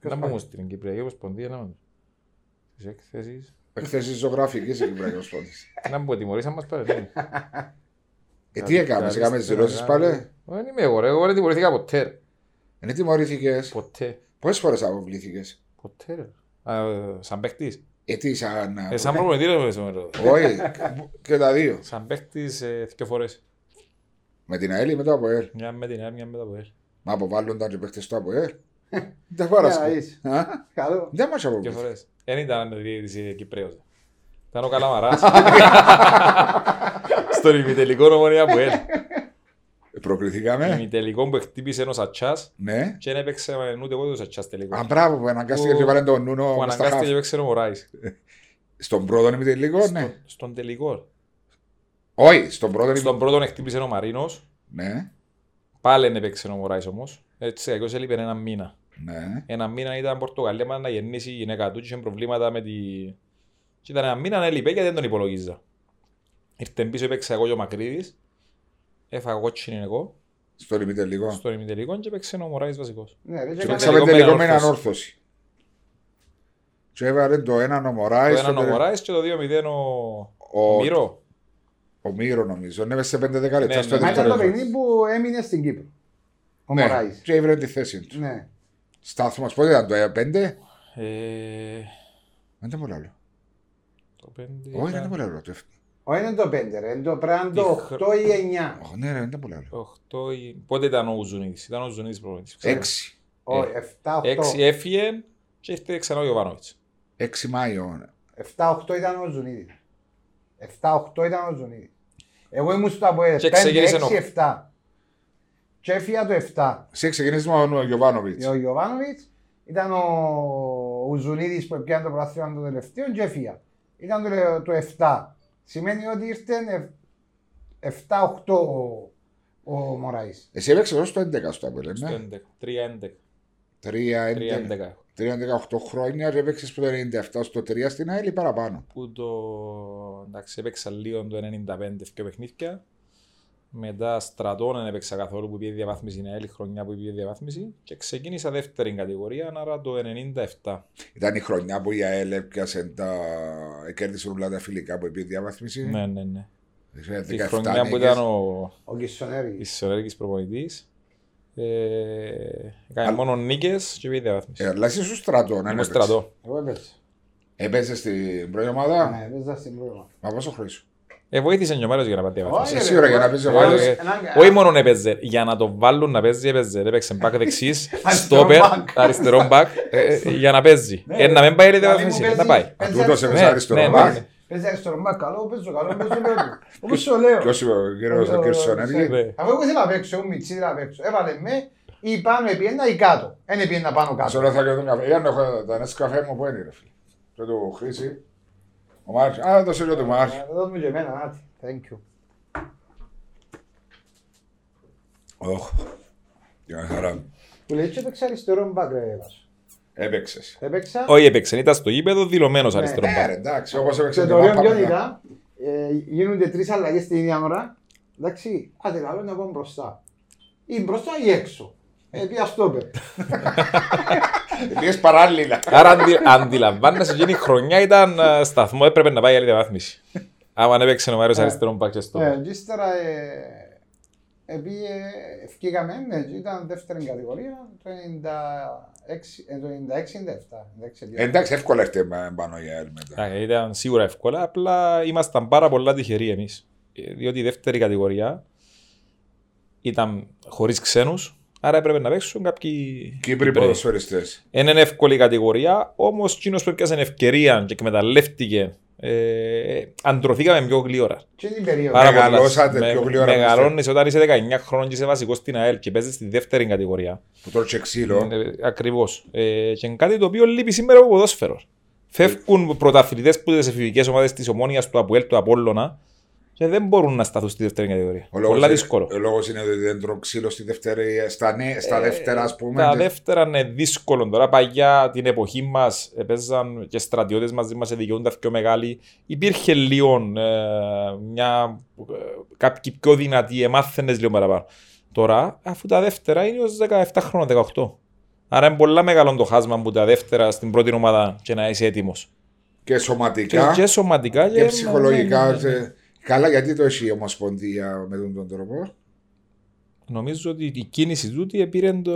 Ποιος Να πάει; πούμε στην Κυπριακή Ομοσπονδία να πούμε. Τις έκθεσεις. Εκθέσεις ζωγραφική στην Κυπριακή Ομοσπονδία. Να μου τιμωρήσαν μας πάλι. ναι. Ε, τι έκαμε, έκαμε τι δηλώσεις πάλι; Δεν είμαι εγώ ρε, εγώ δεν τιμωρήθηκα ποτέ. ρε. Δεν τιμωρήθηκες; Ποτέ. Πόσες φορές αποβλήθηκες; Ποτέ ρε. Α, Σαν παίχτης. Ε, τι, σαν. Ε, Σαν προπονητή ρε με σήμερα. Όχι, και τα δύο. Σαν παίχτης ε, δύο φορές. Με την ΑΕΛ ή με το ΑΠΟΕΛ; Μια με την ΑΕΛ, μια με το ΑΠΟΕΛ. Μα αποβάλλονταν και παίχτες του ΑΠΟΕΛ. Δεν Για πάρασαι. να δεις. Καλό. Δεν μας Δύο αποβλήθηκε. φορές. Δεν ήταν διαιτητής ε, Κυπρέος. Ήταν ο Καλαμαράς. Στον ημιτελικό ομονία που έλ. Προκριθήκαμε. Ημιτελικό που χτύπησε ένας ατσάς Ναι. και δεν έπαιξε ούτε εγώ τους ατσάς τελικό. Αν μπράβο που αναγκάστηκε και βάλε τον Νούνο Που μες στα αναγκάστηκε και χαφ. έπαιξε ο Μωράης. Στον πρώτο ημιτελικό, ναι. Στον- Στον τελικό. Όχι, στον πρώτο ημιτελικό. Στον πρώτον χτύπησε ο Μαρίνος. Ναι, Πάλι δεν έπαιξε ο Μωράης όμως. Έτσι, εγώ έλειπε ένα μήνα. Ναι. Ένα μήνα ήταν Πορτογαλία, μα να γεννήσει η γυναίκα του και είχε προβλήματα με τη... Και ήταν ένα μήνα έλειπε και δεν τον υπολογίζα. Ήρθε πίσω, έπαιξα εγώ και ο Μακρύδης. Έφαγα κότσινη εγώ. Στον ημιτελικό. Στον ημιτελικό και έπαιξε ο Μωράης βασικός. Ναι, ρε, Και και παίξαμε τελικό τελικό με με έναν ανόρθωση. όρθωση. Και έβαλε το έναν ο Το Μωράης, έναν το ο τε- Μωράης και το 2-0 ο... ο- ο Μύρο. ο Μύρο νομίζω. Ναι, μες σε πέντε δέκα λεπτά Ναι, στο ναι. Μα ήταν το δεύτερο. παιχνίδι που έμεινε στην Κύπρο. Ο Ναι, Μωράης. και έβρε τη θέση του. Ναι. Στάθμος πότε ήταν το ε, πέντε; Ε, Δεν ήταν πολύ άλλο. το 5 Όχι, δεν ήταν πολύ άλλο. Το εφ- Όχι είναι το 5 ρε, είναι το πρέπει να είναι το Τι 8 ή 9. Όχι, ναι, ρε, δεν ήταν πολύ άλλο. 8 ή... Πότε ήταν ο Ουζουνίδης. Ήταν ο Ουζουνίδης προπονητής. ξέρω. Έξι. Όχι, 7-8. 6 έφυγε και ήρθε ξανά ο Ιωβάνοβιτς. Έξι Μάιο. 7-8 ήταν ο Ζουνίδης. 7-8 ήταν ο Ζουνίδης. Εγώ ήμουν στο από Και ξεκίνησε 5-6-7. Και έφυγα το 7. Σε ξεκινήσει με ο Γιωβάνοβιτς. Ο Γιωβάνοβιτς ήταν ο Ουζουνίδης που έπιανε το πρωτάθλημα το τελευταίο και έφυγα. Ήταν το, το 7. Σημαίνει ότι ήρθε 7-8 ο, ο Μωράης. Εσύ έπαιξες ως το 11 στο Απέλε, Στο ναι; 11. 3-11. Τρία, έντεκα. 3-11. 3-18 χρόνια και έπαιξες που το 97 στο 3 στην ΑΕΛ ή παραπάνω; Που το... Εντάξει, έπαιξα λίγο το 95 και παιχνίδια. Μετά στρατών δεν έπαιξα καθόλου που πήγε διαβάθμιση, είναι άλλη χρονιά που πήγε διαβάθμιση. Και ξεκίνησα δεύτερη κατηγορία, άρα το 97. Ήταν η χρονιά που η ΑΕΛ έπιασε τα... κέρδισε όλα τα φιλικά που πήγε διαβάθμιση. Ναι, ναι, ναι. Είχε Τη 17 χρονιά που νίκες. ήταν ο Ο Κισονέρης. Ισραηλικής προπονητής. Ε, έκανε μόνο νίκες και πήγε διαβάθμιση. Ε, αλλά είσαι στο στρατό, ναι, Ήμουν ναι, στρατό. Εγώ έπαιζα. Έπαιζες στην πρώτη ομάδα; Ναι, έπαιζα στην πρώτη. Μα πόσο χρόνο. Ε, βοήθησε και ο Μάριος για να πάει διαβάθμιση. Όχι, Εσύ ρε, ώρα για εγώ- να παίζει ο εγώ- Μάριος. έναν- Όχι μόνο έπαιζε, για να το βάλουν να παίζει, έπαιζε. Έπαιξε μπακ δεξής, Αριστερό στόπερ, back. αριστερό μπακ, ε, ε, για να παίζει. Ε, να μην πάει η Δηλαδή διαβάθμιση, μου να παίζει- πάει. παίζει Τούτος αριστερό- έπαιζε αριστερό ναι, μπακ. ναι. Παίζει αριστερό μπακ, καλό παίζω, καλό παίζω, λέω του. Όπως σου λέω. Ποιος είπε ο κύριος ο κύριος Σονέργη. Ναι. Αφού εγώ ήθελα να παίξω, εγώ μητσί ήθελα να παίξω. Έβαλε με ή πάνω επιένα ή κάτω. Εν επιένα πάνω Σε κάτω. όλα θα και τον καφέ. Για να έχω τα νέες καφέ μου που είναι ρε φίλε. Και του Χρήση. Ο Μάρκς. Α, δώσε λίγο του Μάρκς. Ε, Δώσ' μου και εμένα, νάτι. Thank you. Ωχ. Για χαρά. Που λέει και έπαιξα αριστερό μπακ ρε Βάσο. Έπαιξες. Έπαιξα Όχι έπαιξε, ήταν στο γήπεδο δηλωμένος Ναι. αριστερό Ε, μπακ. ρε, εντάξει, όπως και έπαιξε το και ωραίο μάπα ποιον μετά. ήταν, ε, γίνονται τρεις αλλαγές την ίδια ώρα. Εντάξει, άντε λαλό να πάω μπροστά. Ή μπροστά ή έξω. Ε, πια στόπερ. Πήγες παράλληλα. Άρα αντι, αντιλαμβάνεσαι εκείνη η χρονιά ήταν ε, σταθμό, έπρεπε να πάει άλλη διαβάθμιση. Άμα αν έπαιξε ο Μάριος Ε. αριστερό μπακ και στο. Ε, και ύστερα ε, επήγε, ευκήκαμε, ναι, ήταν δεύτερη κατηγορία, το 96, ε, το 96-97. Εντάξει, εύκολα έρθει με πάνω για ελ μετά. Α, Ήταν σίγουρα εύκολα, απλά ήμασταν πάρα πολλά τυχεροί εμείς. Ε, Διότι η δεύτερη κατηγορία ήταν χωρίς ξένους, άρα έπρεπε να παίξουν κάποιοι Κύπροι Κύπροι. ποδοσφαιριστές. Είναι εύκολη κατηγορία, όμως εκείνος που έπιασε ευκαιρία και εκμεταλλεύτηκε, ε, αντρωθήκαμε πιο γλύωρα. Και την περίοδο. Πάρα πολλά. Μεγαλώσατε Με- πιο γλύωρα, Μεγαλώνεις όταν είσαι 19 χρόνων και είσαι βασικός στην ΑΕΛ και παίζεις στη δεύτερη κατηγορία. Που τώρα και ξύλο. Ε, Ακριβώς. Ε, και είναι κάτι το οποίο λείπει σήμερα από ποδόσφαιρος. Φεύγουν πρωταθλητές που τι εφηβικέ ομάδες της Ομόνιας, του Αποέλ, του Απόλλωνα και δεν μπορούν να σταθούν στη δεύτερη κατηγορία. Ο λόγος Πολλά είναι- δύσκολο. Ο λόγος είναι ότι δεν τρώω ξύλο στη δεύτερη, στα, νέ, στα δεύτερα ας πούμε. Τα και- δεύτερα είναι δύσκολο. Τώρα παγιά την εποχή μας παίζαν και στρατιώτες μαζί μας δικαιούνται πιο μεγάλοι. Υπήρχε λίγο ε, μια, ε, κάποιοι πιο δυνατοί, εμάθαινες λίγο παραπάνω. Τώρα, αφού τα δεύτερα είναι ως 17 χρόνια, 18. Άρα είναι πολλά μεγάλο το χάσμα που τα δεύτερα στην πρώτη ομάδα και να είσαι έτοιμος. Και Και, σωματικά και σωματικά και ψυχολογικά. ναι, ναι, ναι. Ε, Καλά, γιατί το έχει η Ομοσπονδία με τον, τον τρόπο; Νομίζω ότι η κίνηση τούτη επήρε το...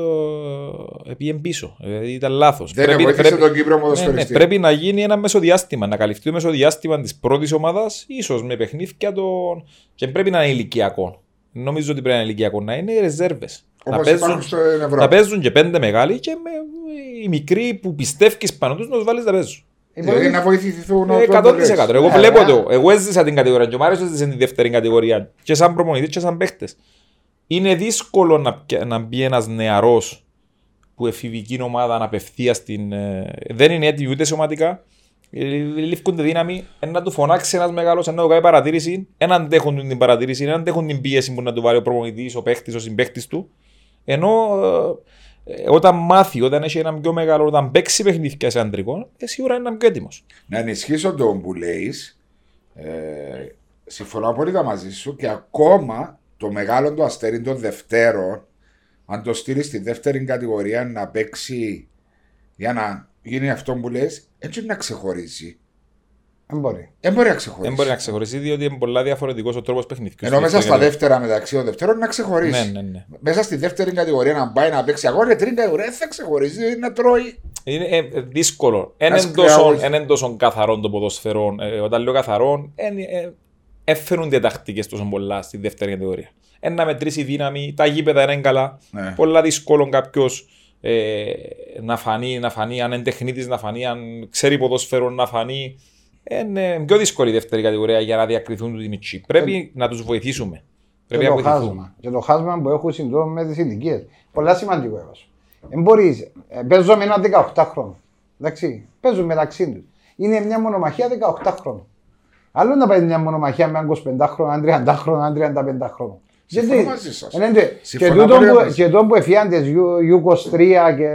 επήγε πίσω. Δηλαδή ήταν λάθος. Δεν βοήθησε τον Κύπρο ναι, ποδοσφαιριστή. πρέπει να γίνει ένα μεσοδιάστημα, να καλυφθεί το μεσοδιάστημα της πρώτης ομάδας, ίσως με παιχνίδια των. και πρέπει να είναι ηλικιακό. Νομίζω ότι πρέπει να είναι ηλικιακό, να είναι ρεζέρβες. Να, Όπως παίζουν- υπάρχουν στην να Ευρώπη. παίζουν και πέντε μεγάλοι και με οι μικροί που πιστεύεις πάνω τους να τους βάλεις να παίζουν. Δηλαδή να βοηθηθούν Ε, όλοι 100%. Εγώ Ναι, βλέπω ναι. το. Εγώ έζησα την κατηγορία και ο Μάριος έζησε τη δεύτερη κατηγορία. Και σαν προπονητή και σαν παίχτες. Είναι δύσκολο να, πια- να μπει ένας νεαρός που εφηβική ομάδα να απευθεία στην. ε, δεν είναι έτοιμη ούτε σωματικά. ε, Λήφκονται δύναμη, ε, να του φωνάξει ένας μεγάλος, να του κάνει παρατήρηση, ένα αντέχουν την παρατήρηση, ένα αντέχουν την πίεση που να του βάλει ο προπονητή, ο παίχτης, ο συμπαίχτης του. Ενώ ε, ε, όταν μάθει, όταν έχει ένα πιο μεγάλο, όταν παίξει παιχνίδια σε αντρικό, ε, σίγουρα είναι πιο έτοιμος. Να ενισχύσω το που λέει. Ε, συμφωνώ απόλυτα μαζί σου και ακόμα το μεγάλο του αστέρι των Δευτέρων, αν το στείλεις στη δεύτερη κατηγορία να παίξει για να γίνει αυτό που λες, έτσι να ξεχωρίσει. Δεν μπορεί. Δεν μπορεί να ξεχωρίσει. Δεν μπορεί να ξεχωριστεί διότι είναι πολλά διαφορετικός ο τρόπος παιχνιδιού. Ενώ μέσα στα δεύτερα μεταξύ των Δευτέρων να ξεχωρίσει. Ναι, ναι, ναι. Μέσα στη δεύτερη κατηγορία να πάει να παίξει αγώνα, τρίτη κατηγορία δεν θα ξεχωρίσει, δηλαδή να τρώει. Είναι ε, ε, δύσκολο. Δεν Ας είναι τόσο, κρεάω- εν είναι τόσο καθαρό το ποδοσφαιρό. Ε, όταν λέω καθαρό, έφερουν διατακτικές τόσο πολλά στη δεύτερη κατηγορία. Ένα να μετρήσει δύναμη, τα γήπεδα είναι καλά. Ναι. Πολλά δύσκολο κάποιος ε, να φανεί, να φανεί, αν είναι τεχνίτης, να φανεί, αν ξέρει ποδοσφαιρό, να φανεί. Είναι πιο δύσκολη η δεύτερη κατηγορία για να διακριθούν του μητσί. Πρέπει να τους βοηθήσουμε. Πρέπει και να το βοηθηθούν. χάσμα. Και το χάσμα που έχουν συντόμω με τις ηλικίες. Πολλά σημαντικό έβασο. Δεν μπορείς. Παίζω με ένα 18 χρόνο. Εντάξει. Παίζουν μεταξύ τους. Είναι μια μονομαχία 18 χρόνων. Άλλο να πάει μια μονομαχία με έναν 25 χρόνο, έναν 30 χρόνο, έναν 35 χρόνο. Συμφωνώ Γιατί- μαζί σας. Ε, ναι, Και Συμφωνώ τούτο απόλυτα που, μαζί. και τούτο που εφιάντες U23 και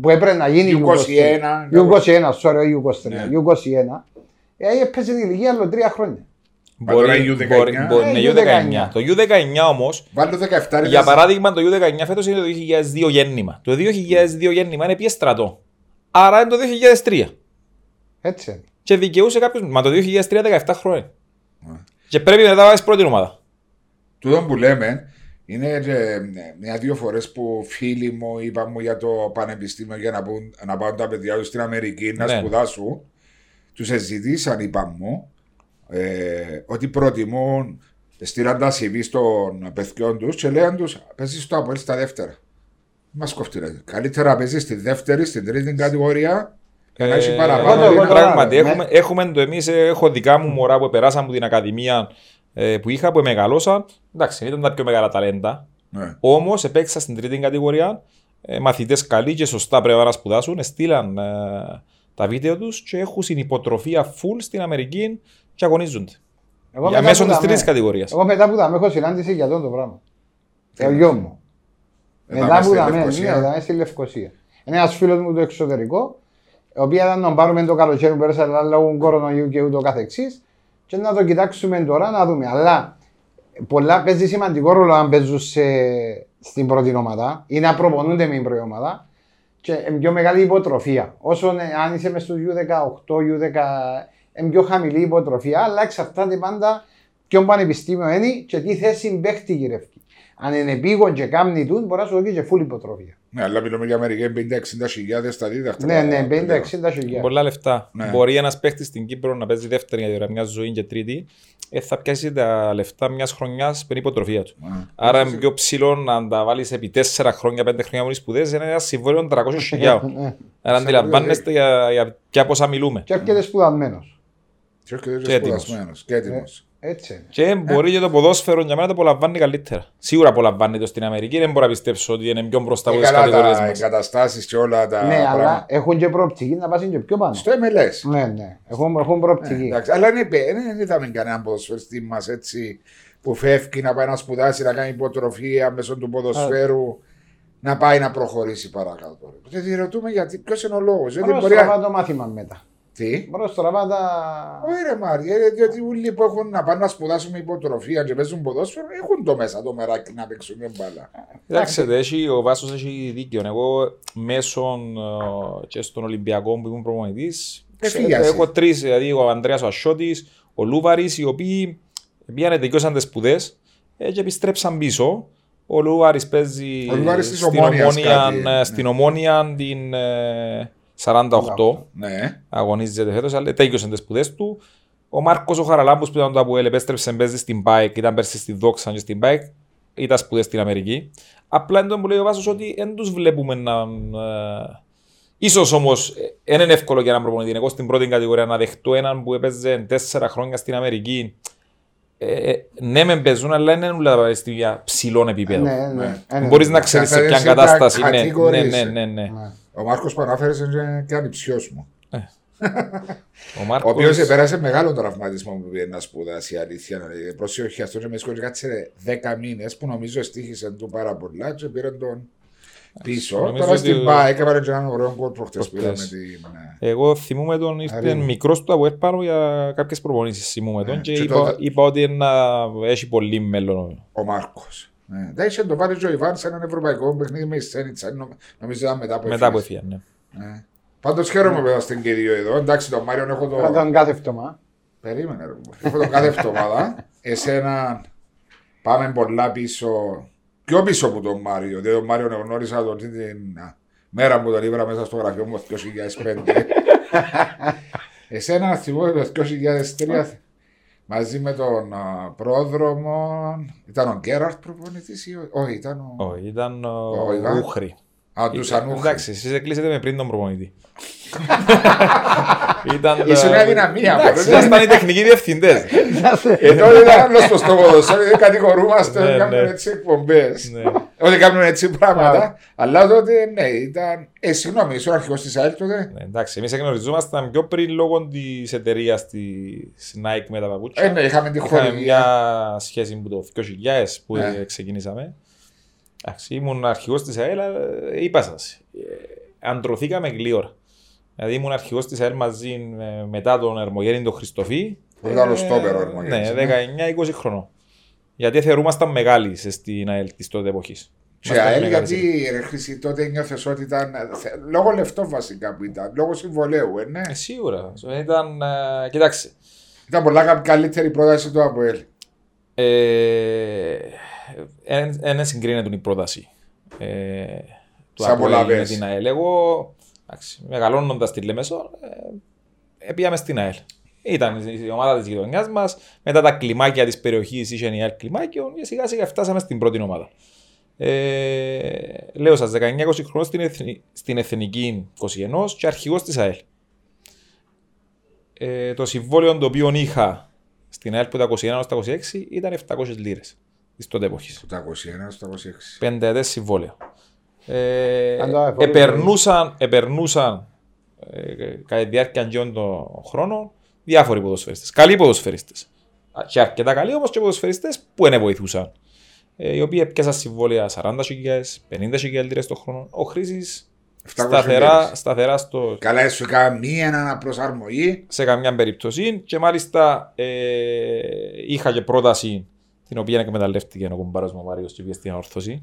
που έπρεπε να γίνει U21, U21, sorry, U23. Ναι. U21. Ε, έπαιζε την ηλικία άλλο τρία χρόνια. Μα τώρα Μπορεί, U19. μπορεί, μπορεί, Ε, ναι, U19. U19. Το U19 όμως, Βάλω 17 ρε, για δεν- παράδειγμα, το U19 φέτος είναι το 2002 γέννημα. Το 2002 γέννημα είναι πιε στρατό. Άρα είναι το 2003. Έτσι είναι. Και δικαιούσε κάποιο. Μα το 2003 17 χρόνια. Ναι. Και πρέπει μετά να πάει πρώτη ομάδα. Τούτο που λέμε είναι και, ε, μια-δύο φορές που φίλοι μου είπαν μου για το πανεπιστήμιο για να, πούν, να πάνε τα παιδιά τους στην Αμερική να Ναι. σπουδάσουν. Τους ζητήσαν, είπαν μου, ε, ότι προτιμούν στείλαν τα CV των παιδιών τους και λέγαν τους παίζεις στο Απόλυ στα δεύτερα. Μας κοφτεί. ρε. Καλύτερα παίζεις στη δεύτερη, στην τρίτη κατηγορία και να έχει Ε, παραπάνω. εγώ το- δυνα- εγώ το- Πράγματι, ναι. έχουμε, έχουμε το εμείς, έχω δικά μου μωρά που περάσαν από την Ακαδημία ε, που είχα, που μεγαλώσαν. Εντάξει, ήταν τα πιο μεγάλα ταλέντα. Ναι. Όμως επέξα στην τρίτη κατηγορία. Ε, Μαθητές καλοί και σωστά πρέπει να σπουδάσουν. Στείλαν ε, τα βίντεο τους και έχουν υποτροφία full στην Αμερική και αγωνίζονται. Εγώ Για μετά μέσω που της τα τρίτη με- κατηγορίας. Εγώ μετά που τα με έχω συνάντηση για αυτό το πράγμα. Τι Το γιο μου. Εδώ Μετά μες που στη τα με, Λευκοσία. ναι, ήταν στη Λευκοσία. Είναι ένας φίλος μου το εξωτερικό, ο οποίος ήταν να πάρουμε το καλοκαίρι που πέρασε αλλά λόγω κορονοϊού και ούτω καθεξής. Και να το κοιτάξουμε τώρα να δούμε. Αλλά πολλά παίζει σημαντικό ρόλο αν παίζουν σε, στην πρώτη ομάδα ή να προπονούνται με την πρώτη ομάδα. Και είναι πιο μεγάλη υποτροφία. Όσο ε, αν είσαι μες στο U18, U10, είναι πιο χαμηλή η υποτροφία, αλλά εξαρτάται πάντα ποιον πανεπιστήμιο είναι και τι θέση παίχτη γυρεύει. Αν είναι πήγον και κάμνη του, μπορεί να σου δώσει και φουλ υποτροφία. Ναι, αλλά μιλούμε για Αμερική 50-60 χιλιάδες τα δίδακτρα. Ναι, ναι, 50-60 χιλιάδες. Πολλά λεφτά. Ναι. Μπορεί ένας παίχτης στην Κύπρο να παίζει δεύτερη κατηγορία, μια ζωή και τρίτη, ε, θα πιάσει τα λεφτά μιας χρονιάς με την υποτροφία του. Α. Άρα είναι πιο ψηλό να τα βάλεις επί 4 χρόνια, 5 χρόνια μόλις σπουδέ, είναι ένα συμβόλαιο 300 χιλιάδων. Ναι. Άρα αντιλαμβάνεστε για, για ποια πόσα μιλούμε. Και έρχεται σπουδασμένος. Και έρχεται Και και έτοιμος. Σπουδασμένος και έτοιμος. Έτσι είναι. Και μπορεί και το ποδόσφαιρο για μένα το απολαμβάνει καλύτερα. Σίγουρα απολαμβάνει το στην Αμερική, δεν μπορώ να πιστέψω ότι είναι πιο μπροστά Και από τις καλά κατηγορίες τα μας. εγκαταστάσεις και όλα τα Ναι, αλλά πράγματα. έχουν και προοπτική να πάσουν και πιο πάνω. Στο MLS. Ναι, ναι. Έχουν, έχουν προοπτική. Εντάξει, αλλά δεν δεν είδαμε κανέναν ποδοσφαιριστή μας έτσι που φεύγει να πάει να σπουδάσει, να κάνει υποτροφία μέσω του ποδοσφαίρου, να πάει να προχωρήσει παρακάτω. Και διερωτούμε γιατί, ποιος είναι ο λόγος. Γιατί Μόνο μπορεί να... στραβά το μάθημα μετά. Τι. Μπορώ στραβάτα. Όχι ρε Μάρια, ε, διότι όλοι που έχουν να πάνε να σπουδάσουν υποτροφία και παίζουν ποδόσφαιρο έχουν το μέσα το μεράκι να παίξουν μια μπάλα. Κοιτάξτε, έχει, ο Βάσος έχει δίκιο. Εγώ μέσω ε, και στον Ολυμπιακό που ήμουν προπονητής, Εφήγιασε. έχω τρεις, δηλαδή ο Ανδρέας ο Ασιώτης, ο Λούβαρης, οι οποίοι πήγαν τελειώσαν τις σπουδές ε, και επιστρέψαν πίσω. Ο Λούβαρης παίζει Ο Λούβαρης της στην Ομόνοιας Ομόνια, κάτι, ε, ναι. στην Ομόνια την ε, 48 Ναι. αγωνίζεται φέτος, αλλά τέλειωσε τις σπουδές του. Ο Μάρκος ο Χαραλάμπους που ήταν το Αποέλ επέστρεψε παίζει στην ΠΑΕΚ, ήταν πέρσι στη Δόξα και στην ΠΑΕΚ, ήταν σπουδές στην Αμερική. Απλά είναι το που λέει ο Βάσος ότι δεν τους βλέπουμε να... Ε, ίσως όμως δεν είναι εύκολο για έναν προπονητή. Εγώ στην πρώτη κατηγορία να δεχτώ έναν που έπαιζε τέσσερα χρόνια στην Αμερική. Ε, ε, ναι, με παίζουν, αλλά είναι όλα τα πανεπιστήμια ψηλών επίπεδων. Ναι, ναι. Ε, ναι. Μπορείς να ξέρεις σε ποια Καθαρίσαι τα κατάσταση είναι. Ναι, κατηγορίες. ναι, ναι, ναι. Ναι. Ο Μάρκος που ανάφερε είναι και ανυψιός μου. Ο Ο Μάρκος... οποίος πέρασε μεγάλο τραυματισμό που πήγε να σπουδάσει. Η αλήθεια είναι. Προσοχή, αυτό με σκότωσε κάτσε 10 μήνες που νομίζω στήχησε του πάρα πολλά και πήρε τον πίσω. νομίζω Τώρα ότι στην ο- ΠΑΕ έκανα και έναν ωραίο γκολ προχτέ που είδαμε Προχτές. την. ναι. Εγώ θυμούμαι τον, ήρθε Αρήνη. μικρός του από έπάνω για κάποιες προπονήσεις θυμούμαι τον Ναι, και και είπα, τότε- είπα ότι να έχει πολύ μέλλον. Ο Μάρκος. Ναι. Δεν είχε το πάρει ο Ιβάν σε έναν ευρωπαϊκό παιχνίδι με η Σένιτσα. Νο- Νομίζω ήταν μετά από Μετά από έφυγε. έφυγε, ναι. Ναι. Πάντως χαίρομαι που είμαστε και οι δύο εδώ. Εντάξει, τον Μάριο έχω Θα το. τον κάθε φτωμά. Περίμενε, ρε. μου. Έχω τον κάθε εβδομάδα. Εσένα πάμε πολλά πίσω. Πιο πίσω από τον Μάριο. Διότι τον Μάριο γνώρισα τον την α, μέρα που τον ήβρα μέσα στο γραφείο μου το 2005. Εσένα θυμώ το 2003 μαζί με τον α, πρόδρομο. Ήταν ο Γκέραρτ προπονητής ή ο- όχι, ήταν ο. Όχι, ήταν ο Ο Ιβάν. Ούχρη. Α, τους Σανούχη. Εντάξει, εσείς κλείσετε με πριν τον προπονητή. ήταν, Ήσουν ε, μια δυναμία. Εντάξει, πρώτα. ήσασταν οι τεχνικοί διευθυντές. Εδώ ήταν άλλο στο στο ποδοσφαίρο, δεν κατηγορούμαστε Ναι, ότι κάνουν ναι. έτσι εκπομπές. Ναι. Ότι κάνουν έτσι πράγματα. Αλλά τότε ναι, ήταν. Ε, συγγνώμη, ήσουν αρχηγός της ΑΕΛ τότε; Ναι, Εντάξει, εμείς γνωριζόμασταν πιο πριν λόγω της εταιρείας της Nike με τα παπούτσια. Ε, ναι, είχαμε τη Είχαμε χορηγία. μια σχέση που το 2000 που Ναι. ξεκινήσαμε. Εντάξει, ήμουν αρχηγός της ΑΕΛ, αλλά, ε, είπα σας, ε, αντρωθήκαμε γλύωρα. Δηλαδή ήμουν αρχηγός της ΑΕΛ μαζί με- μετά τον Ερμογέννη τον Χριστοφή. Που ήταν ο Ε, στόπερ ο Ερμογέννης, Ναι, ναι. 19-20 χρονών. Γιατί θεωρούμασταν μεγάλοι σε- στην ΑΕΛ της τότε εποχής. Και Ήμασταν ΑΕΛ μεγάλοι σε- γιατί ρε Χρυσή τότε νιώθες ότι ήταν. θε- Λόγω λεφτό βασικά που ήταν. Λόγω συμβολέου, ε, ναι. Ε, Σίγουρα. Ήταν, ε, κοιτάξτε, Ήταν πολλά κα- καλύτερη πρόταση του από ΑΕΛ. Δεν συγκρίνεται η πρόταση ε, του Σαν Αποέλ με πολλαπές. την ΑΕΛ. Εγώ, εντάξει, μεγαλώνοντας τη Λεμεσό, ε, πήγαμε στην ΑΕΛ. Ήταν η ομάδα της γειτονιάς μας, μετά τα κλιμάκια της περιοχής είχε η ΑΕΛ κλιμάκιο και σιγά σιγά φτάσαμε στην πρώτη ομάδα. Ε, λέω σας, 19-20 χρόνια στην, εθνη- στην Εθνική 21 και αρχηγός της ΑΕΛ. Ε, το συμβόλαιο το οποίο είχα στην ΑΕΛ που τα 21 έως τα 26 ήταν 700 λίρες της τότε εποχής. Από τα 21 στο 26. Πενταετές συμβόλαιο. Ε, Αν το αφορούσε. επερνούσαν, επερνούσαν ε, κατά τη διάρκεια αυτών των χρόνων διάφοροι ποδοσφαιριστές. Καλοί ποδοσφαιριστές. Α, Και αρκετά καλοί όμως και ποδοσφαιριστές που δεν βοηθούσαν. Ε, οι οποίοι έπιασαν συμβόλαια 40.000, 50.000 λίρες το χρόνο. Ο Χρήσης 700 σταθερά, λίρες. σταθερά στο, Καλά, σου έκανα μία αναπροσαρμογή. σε καμιά περίπτωση και μάλιστα ε, είχα και πρόταση την οποία εκμεταλλεύτηκε ο κουμπάρος μου ο Μάριος και πήγε στην ανόρθωση.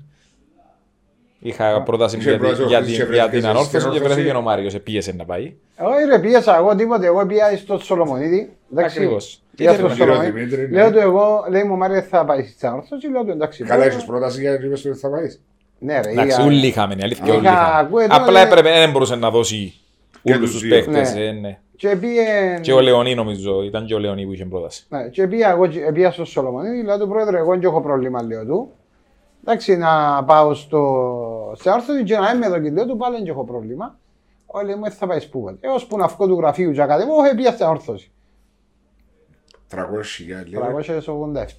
Είχα πρόταση είχε για, πρόταση ο για, Χρήστος την- και για βρέθηκες την ανόρθωση στην και ανόρθωση. βρέθηκε ο Μάριος, ε, πίεσε να πάει. Όχι ρε πίεσα εγώ τίποτε, εγώ πήγα στο Σολομονίδη. εντάξει. Ακριβώς. Πήγα Ήθελε στο να κύριος Σολομονίδη. Δημήτρη, ναι. Λέω του εγώ, λέει μου Μάρια θα πάεις στην ανόρθωση, λέω του εντάξει. Καλά, πάω. έχει πρόταση για να είπες ότι θα πάεις. Ναι ρε, Εντάξει, είχα- όλοι είχαμε, η αλήθεια Είχα όλοι είχαμε. ακούει εδώ, Απλά ναι. έπρεπε, δεν μπορούσε να δώσει Και όλους τους τους δύο. παίχτες. Ναι. Ε, ναι. Και πήγε... Και ο Λεωνί νομίζω, ήταν και ο Λεωνί που είχε πρόταση. Ναι, και πήγα εγώ και- πήγα στο Σολομονίδη, λέω του πρόεδρε, εγώ δεν έχω πρόβλημα, λέω του. Εντάξει, να πάω στο... σε άρθρο και να είμαι εδώ και λέω του, πάλι δεν έχω πρόβλημα. Όλοι μου «Ε, θα πάει σπούβα. Έως που να βγω του γραφείου και ακαδεύω, όχι, πήγα στην όρθωση. 300 χιλιάδες λίρες.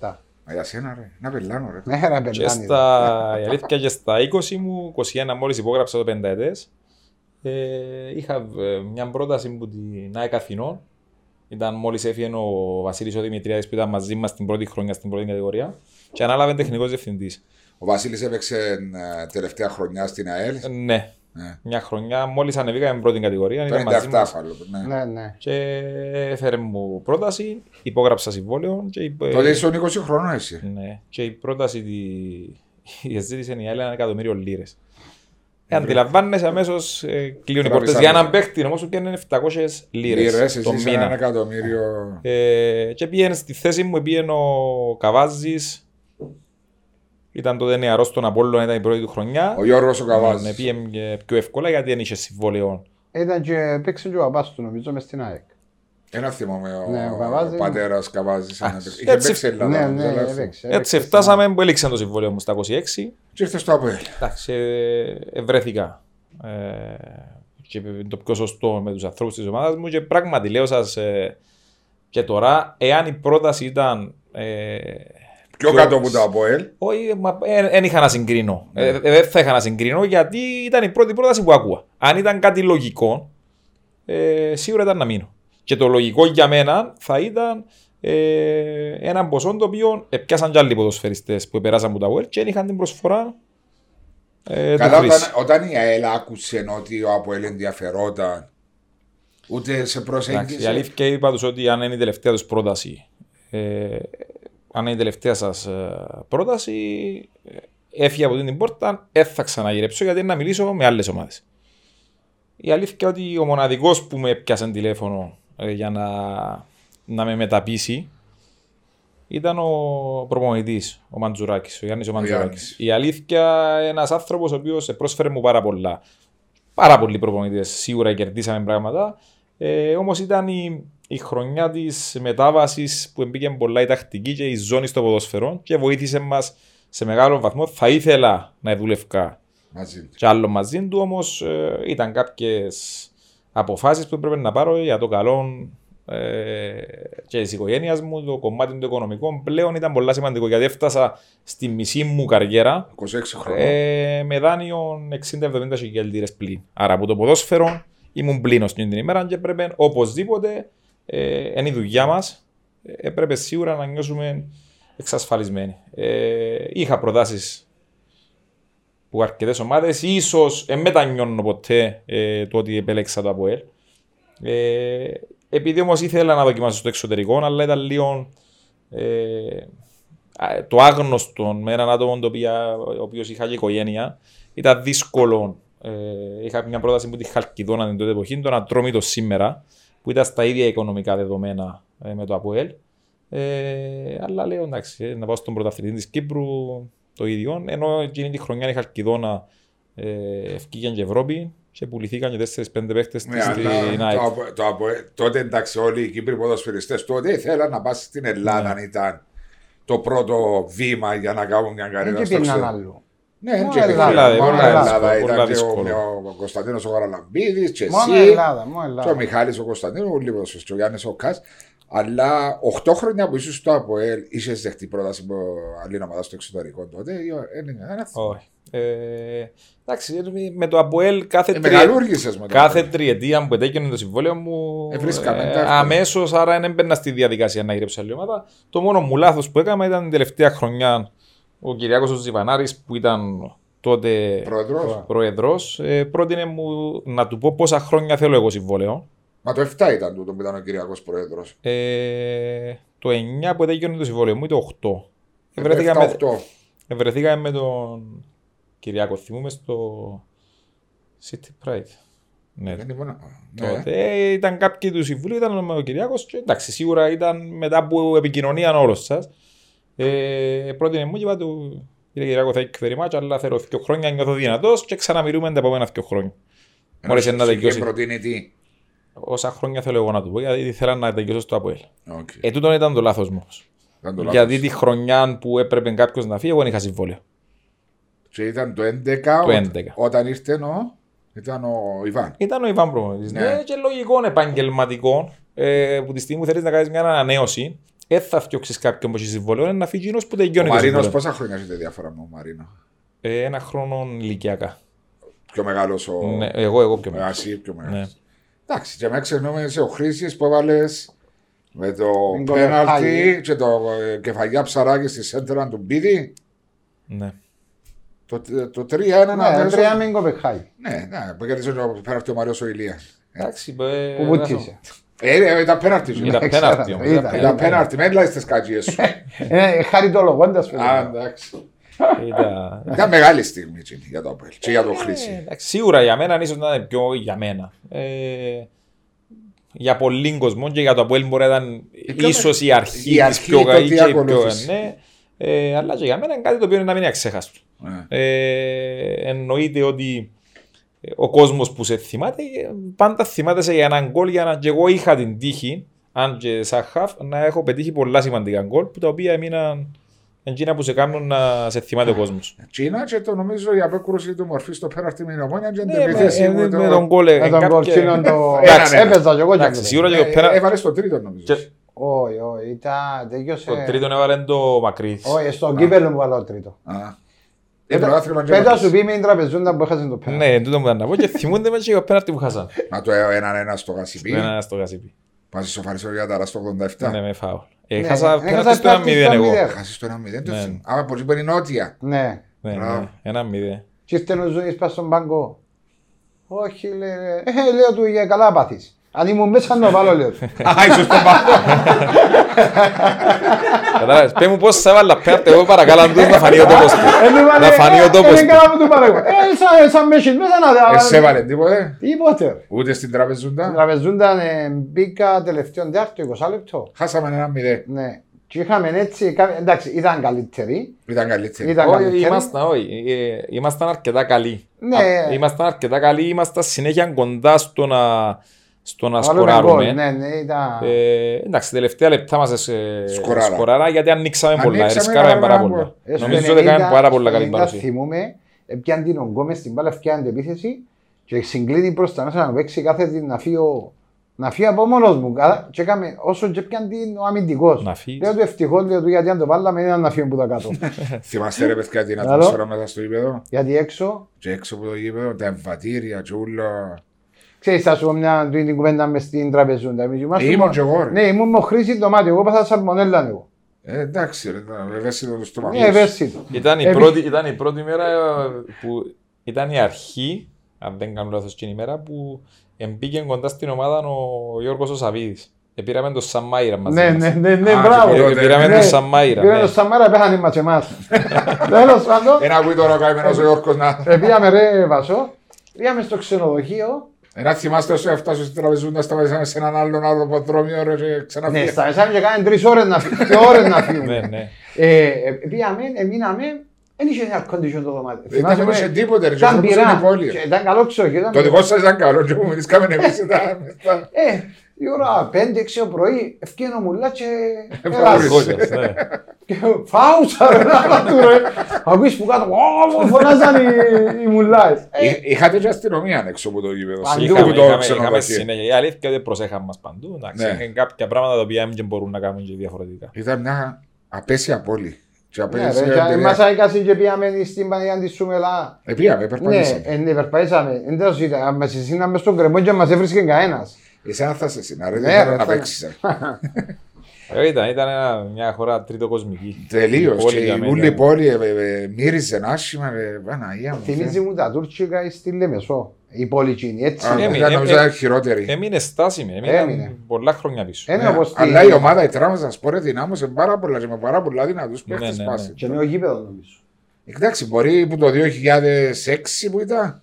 387. Μα για σένα ρε, να πελάνω ρε. Ναι, ρε, Και πελάνη. στα, η αλήθεια και στα 20 μου, 21 μόλις υπόγραψα το πενταετές, ε, είχα ε, μια πρόταση που την ΑΕΚ Αθηνών. Ήταν μόλις έφυγε ο Βασίλης ο Δημητριάδης που ήταν μαζί μας την πρώτη χρονιά στην πρώτη κατηγορία και ανάλαβε τεχνικός διευθυντής. Ο Βασίλης έπαιξε ε, τελευταία χρονιά στην ΑΕΛ. Ε, Ναι, Ναι. Μια χρονιά, μόλις ανεβήκαμε πρώτη κατηγορία, Το ήταν μαζί 97 μας φάλο. Ναι. Ναι, ναι. και έφερε μου πρόταση, υπόγραψα συμβόλαιο και, είπε, Τότε ήσουν 20 χρονών εσύ. ναι, και η πρόταση τη, η ζήτησε η άλλη ένα εκατομμύριο λίρες. Ε, αντιλαμβάνεσαι αμέσως ε, κλείνουν οι Τραβήσα πόρτες για έναν μέσα. παίχτη όμω που πιάνει 700 λίρες Λίρες, το εσύ είσαι ένα μήνα. εκατομμύριο. Ε, και πήγαινε στη θέση μου, πήγαινε ο Καβάζης. Ήταν τότε νεαρός στον Απόλλωνα, ήταν η πρώτη του χρονιά. Ο Γιώργος ο Ναι, Καβάζης. πήγαινε και πιο εύκολα γιατί δεν είχε συμβόλαιο. Ήταν και παίξε και ο παπάς του νομίζω μες στην ΑΕΚ. Ένα θυμάμαι ο, Ναι, ο ο, Καβάζης. πατέρας Καβάζης. Α, ένα τέτοιο. Είχε έτσι- παίξει Ελλάδα. Ναι, νομίζω, ναι, αλλά- έπαιξε. Έτσι έπαιξε φτάσαμε που έληξαν το συμβόλαιο μου στα 26. Και ήρθε στο ΑΠΕΛ. Εντάξει, ε, ευρέθηκα. Ε, και το πιο σωστό με τους ανθρώπους της ομάδας μου και πράγματι λέω σας ε, και τώρα, εάν η πρόταση ήταν ε, Πιο πιο- κάτω από το ΑΠΟΕΛ. Όχι, δεν είχα να συγκρίνω. Ε, ε, δεν θα είχα να συγκρίνω γιατί ήταν η πρώτη πρόταση που άκουγα. Αν ήταν κάτι λογικό, ε, σίγουρα ήταν να μείνω. Και το λογικό για μένα θα ήταν ε, ένα ποσό το οποίο πιάσαν κι άλλοι ποδοσφαιριστές που περάσαν από τα ΟΕΛ και δεν είχαν την προσφορά ε, του Καλά, Χρήση. όταν, όταν η ΑΕΛ άκουσε ότι ο ΑΠΟΕΛ ενδιαφερόταν, ούτε σε Εντάξει, η προσέγγισε. αλήθεια είπα τους ότι αν είναι η τελευταία τους πρόταση, ε, αν είναι η τελευταία σας ε, πρόταση, ε, έφυγε από την πόρτα, δεν θα ξαναγυρέψω γιατί είναι να μιλήσω με άλλες ομάδες. Η αλήθεια είναι ότι ο μοναδικός που με πιάσε τηλέφωνο ε, για να, να με μεταπίσει ήταν ο προπονητής, ο Μαντζουράκης, ο Γιάννης ο Μαντζουράκης. Γιάννης. Η αλήθεια ένας άνθρωπος ο οποίος πρόσφερε μου πάρα πολλά. Πάρα πολλοί προπονητές, σίγουρα κερδίσαμε πράγματα. Ε, Όμως ήταν η, η χρονιά της μετάβασης που μπήκε πολλά η τακτική και η ζώνη στο ποδοσφαιρό και βοήθησε μας σε μεγάλο βαθμό. Θα ήθελα να δούλευκα Μαζί του. κι άλλο μαζί του, όμως ήταν κάποιες αποφάσεις που έπρεπε να πάρω για το καλό ε, και της οικογένειας μου. Το κομμάτι του οικονομικό πλέον ήταν πολύ σημαντικό γιατί έφτασα στη μισή μου καριέρα 26 χρόνια. ε, με δάνειο 60-70 χιλιάδες πλήν. Άρα από το ποδόσφαιρο ήμουν πλήνος την ημέρα και έπρεπε οπωσδήποτε ε, είναι η δουλειά μας. Έπρεπε σίγουρα να νιώσουμε εξασφαλισμένοι. Ε, είχα προτάσεις που αρκετές ομάδες, ίσως δεν μετανιώνω ποτέ ε, το ότι επέλεξα το ΑΠΟΕΛ. Ε, επειδή όμως ήθελα να δοκιμάσω στο εξωτερικό, αλλά ήταν λίγο ε, α, το άγνωστο με έναν άτομο το οποίο, ο οποίος είχα και οικογένεια, ήταν δύσκολο. Ε, είχα μια πρόταση που τη Χαλκιδόνα την τότε εποχή, τον Ατρόμητο σήμερα, που ήταν στα ίδια οικονομικά δεδομένα ε, με το ΑΠΟΕΛ. Ε, αλλά λέω εντάξει, ε, να πάω στον πρωταθλητή της Κύπρου το ίδιο. Ενώ εκείνη τη χρονιά η Χαλκιδόνα ε, ευκήγαν και Ευρώπη και πουληθήκαν και 4-5 παίχτες Ναι, στην αλλά ΑΕΚ. το, ΑΠΟ- το, ΑΠΟΕΛ- τότε εντάξει όλοι οι Κύπροι ποδοσφαιριστές τότε ήθελαν να πάνε στην Ελλάδα Ναι. αν ήταν το πρώτο βήμα για να κάνουν μια Δεν καριέρα και στο πήγαιναν εξωτερικό. άλλο. Ναι, Μόνο και Ελλάδα, Ελλάδα, μόνο μόνο Ελλάδα, Ελλάδα πολλά ήταν και ο, δύσκολο. ο Κωνσταντίνος ο Γαραλαμπίδης και Μόνο εσύ Ελλάδα, μόνο και ο Ελλάδα. Μιχάλης ο Κωνσταντίνος, ο Λίβος και ο Γιάννης ο Κάς. Αλλά 8 χρόνια που ήσουν στο ΑΠΟΕΛ, είσαι δεχτεί πρόταση από άλλη ομάδα στο εξωτερικό τότε. ή ο- ε, ναι, ένα θέμα. Όχι. Ε, εντάξει, με το ΑΠΟΕΛ κάθε, Ε, τρία- Μεγαλούργησες με το κάθε ΑΠΟΕΛ. τριετία που ετέκαινε το συμβόλαιο μου. Ε, βρίσκαμε τα εύκολα. Αμέσως, άρα δεν έμπαινα στη διαδικασία να γυρέψω άλλη ομάδα. Το μόνο μου λάθος που έκανα ήταν την τελευταία χρονιά ο Κυριάκος ο Ζιβανάρης που ήταν τότε Πρόεδρος. πρόεδρος. Ε, πρότεινε μου να του πω πόσα χρόνια θέλω εγώ συμβόλαιο. Μα το 7 ήταν τούτο που ήταν ο Κυριακός Πρόεδρος. Ε, το 9 που ετέκαινε το συμβόλαιο μου ή το 8. Ε, Ευρεθήκα το με, 7-8. ευρεθήκαμε με τον Κυριάκο, θυμούμε στο City Pride. Ναι, Δεν ήμουν- ναι. τότε ε, ήταν κάποιοι του συμβουλίου, ήταν ο Κυριάκο. Εντάξει, σίγουρα ήταν μετά από επικοινωνία όλος σας. Ε, πρότεινε μου και είπα του κύριε Κυριάκο, θα έχει very much, αλλά θέλω δύο χρόνια, νιώθω δυνατός και ξαναμιλούμε τα επόμενα δύο χρόνια. Μόλις Ενώ να σου τελειώσει. είχε προτείνει τι; Όσα χρόνια θέλω εγώ να του πω, γιατί ήθελα να τελειώσω στο ΑΠΟΕΛ. Οκ. Ε, τούτον ήταν το λάθος μου. Ήταν το λάθος. Γιατί τη χρονιά που έπρεπε κάποιος να φύγει, εγώ δεν είχα συμβόλαιο. Και ήταν το 11, Το ό- 11. όταν ήρθε ο, ήταν ο Ιβάν. Ήταν ο Ιβάν προπονητής. Ναι. Ναι. και λογικό επαγγελματικό ε, που τη στιγμή που θέλεις να κάνεις μια ανανέωση, δεν θα φτιάξεις κάποιον που έχει συμβόλαιο, είναι να φύγει ένας που Ο τελειώνει το Μαρίνος συμβόλαιο. πόσα χρόνια έχετε διάφορα με ο Μαρίνο; Ε, ένα χρόνο ηλικιακά. Πιο μεγάλος ο. Ναι, εγώ, εγώ πιο Ε, μεγάλος. Εσύ πιο μεγάλος. Ναι. Εντάξει, και με ξεχνούμε σε ο Χρήσης που έβαλες με το Την πέναλτι κολοχάγη. και το ε, κεφαλιά ψαράκι στη σέντρα του Μπίδη. Ναι. Το, το 3-1 ένα Ναι, αμέσως- τρία με Κοπεχάγη. Ναι, ναι, που κέρδισε ο πέναρτη ο Μαριος ο Ηλίας. Εντάξει, Που ε, βουτήσε. Ε, ρε, ήταν πέναρτη. σου. Ήταν Ξέρω, πέναρτη όμως. ήταν. ήταν Ήταν πέναρτη. πέναρτη, με έλα στις κατζίες σου. Ε, Χαριτολογώντας Α, παιδιά. εντάξει. Ήταν- Ήταν μεγάλη στιγμή εκείνη για το Απέλ και για το Ε, Χρήση. εντάξει, Σίγουρα για μένα ίσως να είναι πιο για μένα. Ε, για πολλοί κόσμο και για το Αποέλ μπορεί να ήταν πιο- ίσως η αρχή η της αρχή, πιο το καλή τι και η πιο ακολούθησε. ναι. Ε, αλλά και για μένα είναι κάτι το οποίο είναι να μην είναι αξέχαστο. Ναι. Ε, εννοείται ότι ο κόσμος που σε θυμάται, ε, πάντα θυμάται σε για έναν γκολ για να και εγώ είχα την τύχη, αν και σαν χαφ, να έχω πετύχει πολλά σημαντικά γκολ που τα οποία έμειναν εκείνα που σε κάνουν να σε θυμάται ο κόσμος. Τσίνα και το νομίζω η απέκρουση του μορφής στο πέναρτη με την ομόνια και την Ναι, με, επίθεση ε, που με το- τον γκολ. Με ε, τον κάποια- κολτσίνο το... Εντάξει, Έπαιζα κι εγώ κι Εντάξει, αυτό. σίγουρα και το Ε, πέρα. Έβαλες στο τρίτο νομίζω. Και- Όχι, όχι, ήταν... Τελειώσε... Το τρίτο έβαλε το μακρύ. Όχι, στον κύπελο μου βάλω το τρίτο. Α. Ε, πρωτάθλημα και Πέτα πάτησε. σου πει με την τραπεζούντα που έχασε το πέρας. Ναι, τούτο μου ήταν να πω και θυμούνται με και ο πέναρτη που χάσαν. Να το έναν ένα στο Γασιπί. Ένα στο Γασίπι. Πας στο Φαρισαίο για τα στο 87. Ναι, με φάουλ. Ε, Ναι, Χάσα έχασα πέναρτη στο πέναρτη 1-0 στο εγώ. 1-0. Χάσεις το 1-0. το Ναι. θυμ- Α, από εκεί που είναι η νότια. Ναι. Ναι, Μπράβο. ναι, ένα μηδέν. Και ήρθε ο Ζούνης πας στον πάγκο. Όχι, λέει, ε, λέω του για καλά πάθεις. Αν ήμουν μέσα να το βάλω, λέω του. Α, ίσως το πάω. Κατάλαβες, πέ μου πώς θα έβαλα πέναρτη, εγώ παρακαλώ αν τους να φανεί ο τόπος του. Ε, του βάλε, Να φανεί ο ε, τόπος ε, του. καλά που του πάρω εγώ. Ε, σαν- σαν με έχεις μέσα να Εσύ έβαλε τίποτε. Τίποτε. ρε. Ούτε στην Η τραπεζούντα. τραπεζούντα ε, μπήκα τελευταίο τιάρτο 20 λεπτό. Χάσαμε ένα 0. Ναι. Και είχαμε έτσι, κα- εντάξει, ήταν καλύτεροι. Ήταν καλύτερη. Ήταν Όχι, καλύτεροι. ήμασταν, όχι, ε, ήμασταν αρκετά καλοί. Ναι. Α, Ήμασταν αρκετά καλοί, ήμασταν συνέχεια κοντά στο να, στο να Βάλουμε σκοράρουμε. γκολ, Ναι, ναι, ήταν... Ε, εντάξει, τελευταία λεπτά μας ε, Σκοράρα. σκοράρα γιατί ανοίξαμε πολλά, Ανοίξαμε, ρισκάραμε έκαναμε πάρα ένα πολλά. γκολ. Ε, στο Νομίζω ότι έκαμε 90, πάρα πολλά στο καλή 90 παρουσία. Θυμούμε, έπιαν την ογκό μες στην μπάλα, φτιάχνει την επίθεση και συγκλίνει προς τα μέσα να παίξει κάθε την να φύγω να φύγω από μόνος μου Καλά, και έκαμε όσο και πιαν την ο αμυντικός. Να φύγεις. Λέω του ευτυχώς, λέω του γιατί αν το βάλαμε ήταν να φύγω που τα κάτω. Θυμάστε ρε παιδιά την Άλλο. ατμόσφαιρα μέσα στο γήπεδο; γιατί έξω, Και έξω από το γήπεδο, τα εμβατήρια και ούλο. Ξέρεις θα σου πω μια την κουβέντα μες στην τραπεζούντα. Εμείς ήμασταν Ήμουν μο- και εγώ ρε. Ναι, ήμουν με χρήση το μάτι, εγώ πάθα σαλμονέλα εγώ. Ε, εντάξει ρε, να ευαίσθητο το στόμα. Ναι, ευαίσθητο. Ήταν η, Ε, πρώτη, ήταν η πρώτη μέρα ε, που ήταν η αρχή, αν δεν κάνω λάθος την ημέρα, που εμπήκε κοντά στην ομάδα ο Γιώργος ο Σαββίδης. Επήραμε τον Σαμάιρα μαζί Ναι, μας. ναι, ναι, ναι, Α, μπράβο. και Ε, τότε, Επήραμε ναι. τον Σαμάιρα. Πήρε ναι. το Σαμάρα, πέθανε μας εμάς. Τέλος πάντων, Ένα ακούει τώρα ο καημένος ο Γιώργος να... ε, πήγαμε ρε Βασό, πήγαμε στο ξενοδοχείο Ένα θυμάστε όσο έφτασε στην τραπεζούντα, σταματήσαμε σε έναν άλλον αεροποδρόμιο ρε και Ναι, ξαναφύγαμε. σταματήσαμε και κάναμε τρεις ώρες να φύγουμε. Δύο ώρες να φύγουμε. Ναι, ναι. Ε, ε, Πήγαμε, εμείναμε, δεν είχε air condition το δωμάτιο. Δεν ήταν Θυμάσαι, σε ε, τίποτε ρε, και Ήταν όμως είναι πειρά. πόλη. Και Ήταν καλό ξόχιο. ήταν- Το δικό σας ήταν καλό και μου μιλήσαμε εμείς ήταν... ήταν- Ε, η ώρα 5-6 το πρωί, ευκαιρία ο μουλά και Φάουλες. έλασε. Κόκκας, ναι. Και Φάουσα ρε, να του ρε. Ακούεις που κάτω, «Ω, φωνάζαν οι- οι μουλάες. Ε, Εί- Είχατε και αστυνομία έξω από το γήπεδο. Παντού. Είχαμε Είχαμε, το είχαμε, είχαμε ξενοδοχείο. συνέχεια. Η αλήθεια είναι ότι προσέχαμε μας παντού. εντάξει. Ναι. Είναι κάποια πράγματα τα οποία δεν μπορούν να κάνουν και διαφορετικά. Ήταν μια απέσια πόλη. Και ναι, απέσια ρε, και εμπειρία. Μας έκασε και πήγαμε στην Παναγία της Σούμελα. Ε, πήγαμε, Ναι, περπατήσαμε. ε, ναι, περπατήσαμε. Δεν το είδα. Μας εσύναμε στον κρεμό και μας έβρισκε κανένας. Εσένα θα σε συναρρέτε Ναι, ναι, ρε, να θα- παίξεις. ε. Ε, Ήταν, ήταν ένα- μια χώρα τρίτο κοσμική. Τελείως. Η πόλη Και για η μένα. ούλη πόλη ε, ε, ε, μύριζε άσχημα. ρε, Παναγία μου. Θυμίζει μου τα τουρκικά στη Λεμεσό. Η πόλη εκείνη, έτσι. Α, Έμεινε, ήταν, νομίζω ε, ήταν χειρότερη. Έμεινε στάσιμη, Έμεινε. έμεινε πολλά χρόνια πίσω. Είναι Ναι, όπως στη- Αλλά η ομάδα η Τράμαζα Σπόρε δυνάμωσε πάρα πολλά και με πάρα πολλά δυνατούς Ναι, παίχτες ναι, πάση. Και νέο γήπεδο νομίζω. Εντάξει, μπορεί που το 2006 που ήταν.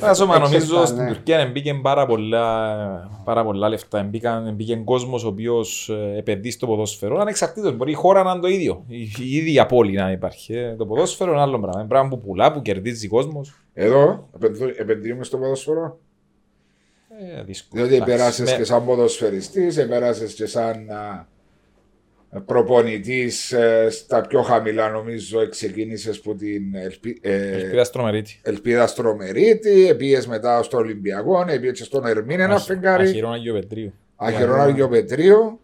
Άσομα νομίζω Έξεστα, στην ναι. Τουρκία μπήκε πάρα πολλά, πάρα πολλά λεφτά. Μπήκαν, μπήκε κόσμος ο οποίος επενδύει στο ποδόσφαιρο. Ανεξαρτήτω, μπορεί η χώρα να είναι το ίδιο. Η, η ίδια πόλη να υπάρχει. Ε, Το ποδόσφαιρο είναι άλλο πράγμα. Είναι πράγμα που πουλά, που κερδίζει κόσμος. Εδώ επενδύω- επενδύουμε στο ποδόσφαιρο; Ε, δύσκολο. Διότι Εντάξει, επέρασε με- και σαν ποδοσφαιριστής, επέρασε και σαν προπονητής στα πιο χαμηλά, νομίζω, ξεκίνησες που την ελπι, ε, Ελπίδα στρομερίτη. Ελπίδα Στρομερίτη, πήγες μετά στο Ολυμπιακό, πήγε και στον Ερμήν ένα φεγγάρι. Αχυρών Αγίου Πετρίου. Αχυρόν Άγιο Πετρίου.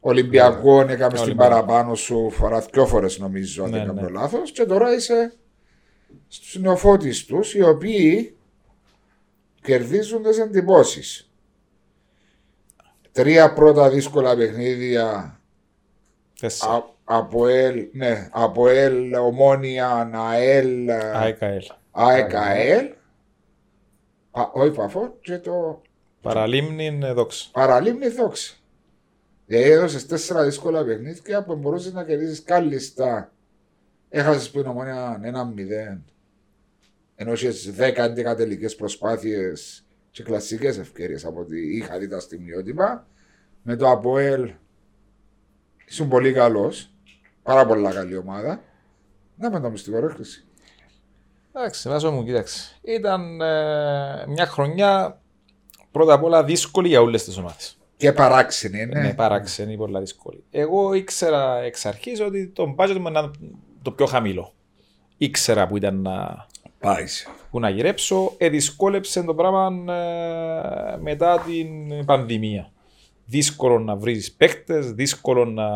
Ολυμπιακό έκαμε στην Ολυμπιακό. παραπάνω σου φορά δυο φορές νομίζω, αν Ναι, δεν κάνω ναι. λάθος. Και τώρα είσαι στους νεοφώτης τους, οι οποίοι κερδίζουν τι εντυπώσεις. Τρία πρώτα δύσκολα παιχνίδια Τέσσερα. Α- ΑΠΟΕΛ, ναι, ΑΠΟΕΛ, Ομόνια, ΑΕΛ, ΑΕΚΑΕΛ. ΑΕΚΑΕΛ, Α, όχι Παφό και το Παραλίμνη ε, δόξα. Παραλίμνη Δόξα. Δηλαδή έδωσες τέσσερα δύσκολα παιχνίδια που μπορούσες να κερδίσεις κάλλιστα. Έχασες που είναι ομόνια ένα μηδέν. Ενώ είχες 10-11 τελικέ προσπάθειες και κλασικές ευκαιρίες από ό,τι είχα δει τα στιγμιότυπα. Με το Αποέλ ήσουν πολύ καλός. Πάρα πολλά καλή ομάδα. Να με το μυστικό ρέκληση. Εντάξει, βάζω μου, κοίταξε. Ήταν ε, μια χρονιά πρώτα απ' όλα δύσκολη για όλες τις ομάδες. Και παράξενη είναι. Ναι, παράξενη, πολλά δύσκολη. Εγώ ήξερα εξ αρχής ότι το budget μου ήταν το πιο χαμηλό. Ήξερα που ήταν να, Πάει. που να γυρέψω. Ε, δυσκόλεψε το πράγμα ε, μετά την πανδημία. Δύσκολο να βρεις παίκτες, δύσκολο να,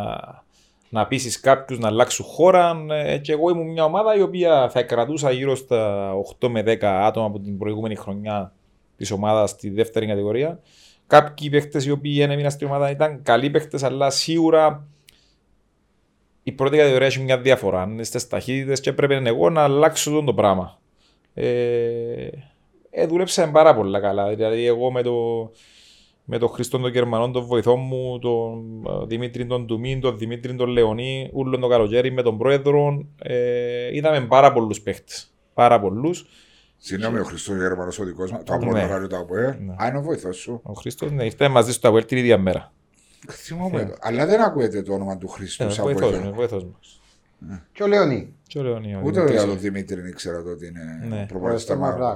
να πείσει κάποιους να αλλάξουν χώρα. Ε, και εγώ ήμουν μια ομάδα η οποία θα κρατούσα γύρω στα 8 με 10 άτομα από την προηγούμενη χρονιά της ομάδας στη δεύτερη κατηγορία. Κάποιοι παίκτες οι οποίοι έμειναν στην ομάδα ήταν καλοί παίκτες, αλλά σίγουρα η πρώτη κατηγορία έχει μια διαφορά. Είναι στις ταχύτητες και έπρεπε εγώ να αλλάξω τον το πράγμα. Ε, ε, δούλεψα πάρα πολύ καλά. Δηλαδή, εγώ με το, με τον Χρήστον τον Γερμανό, τον βοηθό μου, τον ε, Δημήτρη τον Τουμίν, τον Δημήτρη τον Λεωνί, ούλον τον καλοκαίρι με τον πρόεδρο. Ε, είδαμε πάρα πολλούς παίχτες. Πάρα πολλούς. Συγγνώμη, ο Χριστό Γερμανός ο δικός μας. Το Ναι. Απόλλωνα το Αποέλ. Ναι. Α, είναι ο βοηθός σου. Ο Χρήστος ναι, ήρθε μαζί στο Αβέλ την ίδια μέρα. Θυμόμαι το. Αλλά δεν ακούετε το όνομα του Χριστού Ε, σαν βοηθός, βοηθό. μου, βοηθός μου. Και ο Λεωνί. Και ο Λεωνί, ο Ούτε Δημήτρης. για τον Δημήτρη δεν ήξερα το ότι είναι Ναι. προπονητής στα Μαύρουλα.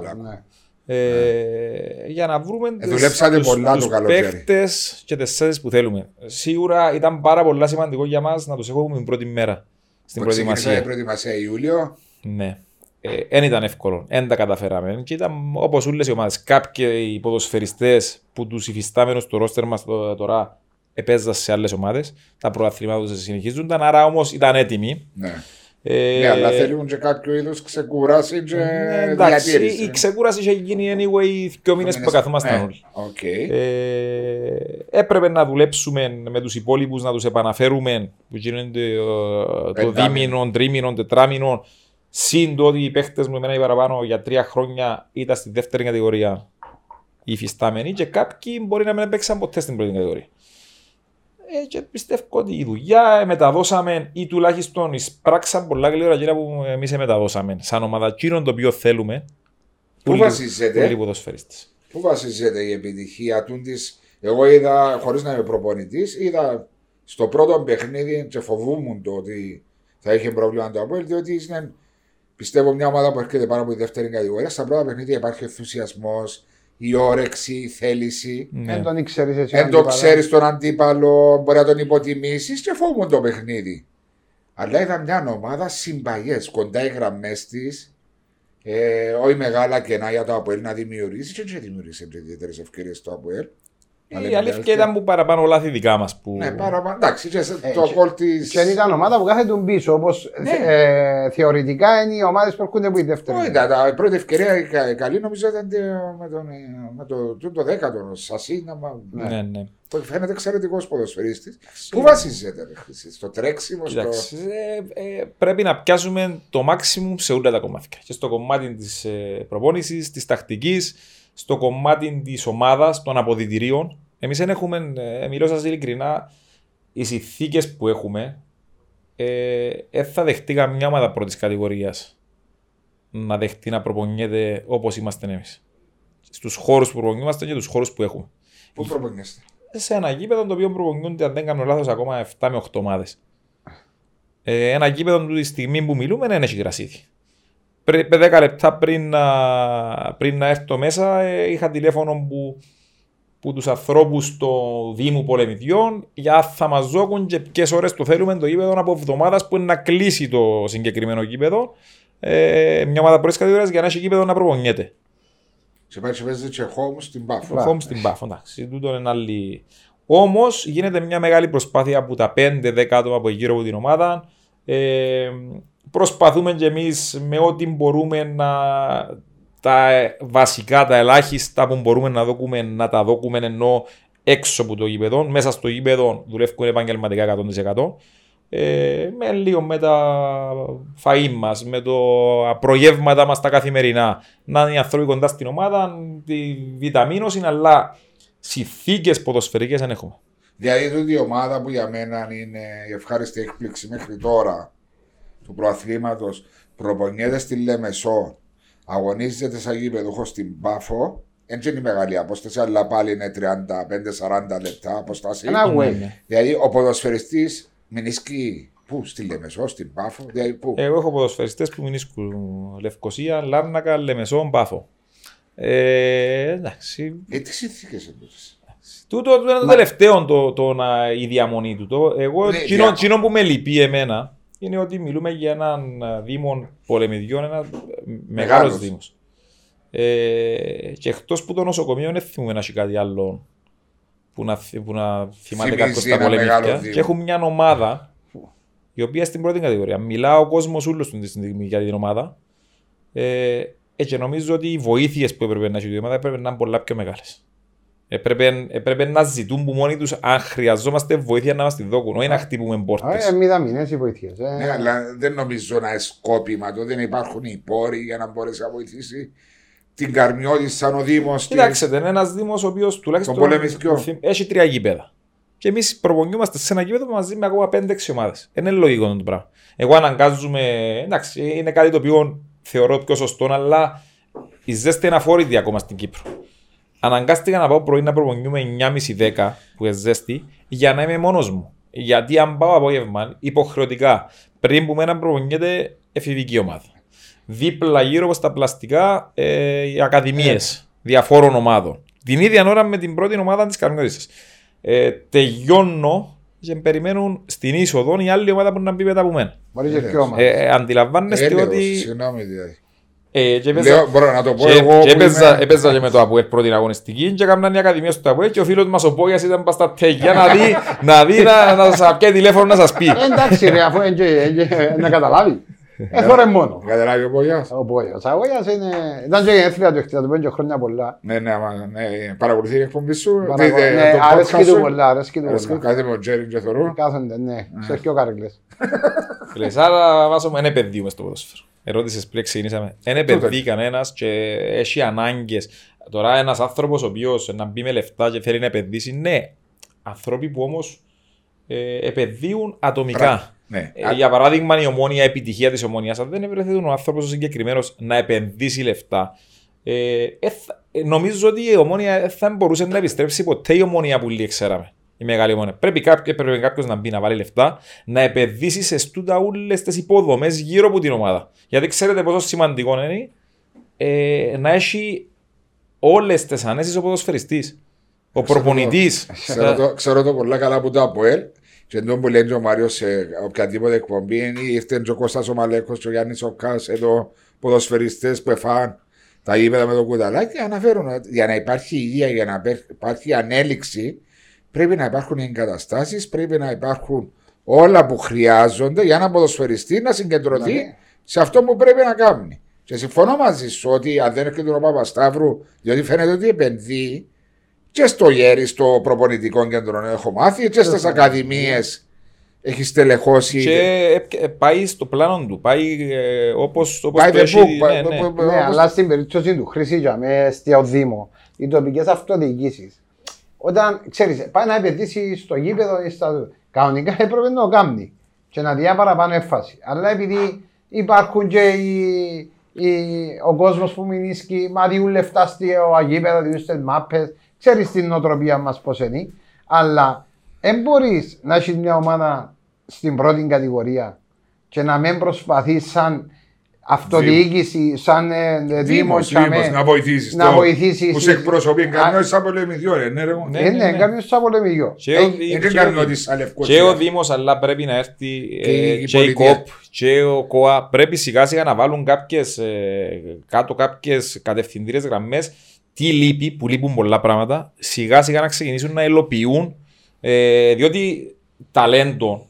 Ναι. Ε, για να βρούμε Ε, δουλέψατε πολλά το καλοκαίρι. παίχτες και τις θέσεις που θέλουμε. Σίγουρα ήταν πάρα πολύ σημαντικό για μας να τους έχουμε την πρώτη μέρα στην Που ξεκίνησε η προετοιμασία. προετοιμασία Ιούλιο. Ναι. Δεν ήταν εύκολο. Δεν τα καταφέραμε. Και ήταν όπως όλες οι ομάδες. Κάποιοι ποδοσφαιριστές που τους υφιστάμενους στο ρόστερ μας τώρα επέζαν σε άλλες ομάδες. Τα προαθλήματα τους συνεχίζονταν. Άρα όμως ήταν έτοιμοι. Ναι. Ε, Ναι, αλλά θέλουν και κάποιο είδους ξεκούραση και ναι, εντάξει, διατήρηση. η ξεκούραση είχε γίνει anyway δύο μήνες που καθόμασταν Ναι, όλοι. Οκ. Ε, έπρεπε να δουλέψουμε με τους υπόλοιπους, να τους επαναφέρουμε που γίνονται ε, το πεντάμηνο. δίμηνο, τρίμηνο, τετράμηνο. Συν το ότι οι παίχτες μου εμένα οι παραπάνω για τρία χρόνια ήταν στη δεύτερη κατηγορία οι υφιστάμενοι και κάποιοι μπορεί να μην παίξαν ποτέ στην πρώτη κατηγορία. Ε, και πιστεύω ότι η δουλειά μεταδώσαμε ή τουλάχιστον εισπράξαν πολλά γλήορα εκείνα που εμείς μεταδώσαμε σαν ομάδα. Εκείνον το οποίο θέλουμε. Πού Όλοι- βασίζεται; όλοι οι ποδοσφαιριστές. Πού βασίζεται η επιτυχία του της. Εγώ είδα, χωρίς να είμαι προπονητής, είδα στο πρώτο παιχνίδι και φοβούμουν το ότι θα είχε πρόβλημα το Αποέλ, διότι είναι, πιστεύω, μια ομάδα που έρχεται πάνω από τη δεύτερη κατηγορία. Στα πρώτα παιχνίδια υπάρχει ενθουσιασμός, η όρεξη, η θέληση. Ναι. Δεν τον ήξερες εσύ. Δεν το αντίπαλος. ξέρεις τον αντίπαλο, μπορεί να τον υποτιμήσεις και φοβούμουν το παιχνίδι. Αλλά είδα μια ομάδα συμπαγές, κοντά οι γραμμές της, ε, όχι μεγάλα κενά για το Αποέλ να δημιουργήσει και δεν δημιουργήσει ιδιαίτερες ευκαιρίες στο Αποέλ. Να λέμε Η αλήθεια αλήθεια. ήταν που παραπάνω λάθη δικά μας. Που... Ναι, παραπάνω. Εντάξει, και σε- Ε, το και- κόλ τη. Και ήταν ομάδα που κάθεται πίσω. Όπως Ναι. ε, θεωρητικά είναι οι ομάδες που έρχονται από η δεύτερη. Όχι, τα, τα, η πρώτη ευκαιρία η κα- καλή νομίζω ήταν τε- με τον, ε, με το, το, το δέκατο Σασίνα. μα- Ναι, ναι. που Φαίνεται εξαιρετικός ποδοσφαιρίστης. Πού βασίζεται, ρε Χρυσή, στο τρέξιμο, στο. Κοίταξε, ε, ε, πρέπει να πιάσουμε το maximum σε όλα τα κομμάτια. Και στο κομμάτι της ε, προπόνησης, της τακτικής, στο κομμάτι της ομάδας, των αποδητηρίων. Εμείς δεν έχουμε, ε, μιλώ σα ειλικρινά, οι συνθήκες που έχουμε, ε, δεν θα δεχτεί καμιά ομάδα πρώτης κατηγορίας να δεχτεί να προπονιέται όπως είμαστε εμείς. Στους χώρους που προπονιόμαστε και τους χώρους που έχουμε. Πού προπονιέστε; σε ένα γήπεδο το οποίο προπονιούνται, αν δεν κάνω λάθος, ακόμα 7 με 8 ομάδες. Ε, ένα γήπεδο του τη στιγμή που μιλούμε δεν έχει γρασίδι. Πριν 10 λεπτά πριν να, πριν να έρθω μέσα, ε, είχα τηλέφωνο που, που τους ανθρώπους στο Δήμου Πολεμιδιών για αν θα μας δώκουν και ποιες ώρες το θέλουμε το γήπεδο από εβδομάδας που είναι να κλείσει το συγκεκριμένο γήπεδο. Ε, μια ομάδα πρώτης κατηγορίας για να έχει γήπεδο να προπονιέται. Σε πάει σε παίζει και home στην Πάφο. Μπα. Home στην Πάφο, εντάξει, τούτο είναι άλλη. Όμως γίνεται μια μεγάλη προσπάθεια από τα 5-10 άτομα από γύρω από την ομάδα. Ε, προσπαθούμε και εμείς με ό,τι μπορούμε να. τα βασικά, τα ελάχιστα που μπορούμε να δοκούμε, να τα δοκούμε ενώ έξω από το γήπεδο. Μέσα στο γήπεδο δουλεύουν επαγγελματικά 100%. ε, με λίγο με τα φαΐ μας, με το προγεύματα μας τα καθημερινά. Να είναι οι άνθρωποι κοντά στην ομάδα, τη βιταμίνωση, αλλά συνθήκες ποδοσφαιρικές δεν έχουμε. Δηλαδή τούτη η ομάδα που για μένα είναι η ευχάριστη έκπληξη μέχρι τώρα του προαθλήματος προπονιέται στη Λεμεσό, αγωνίζεται σαν γήπεδο στην Πάφο. Δεν είναι η μεγάλη απόσταση, αλλά πάλι είναι 35-40 λεπτά απόσταση. Ένα Ναι, way. ναι. Δηλαδή ο ποδοσφαιριστής μηνίσκει πού, στη Λεμεσό, στην Πάφο, δηλαδή πού; Εγώ έχω ποδοσφαιριστές που μηνίσκουν Λευκοσία, Λάρνακα, Λεμεσό, Πάφο. Ε, εντάξει, Ε, τι συνθήκες είναι Τούτο είναι το τελευταίο το, το να, η διαμονή του. Το, εγώ, Ναι, εκείνο, δια- εκείνο που με λυπεί εμένα είναι ότι μιλούμε για έναν α, δήμο πολεμιδιών, ένα μεγάλος Μεγάλος. δήμος. Ε, και εκτός που το νοσοκομείο δεν θυμούμε να έχει κάτι άλλο που να, θυ- που να θυμάται Θυμίζει κάποιος τα ένα μεγάλο πολεμικά. δήμο. Και έχουν μια ομάδα η οποία στην πρώτη κατηγορία μιλά ο κόσμος όλος τους τη στιγμή για την ομάδα. Ε, ε, και νομίζω ότι οι βοήθειες που έπρεπε να έχει η ομάδα έπρεπε να είναι πολλά πιο μεγάλες. Έπρεπε, έπρεπε να ζητούν που μόνοι τους αν χρειαζόμαστε βοήθεια να μας τη δώκουν, όχι να χτυπούμε Ε, πόρτε. μηδαμινές οι βοήθειες. ε. Ναι, αλλά δεν νομίζω να είναι σκόπιμα το. Δεν υπάρχουν οι πόροι για να μπορέσει να βοηθήσει την καρμιώτη σαν ο Δήμος. Κοιτάξτε, είναι ένας Δήμος ο οποίος τουλάχιστον Τον πολεμιστικό. έχει τρία γήπεδα. Και εμείς προπονιούμαστε σε ένα γήπεδο μαζί με ακόμα 5-6 ομάδες. Είναι λογικό το πράγμα. Εγώ αναγκάζομαι. Εντάξει, είναι κάτι το οποίο θεωρώ πιο σωστό, αλλά η ζέστη είναι αφόρητη ακόμα στην Κύπρο. Αναγκάστηκα να πάω πρωί να προπονιούμε 9.30-10 που είναι ζέστη για να είμαι μόνος μου. Γιατί αν πάω απόγευμα, υποχρεωτικά πριν που μένα προπονιέται εφηβική ομάδα. Δίπλα γύρω από τα πλαστικά ε, οι ακαδημίες διαφόρων ομάδων. Την ίδια ώρα με την πρώτη ομάδα της Καρμιώτησα. Ε, τελειώνω και περιμένουν στην είσοδο η άλλη ομάδα που να μπει μετά από μένα. Μπορεί και Ε, πιο Ε, ε, αντιλαμβάνεστε ότι. Συγγνώμη δηλαδή. Ε, και έπαιζα- Λέω, μπορώ να το πω και, εγώ. και που έπαιζα, είμαι- έπαιζα και με το ΑΠΟΕΛ πρώτη αγωνιστική και έκαναν η Ακαδημία στο ΑΠΟΕΛ και ο φίλος μας ο Πόγιας ήταν πας στα τέγια να δει, να, δει να, να σας πιέσει τηλέφωνο να σας πει. Ε, Εντάξει ρε, αφού είναι και- και- να καταλάβει. Έθωρε μόνο. Καταλάβει ο Πογιάς. Ο Πόγιος. Ο Αγώγιας είναι... Ήταν και η ένθλια του χτυπά, του πέντε χρόνια πολλά. Ναι, ναι, άμα, ναι, παρακολουθεί την εκπομπή σου. Παρακο- δείτε Ναι, το αρέσκει podcast του σου. πολλά, αρέσκει του Αρέσκει, πολλά. Κάθε με ο Τζέριν και θωρώ. Κάθονται, ναι, σε πιο καρέκλες. Λες, άρα βάζουμε ένα παιδί μες στο ποδόσφαιρο. Ερώτησες πριν ξεκινήσαμε. Ένα παιδί κανένας και έχει ανάγκες. Τώρα ένας άνθρωπος ο οποίος να μπει με λεφτά και θέλει να επενδύσει, ναι. Άνθρωποι που όμως ε, επενδύουν ατομικά. Ναι. Ε, για παράδειγμα, η ομόνια επιτυχία της ομόνιας, αν δεν βρεθεί ο άνθρωπος ο συγκεκριμένος να επενδύσει λεφτά, ε, ε, θα- ε, νομίζω ότι η ομόνια ε, θα μπορούσε να επιστρέψει ποτέ η ομόνια που λίγοι ξέραμε. Η μεγάλη ομόνια. Πρέπει, κάποιο, πρέπει κάποιο να μπει να βάλει λεφτά, να επενδύσει σε στούτα όλες τις υποδομές γύρω από την ομάδα. Γιατί ξέρετε πόσο σημαντικό είναι ε, να έχει όλες τις ανέσεις ο ποδοσφαιριστής. Ο προπονητής. Ξέρω το, ξέρω το πολλά καλά από το ΑΠΟΕΛ και τον που λέει και ο Μάριος σε οποιαδήποτε εκπομπή είναι ήρθε και ο Κώστας ο Μαλέκος και ο Γιάννης ο Κάς εδώ ποδοσφαιριστές που εφάν τα γήπεδα με το κουταλάκι αναφέρουν ότι για να υπάρχει υγεία, για να υπάρχει ανέλυξη πρέπει να υπάρχουν οι εγκαταστάσεις, πρέπει να υπάρχουν όλα που χρειάζονται για να ποδοσφαιριστή να συγκεντρωθεί Ναι. σε αυτό που πρέπει να κάνει. Και συμφωνώ μαζί σου ότι αν δεν έρχεται ο Παπασταύρου, διότι φαίνεται ότι επενδύει και στο γέρι, στο προπονητικό κέντρο έχω μάθει, και στις ακαδημίες έχεις στελεχώσει. Και ε, ε, πάει στο πλάνο του. Πάει ε, όπως, όπως Πάει το the έχει. book, ναι, πάει- ναι. πάει- πάει- Ναι, όπως- αλλά στην περίπτωση του Χρυσή Τζαμέ, στο Δήμο, οι τοπικές αυτοδιοικήσει, όταν ξέρεις, πάει να επενδύσει στο γήπεδο ή στα. Κανονικά έπρεπε να το κάνει και να δει παραπάνω έμφαση. Αλλά επειδή υπάρχουν και οι, οι, ο κόσμος που μηνίσκει, μα διούν λεφτά στο αγίπεδος, διούν στι μάπες, ξέρεις την νοοτροπία μας πώς είναι. Αλλά δεν μπορείς να έχεις μια ομάδα στην πρώτη κατηγορία και να μην προσπαθείς σαν αυτοδιοίκηση, σαν ε, Δήμος, Δήμος, τσαμέ, Δήμος, να βοηθήσεις. να βοηθήσεις. Που σε εκπροσωπεί κανένας σαν πολεμιδιό, ρε, ναι, ρε. Ναι. Ε, ναι, κάποιος σαν πολεμικό. Και Ε, ο- Δεν και κάνουμε ο- ότι σαν Και λευκό. ο Δήμος, αλλά πρέπει να έρθει Και ε, η και η πολιτεία. ΚΟΠ και ο ΚΟΑ. Πρέπει σιγά σιγά να βάλουν κάποιες, ε, κάτω κάποιες κατευθυντήρες γραμμές τι λείπει, που λείπουν πολλά πράγματα, σιγά σιγά να ξεκινήσουν να υλοποιούν, ε, διότι ταλέντο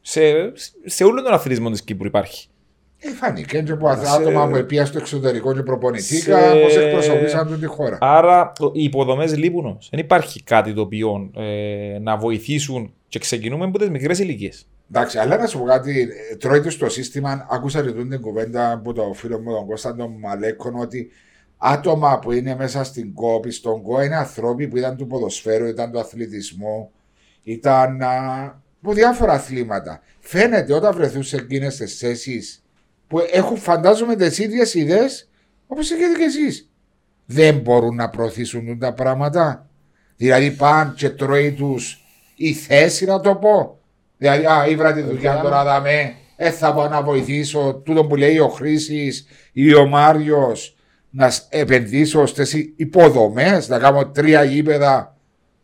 σε, σε όλο τον αθλητισμό της Κύπρου υπάρχει. Ε, φάνηκε και από Σε- άτομα που πήγαν στο εξωτερικό και προπονηθήκα, Σε- πώς εκπροσωπήσαν την τη χώρα. Άρα το- οι υποδομές λείπουν όμως. Δεν υπάρχει κάτι το οποίο ε, να βοηθήσουν και ξεκινούμε από τις μικρές ηλικίες. Εντάξει, αλλά να σου πω κάτι, ε, τρώει του το σύστημα. Άκουσα και τούτη την κουβέντα από το φίλο μου τον Κώστα τον Μαλέκον ότι άτομα που είναι μέσα στην κόπη, στον ΚΟ, είναι άνθρωποι που ήταν του ποδοσφαίρου, ήταν του αθλητισμού, ήταν α, από διάφορα αθλήματα. Φαίνεται όταν βρεθούν σε εκείνες τις θέσεις που έχουν φαντάζομαι τις ίδιες ιδέες όπως έχετε και εσείς. Δεν μπορούν να προωθήσουν τα πράγματα. Δηλαδή πάνε και τρώει τους η θέση να το πω. Δηλαδή, α, ήβρα τη δουλειά Δουλειά. τώρα δαμέ, ε, θα πάω να βοηθήσω τούτο που λέει ο Χρήσης ή ο Μάριος να σ- επενδύσω στις υποδομές, να κάνω τρία γήπεδα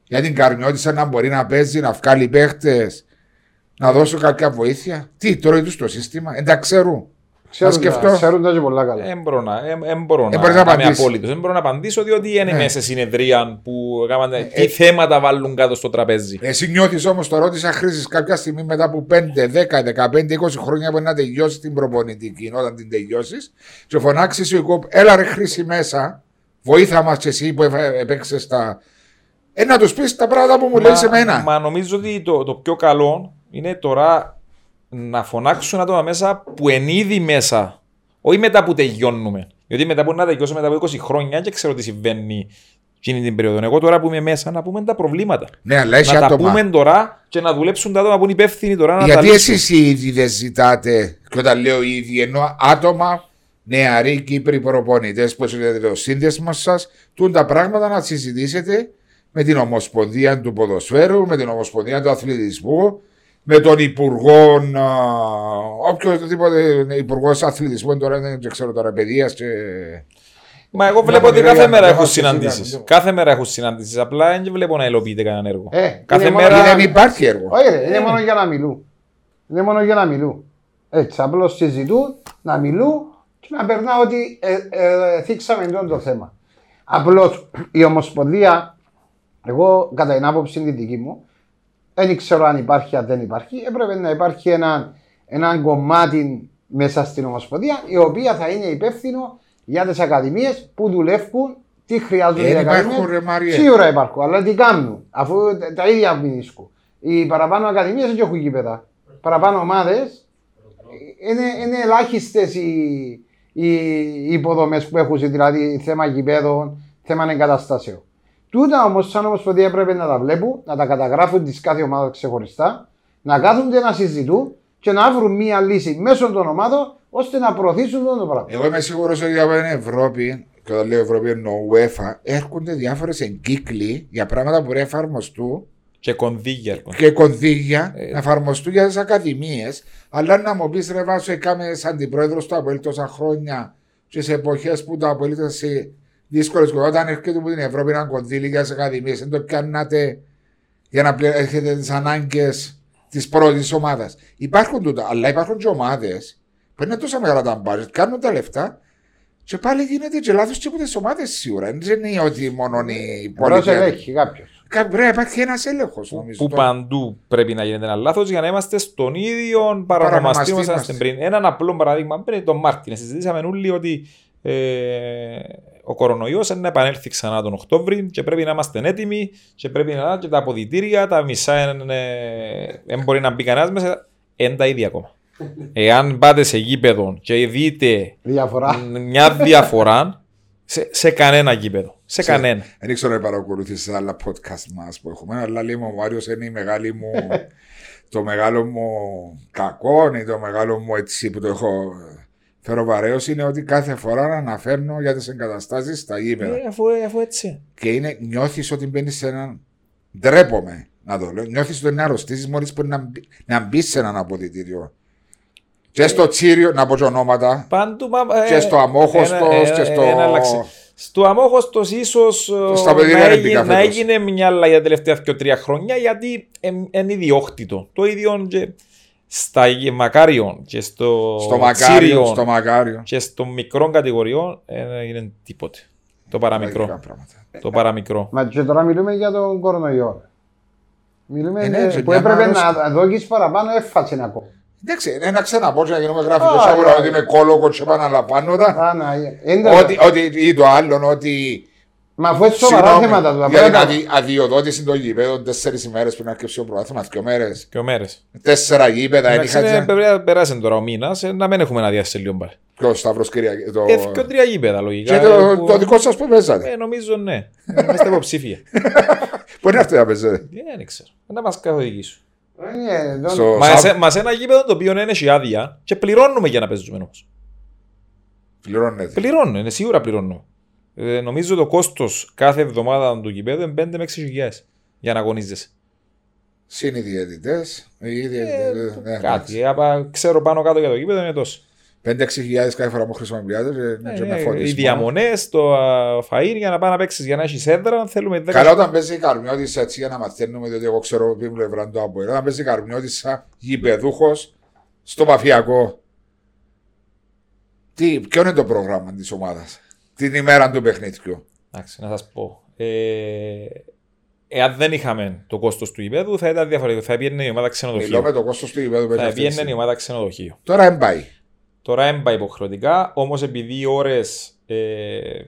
για την Καρμιώτησα να μπορεί να παίζει, να βγάλει παίχτες, να δώσω κάποια βοήθεια. Τι τρώει του το σύστημα, δεν τα ξέρουν. Ξέρουν σκεφτώ. τα- Ξέρουν τα και πολλά καλά. Δεν μπορώ να, ε, ε, μπορώ Ε, να, μπορείς να να είμαι απαντήσεις. απόλυτος. Δεν μπορώ να απαντήσω διότι δεν είμαι Ναι. σε συνεδρία που έκαναν, Ε, τι ε, θέματα βάλουν κάτω στο τραπέζι. Εσύ νιώθεις όμως το ρώτησα χρήσης κάποια στιγμή μετά από 5, 10, 15, 20 χρόνια που να τελειώσει την προπονητική, όταν την τελειώσεις, και φωνάξει ο κοπ, έλα ρε χρήση μέσα, βοήθα μας και εσύ που έπαιξε τα. Ε, να τους πεις τα πράγματα που μου λέει σε μένα. Μα νομίζω ότι το, το πιο καλό είναι τώρα να φωνάξουν άτομα μέσα που είναι ήδη μέσα. Όχι μετά που τελειώνουμε. Γιατί μετά που να τελειώσω μετά από 20 χρόνια και ξέρω τι συμβαίνει εκείνη την περίοδο. Εγώ τώρα που είμαι μέσα να πούμε τα προβλήματα. Ναι, αλλά έχει να τα άτομα. πούμε τώρα και να δουλέψουν τα άτομα που είναι υπεύθυνοι τώρα να τα Γιατί λύσουν. εσείς οι ίδιοι δεν ζητάτε, και όταν λέω ήδη, εννοώ άτομα, νεαροί Κύπροι προπονητές που έχετε το σύνδεσμο σας, τούν τα πράγματα να συζητήσετε με την Ομοσπονδία του Ποδοσφαίρου, με την Ομοσπονδία του Αθλητισμού, με τον Υπουργό, α, οποιοδήποτε υπουργός αθλητισμού, τώρα δεν ξέρω τώρα, παιδείας και. Μα εγώ βλέπω Να ότι μιλάει κάθε για μέρα να έχουν βάσεις συναντήσεις. εσύ, Κάθε μέρα έχουν συναντήσεις. Απλά δεν βλέπω να υλοποιείται κανένα έργο. Ε, Κάθε είναι μόνο μέρα- Γιατί δεν υπάρχει έργο. Όχι ρε, είναι μόνο για να μιλούν. Είναι μόνο για να μιλούν. Έτσι, απλώς συζητούν, να μιλούν και να περνά ότι ε, ε, θίξαμε αυτό το θέμα. Απλώς η Ομοσπονδία, εγώ κατά την άποψη τη δική μου, δεν ξέρω αν υπάρχει, αν δεν υπάρχει. Έπρεπε να υπάρχει ένα, ένα κομμάτι μέσα στην Ομοσπονδία, η οποία θα είναι υπεύθυνο για τις ακαδημίες που δουλεύουν, τι χρειάζονται Δεν οι υπάρχουν, ακαδημίες. ρε Μάριε. Σίγουρα υπάρχουν, αλλά τι κάνουν, αφού τα- τα ίδια μηνίσκουν. Οι παραπάνω ακαδημίες δεν έχουν γήπεδα. Παραπάνω ομάδες είναι, είναι ελάχιστες οι, οι, οι υποδομές που έχουν, δηλαδή θέμα γηπέδων, θέμα εγκαταστάσεων. Τούτα όμως, σαν ομοσπονδία έπρεπε να τα βλέπουν, να τα καταγράφουν της κάθε ομάδας ξεχωριστά, να κάθονται να συζητούν και να βρουν μία λύση μέσω των ομάδων ώστε να προωθήσουν το πράγμα. Εγώ είμαι σίγουρος ότι από την Ευρώπη, και όταν λέω Ευρώπη εννοώ UEFA, έρχονται διάφορες εγκύκλοι για πράγματα που μπορεί να εφαρμοστούν Και κονδύγια έρχονται. και κονδύλια Ε. να εφαρμοστούν για τις ακαδημίες. Αλλά να μου πεις ρε Βάσο, έκαμε σαν αντιπρόεδρο του Αποέλ τόσα χρόνια και σε εποχές που το Αποέλ ήταν σε δύσκολε και όταν έρχεται από την Ευρώπη ένα κονδύλι για τις ακαδημίες, δεν το πιάνατε για να πλε- έχετε τις ανάγκες της πρώτης ομάδας. Υπάρχουν τούτα, αλλά υπάρχουν και ομάδες που είναι τόσο μεγάλα τα μπάρες, κάνουν τα λεφτά και πάλι γίνεται και λάθος και από τις ομάδες σίγουρα. Δεν είναι ότι μόνο οι Πώς πολιτικοί. ελέγχει κάποιος. Κα- Πρέπει να υπάρχει ένας έλεγχος νομίζω. Που Το- παντού πρέπει να γίνεται ένα λάθος για να είμαστε στον ίδιο παρανομαστή Παρανομαστή που ήμασταν είμαστε. πριν. Έναν απλό παράδειγμα πριν τον Μάρτιν. Συζητήσαμε όλοι ότι ε, ο κορονοϊός είναι να επανέλθει ξανά τον Οκτώβρη και πρέπει να είμαστε έτοιμοι και πρέπει να και τα αποδητήρια, τα μισά δεν μπορεί να μπει κανένας μέσα. Είναι τα ίδια ακόμα. Εάν πάτε σε γήπεδο και δείτε Διαφορά. μια διαφορά σε, σε κανένα γήπεδο. Σε Σε- κανένα. Δεν ήξερα να παρακολουθήσεις άλλα podcast μας που έχουμε, αλλά λέει μου ο Μάριος είναι η μεγάλη μου, το μεγάλο μου κακό ή το μεγάλο μου έτσι που το έχω φέρω βαρέως είναι ότι κάθε φορά να αναφέρνω για τις εγκαταστάσεις στα γήπεδα. Ε, αφού, αφού έτσι. Και είναι, νιώθεις ότι μπαίνεις σε έναν. Ντρέπομαι να το λέω. Νιώθεις ότι είναι αρρωστήσεις μόλις μπορεί να, μπει- να μπεις σε έναν αποδητήριο. Και στο τσίριο, να πω και ονόματα. Πάντου, μα, ε, Και στο Αμόχωστος ένα- ε, και ε, στο- ένα αλλάξε. Στο αμόχωστος ίσως ε, στα παιδιά να, δεν έγινε, μπήκα να φέτος. έγινε μια αλλαγή τα τελευταία 2-3 χρόνια γιατί είναι ιδιόκτητο. Το ίδιο και στα γε- Μακάριον και στο, στο Μακάριο. Τσίριον Στο Μακάριο. και στο μικρό κατηγοριών ε, είναι τίποτε. Το παραμικρό. Μαγικά πράγματα. το παραμικρό. Μα και τώρα μιλούμε για τον κορονοϊό. Μιλούμε Ε, ναι, ε, και που μια έπρεπε άρρωστη. να δώσει παραπάνω, έφασε ακόμα. Εντάξει, ένα ξαναπώ και να γίνουμε γραφικό Α, σίγουρα ε, ότι είμαι κόλοκο και επαναλαμβάνω τα. Α, να, ε, είναι- Ότι, ότι, ή το άλλο, ότι. Μα αφού είναι σοβαρά Συγγνώμη, θέματα του. Για την απλά αδει, αδειοδότηση των γηπέδων τέσσερις ημέρες πριν αρκεψεί το πρωτάθλημα, δύο μέρες. Και ο μέρες. Τέσσερα γήπεδα, δεν Εντάξει, είχα είναι- πρέπει να περάσει τώρα ο μήνας, να μην έχουμε άδεια σε λίγο πάλι. Το Σταύρος Κυριακή. Το... Ε, και τρία γήπεδα λογικά. Και το, ε, που- το δικό σας που παίζατε. Ε, νομίζω ναι. Είμαστε υποψήφια. Πού είναι αυτό να παίζετε. Ε, Δεν ξέρω. Να μας καθοδηγήσουν. Είναι εδώ- Στο- Μα, Σα- σε, μα σε ένα γήπεδο το οποίο δεν έχει άδεια και πληρώνουμε για να παίζουμε όμως. Πληρώνετε. Πληρώνουμε, είναι σίγουρα πληρώνουμε. Ε, νομίζω το κόστος κάθε εβδομάδα του γηπέδου είναι 5 με 6 χιλιάδες για να αγωνίζεσαι. Συν οι διαιτητές. Ε, Κάτι. Ε, απα- ξέρω πάνω κάτω για το γήπεδο είναι τόσο. 5-6 χιλιάδες κάθε φορά που χρησιμοποιάτε. Ε, και με ε, οι φωτισμό. διαμονές, το α, φαΐρ για να πάει να παίξεις για να έχεις έδρα, θέλουμε 10 Καλά, όταν παίζει η Καρμιώτη έτσι για να μαθαίνουμε, διότι εγώ ξέρω ποιο πλευρά το από Όταν παίζει η Καρμιώτη σαν γηπεδούχος στο μαφιακό. Τι, ποιο είναι το πρόγραμμα της ομάδας; Την ημέρα του παιχνίδιου. Εντάξει, να σας πω. Ε, εάν δεν είχαμε το κόστος του γηπέδου, θα ήταν διαφορετικό. Θα πήγαινε η ομάδα Μιλώ ξενοδοχείο. με το κόστος του γηπέδου που έχει Θα αυτή τη πήγαινε η στιγμή. ομάδα ξενοδοχείο. Τώρα δεν πάει. Τώρα έμπα υποχρεωτικά, όμως επειδή οι ώρες ε,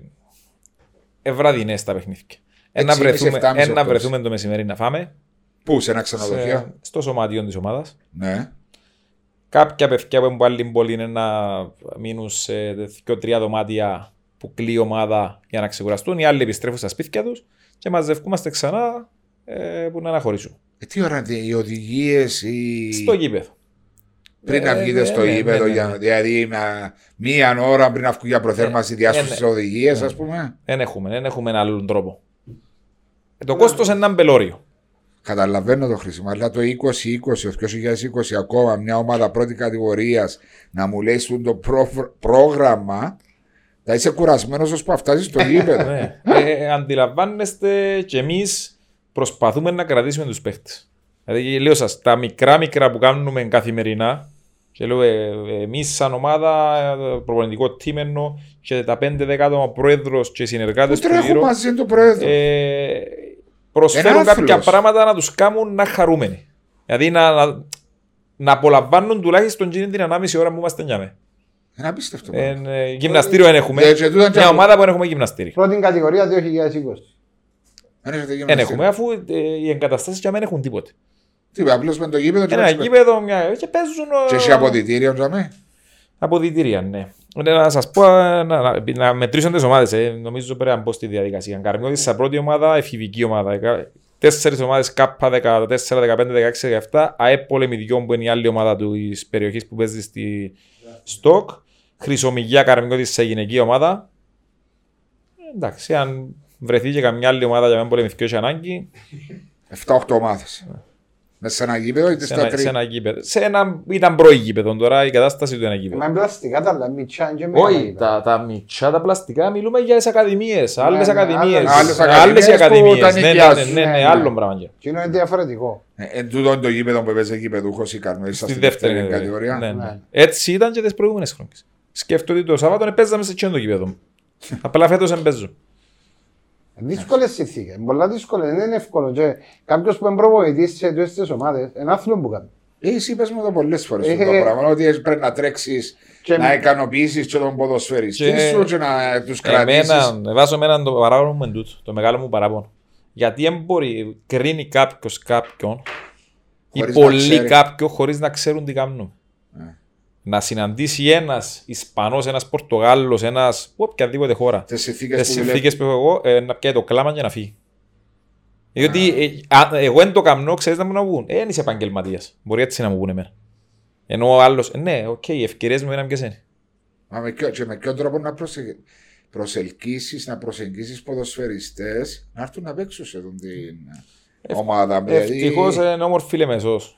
ευραδινέ τα παιχνίδια. Ένα 6,5, βρεθούμε, 7,5 ένα ώρες. βρεθούμε το μεσημέρι να φάμε Πού, σε ένα σε, ξενοδοχείο. στο σωματείο της ομάδας. Ναι. Κάποια παιδιά που έχουν άλλη πολύ είναι να μείνουν σε δύο-τρία δωμάτια που κλείει η ομάδα για να ξεκουραστούν. Οι άλλοι επιστρέφουν στα σπίτια τους και μαζευκούμαστε ξανά ε, που να αναχωρήσουν. Ε, τι ώρα είναι οι οδηγίες ή. Στο γήπεδο. Πριν να Ε, βγείτε ναι, στο ναι, γήπεδο, ναι, ναι, για- ναι. δηλαδή με μία ώρα πριν να βγουν για προθέρμανση Ε, διάσωση ε, ναι. οδηγίες, Ναι. ας πούμε. Δεν έχουμε, δεν έχουμε έναν άλλον τρόπο. Ε, το κόστος είναι ένα μπελόριο. Καταλαβαίνω το χρήσιμο, αλλά το 2020, το 2020 ακόμα μια ομάδα πρώτη κατηγορίας να μου λέει στον το προ- πρόγραμμα, θα είσαι κουρασμένος ώσπου να φτάσεις στο γήπεδο. Ναι. ε, αντιλαμβάνεστε και εμείς προσπαθούμε να κρατήσουμε τους παίχτες. Δηλαδή, λέω σας, τα μικρά μικρά που κάνουμε καθημερινά, και λέω, ε, εμείς σαν ομάδα, ε, προπονητικό team εννοώ, και τα 5-10 άτομα πρόεδρος και συνεργάτες Πού του τρέχουν γύρω, μαζί τον πρόεδρο; ε, προσφέρουν Ένα κάποια άθλος. πράγματα να τους κάνουν να χαρούμενοι. Δηλαδή να, να, να απολαμβάνουν τουλάχιστον εκείνη την ανάμιση ώρα που είμαστε νιάμε. Είναι απίστευτο. Ε, ε, γυμναστήριο δεν έχουμε. Ε, και τούτα και Μια από- ομάδα που δεν έχουμε γυμναστήριο. Πρώτη κατηγορία 2020. Δεν έχετε Δεν γυμναστήριο. έχουμε, αφού ε, οι εγκαταστάσεις για μένα έχουν τίποτε. Τι, απλώς με το γήπεδο και Ένα με τις- γήπεδο μια... και παίζουν. ε, Και έχει αποδητήριο, τζαμί. Αποδητήρια, ναι. Ναι, Να σας πω, ε, να, να, να μετρήσω τις ομάδες. Ε. Νομίζω πρέπει να μπω στη διαδικασία. Καρμιώτη σαν πρώτη ομάδα, εφηβική ομάδα. Τέσσερις ομάδες ΚΑΠΑ 14, 15, 16, 17. ΑΕΠ πολεμιδιών που είναι η άλλη ομάδα της περιοχής που παίζει στη Στοκ. Χρυσομυγιά Καρμιώτη σε γυναική ομάδα. Ε, Εντάξει, αν βρεθεί και καμιά άλλη ομάδα για να μην πολεμηθεί όχι ανάγκη, 7-8 ομάδες. Μέσα σε ένα γήπεδο ή σε στα ένα, σε τρία. ένα γήπεδο. Σε ένα, ήταν πρώη γήπεδο τώρα η κατάσταση του ένα γήπεδο. Μα είναι πλαστικά τα άλλα, μητσά και μεγάλα Όχι, γήπεδα. τα, τα μυτσά, τα πλαστικά, μιλούμε για τις ακαδημίες. Άλλες ναι, ακαδημίες. άλλες- άλλες Άλλες οι ακαδημίες που ακαδημίε. τα Ναι, ναι, ναι, νοικιάζουν. ναι, Ναι, ναι, ναι. άλλο πράγμα. και. Και είναι διαφορετικό. Ε, Εν τούτο είναι το γήπεδο που παίζει γήπεδούχο ή Καρμιώτη Στη δεύτερη κατηγορία. ναι, ναι. Ναι. Έτσι ήταν και τις προηγούμενες χρόνια. Σκέφτομαι ότι το Σάββατο παίζαμε σε εκείνο το γήπεδο. Απλά φέτος δεν παίζουν. Δύσκολες συνθήκες. Πολλά δύσκολες. Δεν είναι εύκολο. Και κάποιος που είναι προπονητής σε αυτέ τις ομάδες, ένα άθλο που κάνει. Ε, Εσύ είπες μου το πολλές φορές Ε, αυτό το πράγμα, ότι πρέπει να τρέξεις, Και- να ικανοποιήσεις και τον ποδοσφαιριστή Και- σου και να τους κρατήσεις. Εμένα, βάζω εμένα το παράπονο μου εν τούτο, το μεγάλο μου παράπονο. Γιατί δεν μπορεί κρίνει κάποιος κάποιον ή Χωρίς να πολλοί ξέρει. κάποιον χωρίς να ξέρουν τι κάνουν. Ναι. Να συναντήσει ένας Ισπανός, ένας Πορτογάλος, ένας οποιαδήποτε χώρα. Τις Τις συνθήκες που δουλεύει. συνθήκες που έχω εγώ, ε, να πιάει το κλάμα και να φύγει. Διότι ε, α, εγώ δεν το καμνώ, ξέρεις να μου να βγουν. Ε, δεν είσαι επαγγελματίας. Μπορεί έτσι να μου βγουν εμένα. Ενώ ο άλλος, ναι, οκ, οι ευκαιρίες μου είναι να πιέσαι. Μα με ποιο, και με ποιον τρόπο να προσε... προσελκύσεις, να προσεγγίσεις ποδοσφαιριστές να έρθουν να παίξουν σε αυτήν την ομάδα. Δηλαδή, Ευτυχώς είναι όμορφη η Λεμεσός.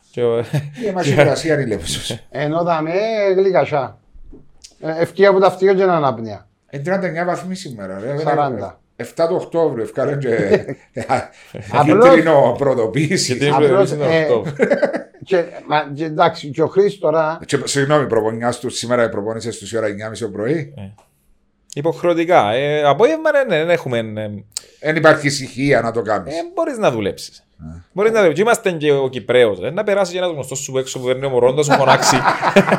η μας η Βρασία είναι η Λέμεσος. Ενώ δαμε γλυκασιά. Ε, Ευκαιρία που τα φτύο και να αναπνέα. Είναι 39 βαθμοί σήμερα. Ρε. 40. 7 του Οκτώβριου, ευκάλεν και Απλώς- κίτρινο πρωτοποίηση. Γιατί- Απλώς, είναι ε, αυτό. και, μα, και εντάξει, και ο Χρήστος τώρα Και, συγγνώμη, προπονιά του σήμερα η προπόνηση στου ώρα 9.30 το πρωί; Υποχρεωτικά. Ε, απόγευμα ναι, ναι, δεν έχουμε. Ε, Δεν υπάρχει ησυχία να το κάνεις. ε, Μπορείς να δουλέψεις. Μπορείς να και είμαστε και ο Κυπρέος, ε, να περάσει και ένας γνωστός σου έξω που παίρνει ο μωρόν, να σου φωνάξει.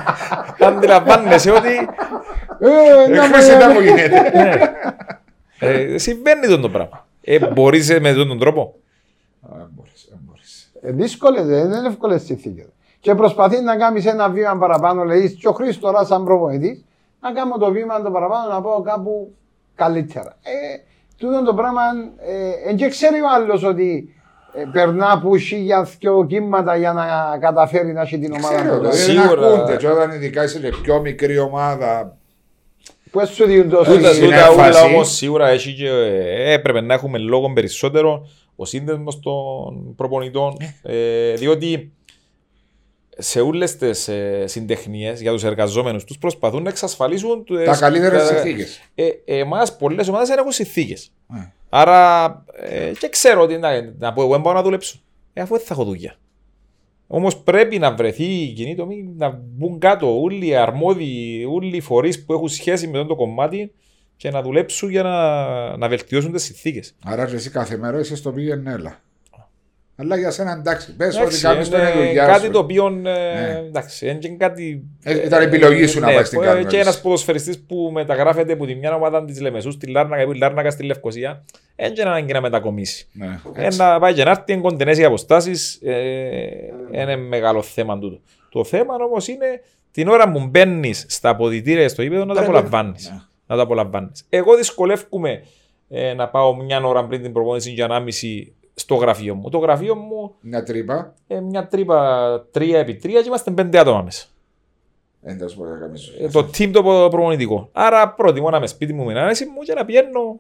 Αντιλαμβάνεσαι ότι Ε, να Χρήση μου- να μου γίνεται. ε, συμβαίνει τον το πράγμα. Ε, μπορείς με τον τον τρόπο; Α, δεν μπορείς, δεν μπορείς. Ε, Δύσκολες, δεν είναι εύκολες συνθήκες. Και προσπαθεί να κάνεις ένα βήμα παραπάνω, λέει, και ο Χρήστος τώρα, σαν προπονητής, να κάνω το βήμα το παραπάνω να πάω κάπου καλύτερα. Ε, τούτο το πράγμα, ε, και ξέρει ο άλλος ότι ε, περνά από χίλια δυο κύματα για να καταφέρει να έχει την ομάδα Ξέρω, του. δηλαδή Σίγουρα. δεν ακούνται. Και όταν ειδικά είσαι και πιο μικρή ομάδα, Πού σου δίνουν τόσο Τούτα στην τούτα όλα έμφαση. όμως σίγουρα έχει και ε, έπρεπε να έχουμε λόγο περισσότερο ο σύνδεσμος των προπονητών ε, διότι σε όλες τις ε, συντεχνίες για τους εργαζόμενους τους προσπαθούν να εξασφαλίσουν τα τις- καλύτερες τα- συνθήκες. Ε, εμάς πολλές ομάδες δεν έχουν συνθήκες. Ναι. Άρα ε, και ξέρω ότι να, να πω εγώ δεν πάω να δουλέψω. Ε, αφού δεν θα έχω δουλειά. Όμως πρέπει να βρεθεί η κοινή τομή να μπουν κάτω όλοι οι αρμόδιοι, όλοι οι φορείς που έχουν σχέση με αυτό το κομμάτι και να δουλέψουν για να, να βελτιώσουν τις συνθήκες. Άρα και εσύ κάθε μέρα είσαι στο πήγαινε έλα. Αλλά για σένα εντάξει, πες ότι κάνεις τον δουλειά κάτι σου. το οποίο. Ε, Ναι. εντάξει, είναι και κάτι. Ε, ήταν επιλογή σου να ναι, πάει στην ε, Κάρμελς. Και ένας ποδοσφαιριστής που μεταγράφεται από τη μια ομάδα της Λεμεσούς στη Λάρνακα ή από τη Λάρνακα στη Λευκοσία, δεν είναι ανάγκη να μετακομίσει. Ναι, Ε, έτσι. να πάει και να έρθει εν κοντινές οι αποστάσεις ε, είναι μεγάλο θέμα τούτο. Το θέμα όμως είναι την ώρα που μπαίνεις στα αποδητήρια στο ύπεδο να τα Πρέπει- απολαμβάνεις. Ναι. Να τα απολαμβάνεις. Εγώ δυσκολεύομαι ε, να πάω μια ώρα πριν την προπόνηση για ανάμιση στο γραφείο μου. Το γραφείο μου Μια τρύπα. ε, μια τρύπα 3 επί 3 και είμαστε πέντε άτομα μέσα. Εντάξει, μπορεί να κάνεις. Ε, το team το προ- προπονητικό. Άρα προτιμώ να είμαι σπίτι μου με την άνεση μου και να πηγαίνω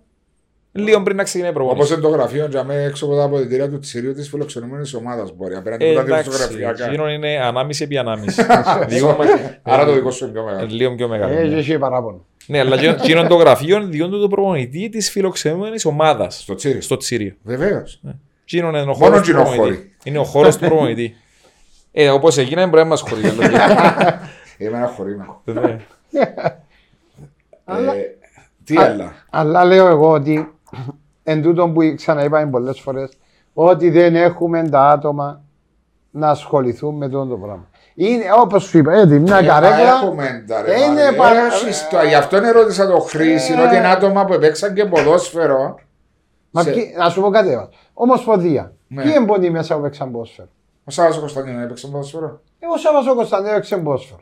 λίγο πριν να ξεκινάει η Όπως προπόνηση. είναι το γραφείο, για μένα έξω από τα αποδητήρια του Τσιρίου της φιλοξενούμενης ομάδας μπορεί. Απέναντι Ε, από τα εντάξει, δημοσιογραφιακά. εκείνο είναι ανάμιση επί ανάμιση. Δικό- Άρα το δικό σου είναι πιο μεγάλο. Λίγο πιο μεγάλο. Ε, ναι. έχει παράπονο. Ναι, αλλά εκείνο- εκείνο είναι το γραφείο διότι το προπονητή της φιλοξενούμενης ομάδας Στο Τσίριο. στο Τσίριο. Βεβαίως. Εκείνο είναι ο Μόνο χώρος του εκείνο προπονητή. χώρι. Είναι ο χώρος του προπονητή. Ε, όπως εκείνα δεν μπορεί να μας χωρίζει. Είμαι ένα χωρί. Ναι. Αλλά- Ε, Τι άλλα; Αλλά λέω εγώ ότι εν τούτο που ξαναείπαμε πολλές φορές, ότι δεν έχουμε τα άτομα να ασχοληθούν με αυτό το πράγμα. Είναι όπως σου είπα, έτσι, μια Ε, μα καρέκλα. Έχουμε τα ρε. Είναι Μάρια. πα- Έχεις το- Γι' αυτό ερώτησα το Χρήση, Ε. ότι είναι άτομα που επέξαν και ποδόσφαιρο. Μα σε- ποιοι- να σου πω κάτι. Άλλο. Ομοσπονδία. Ναι. Ποιοι εμπονοί μέσα που παίξαν ποδόσφαιρο. Ο Σάββας ο Κωνσταντίνο έπαιξε ποδόσφαιρο. Εγώ Σάββα ο Κωνσταντίνο έπαιξε ποδόσφαιρο.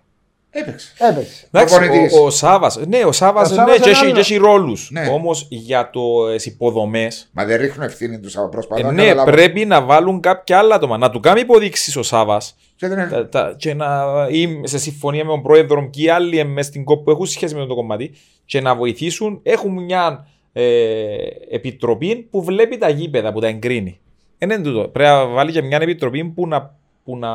Έπαιξε. Έπαιξε. Εντάξει, Προπονητής. ο, ο Σάβα. Ναι, ο Σάβα Ο ναι, Σάββας και είναι έχει- άλλο. και έχει ρόλους. Ναι. Όμως για τι υποδομέ. Μα δεν ρίχνουν ευθύνη τους από Ε, προσπαθώ. να ναι, καταλάβω. πρέπει να βάλουν κάποια άλλα άτομα. Να του κάνει υποδείξεις ο Σάβα Και δεν είναι- τα- τα- και να ή σε συμφωνία με τον πρόεδρο και οι άλλοι μέσα στην κόπ που έχουν σχέση με το κομμάτι και να βοηθήσουν. Έχουν μια ε, επιτροπή που βλέπει τα γήπεδα, που τα εγκρίνει. Ε, ναι, τούτο. Πρέπει να βάλει και μια επιτροπή που να, που να,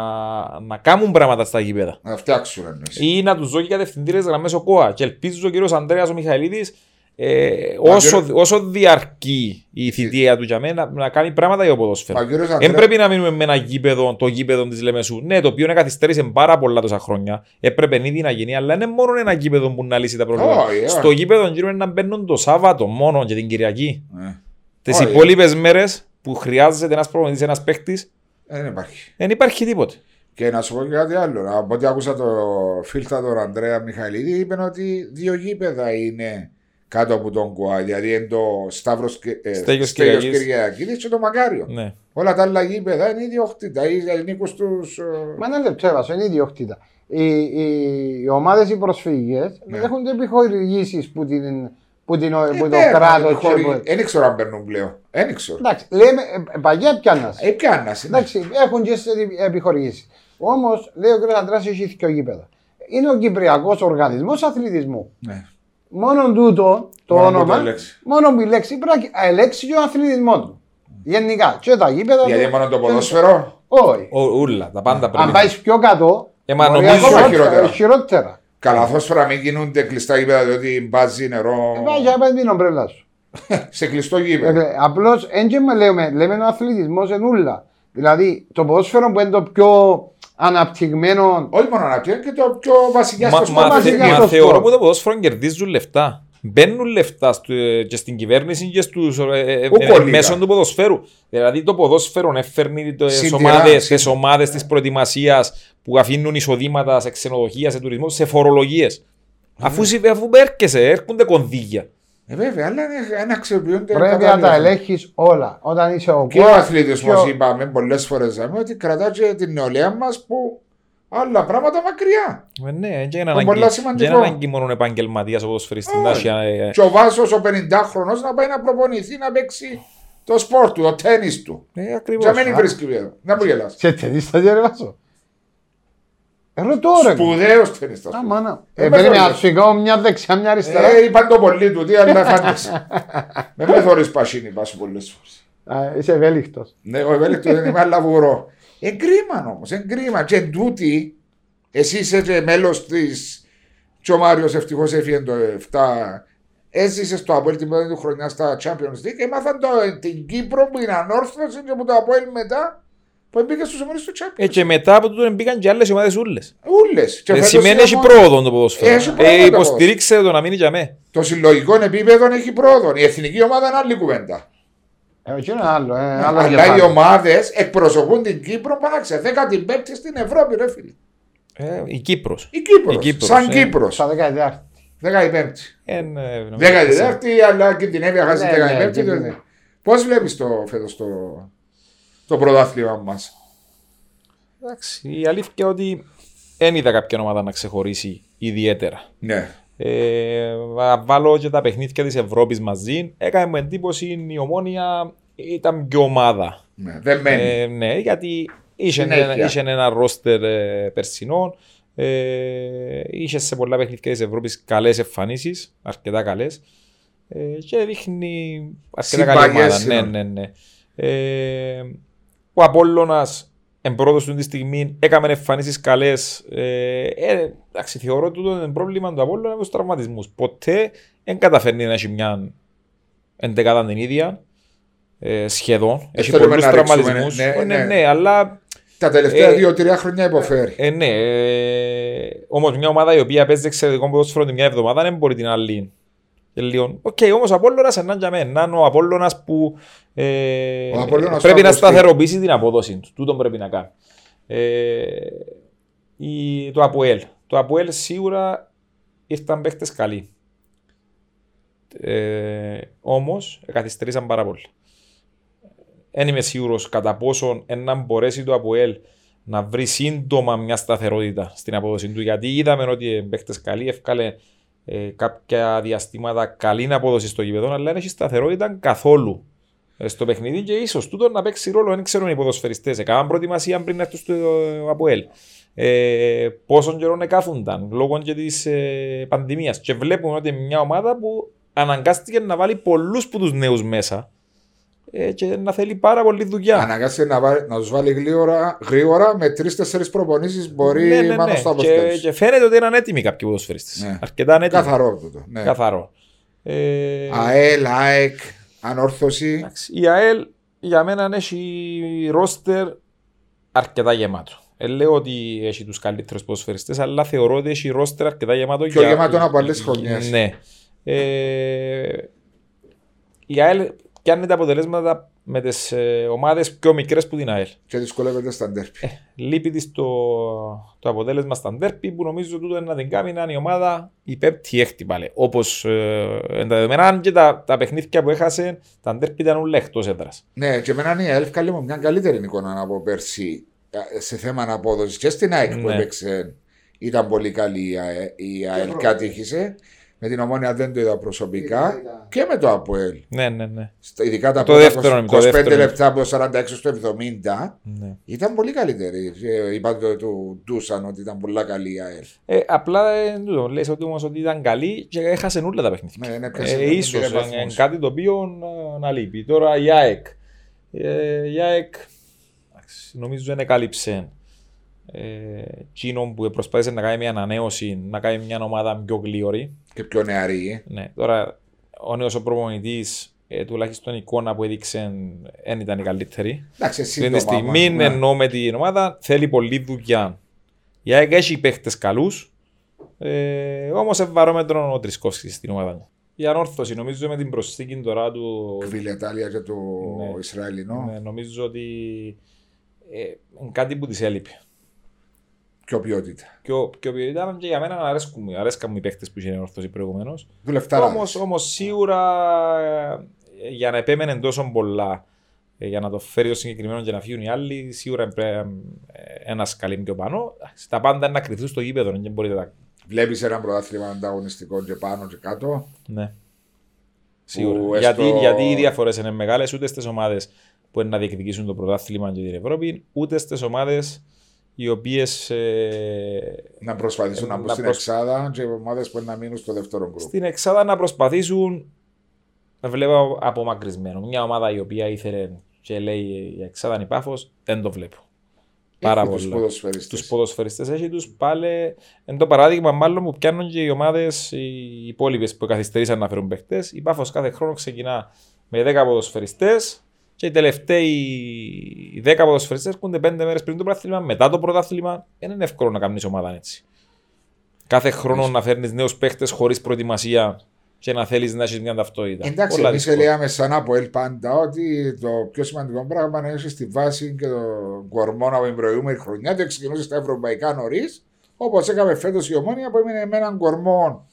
να κάνουν πράγματα στα γήπεδα. Να φτιάξουν εννοείς. Ή να τους δώσει κατευθυντήρες γραμμές ο ΚΟΑ. Και ελπίζω ο κύριος Ανδρέας ο Μιχαηλίδης, ε, Μα, όσο, κύριε- όσο διαρκεί η θητεία του για μένα, να κάνει πράγματα για το ποδόσφαιρο. Μα ο κύριος Δεν Ανδρέα- πρέπει να μείνουμε με ένα γήπεδο, το γήπεδο της Λεμεσού. Ναι, το οποίο είναι καθυστέρησε πάρα πολλά τόσα χρόνια. Έπρεπε ήδη να γίνει, αλλά είναι μόνο ένα γήπεδο που να λύσει τα προβλήματα. Όχι, όχι. Στο γήπεδο γύρω είναι να μπαίνουν το Σάββατο μόνο και την Κυριακή. Ε, Τις Όχι. υπόλοιπες μέρες που χρειάζεται ένας προπονητής, ένας παίχτη, Δεν υπάρχει. δεν υπάρχει τίποτε. Και να σου πω και κάτι άλλο. Από ό,τι άκουσα το φίλτα τον Ανδρέα Μιχαηλίδη, είπε ότι δύο γήπεδα είναι κάτω από τον ΚΟΑ. Δηλαδή είναι το Σταύρος Στέγιος Κυριακής. Κυριακίδης και το Μακάριο. Ναι. Όλα τα άλλα γήπεδα είναι ιδιοκτήτα. Οι ελληνικού τους. Μα ένα λεπτό έβασα, είναι ιδιοκτήτα. Οι, οι, οι ομάδες οι προσφυγικέ Ναι. έχουν επιχορηγήσεις που, την, που, την, Ε, που το κράτος. Δεν ξέρω αν παίρνουν πλέον. Δεν ξέρω. Εντάξει, λέμε, ε, ε, παγιά πιάνας. Ε, πιάνας. Εντάξει, έχουν και σε επιχορηγήσεις. Όμως, λέει ο κ. Αντρά, έχει δύο γήπεδα. Είναι ο Κυπριακός Οργανισμός Αθλητισμού. Ναι. Μόνο τούτο το Μόνο που όνομα, το λέξει. μόνο που η λέξη πρέπει να ελέξει και ο αθλητισμό του. Γενικά, και τα γήπεδα. Γιατί του, μόνο το και- ποδόσφαιρο; Όχι. Ο, ούλα, τα πάντα πρέπει. Αν πάεις πιο κάτω, Ε, μα μπορεί νομίζω- ακόμα χειρότερα. χειρότερα. Καλαθόσφαιρα μην κινούνται κλειστά γήπεδα διότι μπάζει νερό. Ε, Πάει για πάει την ομπρέλα σου. σε κλειστό γήπεδο. Απλώς δεν λέμε, λέμε ο αθλητισμός ενούλα. Δηλαδή το ποδόσφαιρο που είναι το πιο αναπτυγμένο. Όχι μόνο αναπτύσσεται και το πιο βασικά Μα, στο μα, σπort. βασικά θε- στο μα σπορ. θεωρώ που το ποδόσφαιρο κερδίζουν λεφτά. Μπαίνουν λεφτά στο, ε, και στην κυβέρνηση και στους ε, ε, Ου ε, κολλήκα. μέσω του ποδοσφαίρου. Δηλαδή το ποδόσφαιρο έφερνει τις Συντηρά- ομάδες, συν- τις ομάδες της προετοιμασίας που αφήνουν εισοδήματα σε ξενοδοχεία, σε τουρισμό, σε φορολογίες. Αφού, συ- αφού έρχεσαι, έρχονται κονδύλια. Ε, βέβαια, αλλά είναι- να αξιοποιούνται. Πρέπει να κατάλληλα. τα ελέγχεις όλα. Όταν είσαι ο Και ο coach, αθλητισμός, πιο- είπαμε πολλές φορές, ότι κρατάς και την νεολαία μας που άλλα πράγματα μακριά. Ε, ναι, και είναι Το ανάγκη, πολλά και σημαντικό. είναι ανάγκη μόνο επαγγελματίας όπως φέρει στην Όχι. τάση. ε, Και ο Βάσος ο 50χρονο να πάει να προπονηθεί να παίξει το σπορ του, το τέννη του. Ε, ακριβώς. Για μην βρίσκει βέβαια. Να μου γελάς. Σε ταινίστα διαρρεύασω. Ε, ρωτώ ρε. Σπουδαίος τέννη. Α, μάνα. Ε, Ε, με πρέπει να θωρείς. σου κάνω μια δεξιά, μια αριστερά. Ε, είπαν το πολύ του, τι αλλά φάντασε. Με με θωρείς πασίνη πάσου πολλές φορές. Α, Είσαι ευέλικτος. Ναι, εγώ ευέλικτος δεν είμαι, αλλά βουρώ. Εγκρίμα όμως, εγκρίμα. Και εν τούτη, εσύ είσαι και μέλος της. Και ο Μάριος ευτυχώς έφυγε το 7. Έζησε στο Αποέλ την πρώτη του χρονιά στα Champions League. Έμαθαν το, την Κύπρο που είναι ανόρθωση και που το Αποέλ μετά που μπήκε στους ομίλου του Champions; Ε, και μετά από τούτο μπήκαν και άλλες ομάδες ούλες. Ούλες. Ε, σημαίνει έχει πρόοδο το ποδόσφαιρο. Έχει πρόοδο Ε, το υποστηρίξτε το να μείνει για μέ. Το συλλογικό επίπεδο έχει πρόοδο. Η εθνική ομάδα είναι άλλη κουβέντα. Ε, όχι είναι άλλο. ε, άλλο Αλλά οι κεφάλι. ομάδες εκπροσωπούν την Κύπρο πάνω σε 15η στην Ευρώπη, ρε φίλε. Ε, η Κύπρος. Η Κύπρος, Η Κύπρος, σαν ε. Κύπρος. Στα 14. 15η. Ε, ναι, νομίζω. 14η, αλλά κινδυνεύει να χάσει Ναι, την ναι, 15η. κινδυνεύει. Πώς βλέπεις το φέτος το, το πρωτάθλημα μας. Εντάξει, η αλήθεια είναι ότι δεν είδα κάποια ομάδα να ξεχωρίσει ιδιαίτερα. Ναι. Ε, να βάλω και τα παιχνίδια της Ευρώπης μαζί. Έκανε μου εντύπωση η ομόνια ήταν πιο ομάδα. ναι. Δεν μένει. Ε, ναι, γιατί είχε, Συνέχεια. ένα, είχε ένα ρόστερ ε, περσινών. Ε, είχε σε πολλά παιχνίδια της Ευρώπης καλές εμφανίσεις, αρκετά καλές. Ε, και δείχνει αρκετά καλή Συμπαγές ομάδα. Ναι, είναι. ναι, ναι. Ε, ο Απόλλωνας εν πρώτος του τη στιγμή έκαμε εμφανίσεις καλές. Ε, ε, εντάξει, θεωρώ τούτο είναι πρόβλημα του Απόλλωνα με τους τραυματισμούς. Ποτέ δεν καταφέρνει να έχει μια εντεκάδα την ίδια. Ε, σχεδόν. Έχει θέλουμε πολλούς να ρίξουμε, τραυματισμούς. ναι, Ε, ναι, ναι. ναι, αλλά Τα τελευταία ε, δύο-τρία χρόνια υποφέρει. ε, ναι, ε, όμως μια ομάδα η οποία παίζει εξαιρετικό ποδόσφαιρο την μια εβδομάδα δεν μπορεί την άλλη. Και λίγο. Οκ, όμως ο Απόλλωνας είναι για μένα. Να είναι ο Απόλλωνας που ε, Ο Απόλλωνας πρέπει θα να ακουστεί. σταθεροποιήσει την απόδοση του. Τούτον πρέπει να κάνει. Ε, η, το Αποέλ. Το Αποέλ σίγουρα ήρθαν παίχτες καλοί. Ε, Όμως καθυστερήσαν πάρα πολύ. Δεν είμαι σίγουρος κατά πόσον να μπορέσει το Αποέλ να βρει σύντομα μια σταθερότητα στην απόδοση του. Γιατί είδαμε ότι οι παίχτε καλοί, έφκαλε ε, κάποια διαστήματα καλή απόδοση στο γήπεδο, αλλά δεν έχει σταθερότητα καθόλου ε, στο παιχνίδι και ίσως τούτο να παίξει ρόλο. Δεν ξέρουν οι ποδοσφαιριστές. Έκαναν προετοιμασία πριν να έρθουν στο Αποέλ. Ε, πόσον καιρό κάθονταν λόγω και της ε, πανδημίας. Και βλέπουμε ότι είναι μια ομάδα που αναγκάστηκε να βάλει πολλούς που τους νέους μέσα ε, και να θέλει πάρα πολύ δουλειά. Αναγκάστηκε να, βάλει- να τους βάλει γρήγορα, γρήγορα με τρει-τέσσερι προπονήσεις μπορεί ναι, ναι, πάνω ναι. στο Και, αποτέλεσμα. και φαίνεται ότι είναι έτοιμοι κάποιοι ποδοσφαιριστές. Ναι. Αρκετά έτοιμοι. Καθαρό τούτο. Ναι. Καθαρό. Ε, ΑΕΛ, ΑΕΚ, ανόρθωση. εντάξει, η ΑΕΛ για μένα έχει ρόστερ αρκετά γεμάτο. Ε, λέω ότι έχει τους καλύτερους ποδοσφαιριστές, αλλά θεωρώ ότι έχει ρόστερ αρκετά γεμάτο. Πιο γεμάτο από άλλες χρονιές. Ναι. Ε, η ΑΕΛ πιάνει τα αποτελέσματα με τις ε, ομάδες πιο μικρές που την ΑΕΛ. Και δυσκολεύεται στα ντέρπι. Ε, λείπει της το, το αποτέλεσμα στα ντέρπι που νομίζω τούτο να την κάνει να είναι η ομάδα η πέπτη έκτη πάλι. Όπως ε, εν τα δεδομένα, αν και τα, τα παιχνίδια που έχασε, τα ντέρπι ήταν ούλα εκτός έδρας. Ναι, και εμένα η ΑΕΛ καλή μου μια καλύτερη εικόνα από πέρσι ε, σε θέμα απόδοση. Και στην ΑΕΚ που Ναι. έπαιξε ήταν πολύ καλή η ΑΕ- η ΑΕΛ και ατύχησε. Με την ομόνια δεν το είδα προσωπικά. Και με το ΑΠΟΕΛ. Ναι, ναι, ναι. Στα- Ειδικά τα Το πρώτα δεύτερο, 25 το δεύτερο. λεπτά από το 46 στο 70 ναι. ήταν πολύ καλύτερη. Ε, Είπαν το του Ντούσαν ότι ήταν πολύ καλή η ΑΕΛ. Ε, απλά ε, τούτο, λες ότι, όμως, ότι ήταν καλή και έχασε όλα τα παιχνίδια. Ναι, ναι, πιάσε Ε, τον ίσως πήρε ε, βαθμούς. ε, κάτι το οποίο ε, να λείπει. Τώρα η ΑΕΚ. Ε, η ΑΕΚ εντάξει, νομίζω δεν εκάλυψε ε, εκείνο που προσπάθησε να κάνει μια ανανέωση, να κάνει μια ομάδα πιο γλίωρη. Και πιο νεαρή. Ναι, τώρα ο νέος ο προπονητής ε, τουλάχιστον η εικόνα που έδειξε δεν ήταν η καλύτερη. Εντάξει, Αυτή τη σύντομα. στιγμή μα, ναι. ενώ με την ομάδα θέλει πολλή δουλειά. Η ΑΕΚ έχει παίχτες καλούς, ε, όμως ευαρόμετρον ο Τρισκόφσκι στην ομάδα. η ανόρθωση. Νομίζω με την προσθήκη τώρα του. Κβιλετάλια και το Ναι. Ισραηλινό. Ναι, νομίζω ότι ε, είναι κάτι που της έλειπε. Πιο ποιότητα. Και ο, και ο ήταν και για μένα αρέσκουν μου, αρέσκαν μου οι παίχτες που είχε ορθώσει προηγουμένως. Δουλευτάρα. Όμως, όμως σίγουρα ε, για να επέμενε τόσο πολλά ε, για να το φέρει το συγκεκριμένο και να φύγουν οι άλλοι, σίγουρα πρέπει ένας καλή πιο πάνω. Στα πάντα είναι να κρυφθούν στο γήπεδο, δεν μπορείτε να. Βλέπεις ένα πρωτάθλημα ανταγωνιστικό και πάνω και κάτω. Ναι. Σίγουρα. Που Γιατί, έστω- γιατί οι διαφορές είναι μεγάλες ούτε στις ομάδες που είναι να διεκδικήσουν το πρωτάθλημα και την Ευρώπη, ούτε στις ομάδες οι οποίες. Να προσπαθήσουν να Ε, μπουν να στην προσ- εξάδα και οι ομάδες που είναι να μείνουν στο δεύτερο γκρουπ. στην Εξάδα να προσπαθήσουν. Να βλέπω απομακρυσμένο. Μια ομάδα η οποία ήθελε και λέει η Εξάδα είναι η Πάφος, δεν το βλέπω. Πάρα Τους πολύ. ποδοσφαιριστές. Τους ποδοσφαιριστές έχει τους πάλι. Είναι το παράδειγμα μάλλον που πιάνουν και οι ομάδες οι υπόλοιπες που καθυστερήσαν να φέρουν παίχτε. Η Πάφος κάθε χρόνο ξεκινά με 10 ποδοσφαιριστές και οι τελευταίοι 10 ποδοσφαιριστές έρχονται 5 μέρες πριν το πρωτάθλημα. Μετά το πρωτάθλημα δεν είναι εύκολο να κάνεις ομάδα έτσι. Κάθε χρόνο να φέρνεις νέους παίχτες χωρίς προετοιμασία και να θέλεις να έχεις μια ταυτότητα. Εντάξει, Πολλά εμείς δύσκολα. λέγαμε σαν από ΕΛ πάντα ότι το πιο σημαντικό πράγμα είναι να είσαι στη βάση και τον κορμό από την προηγούμενη χρονιά. Δεν ξεκινούσες στα ευρωπαϊκά νωρίς. Όπως έκαμε φέτος η ομόνια που έμεινε με έναν κορμό.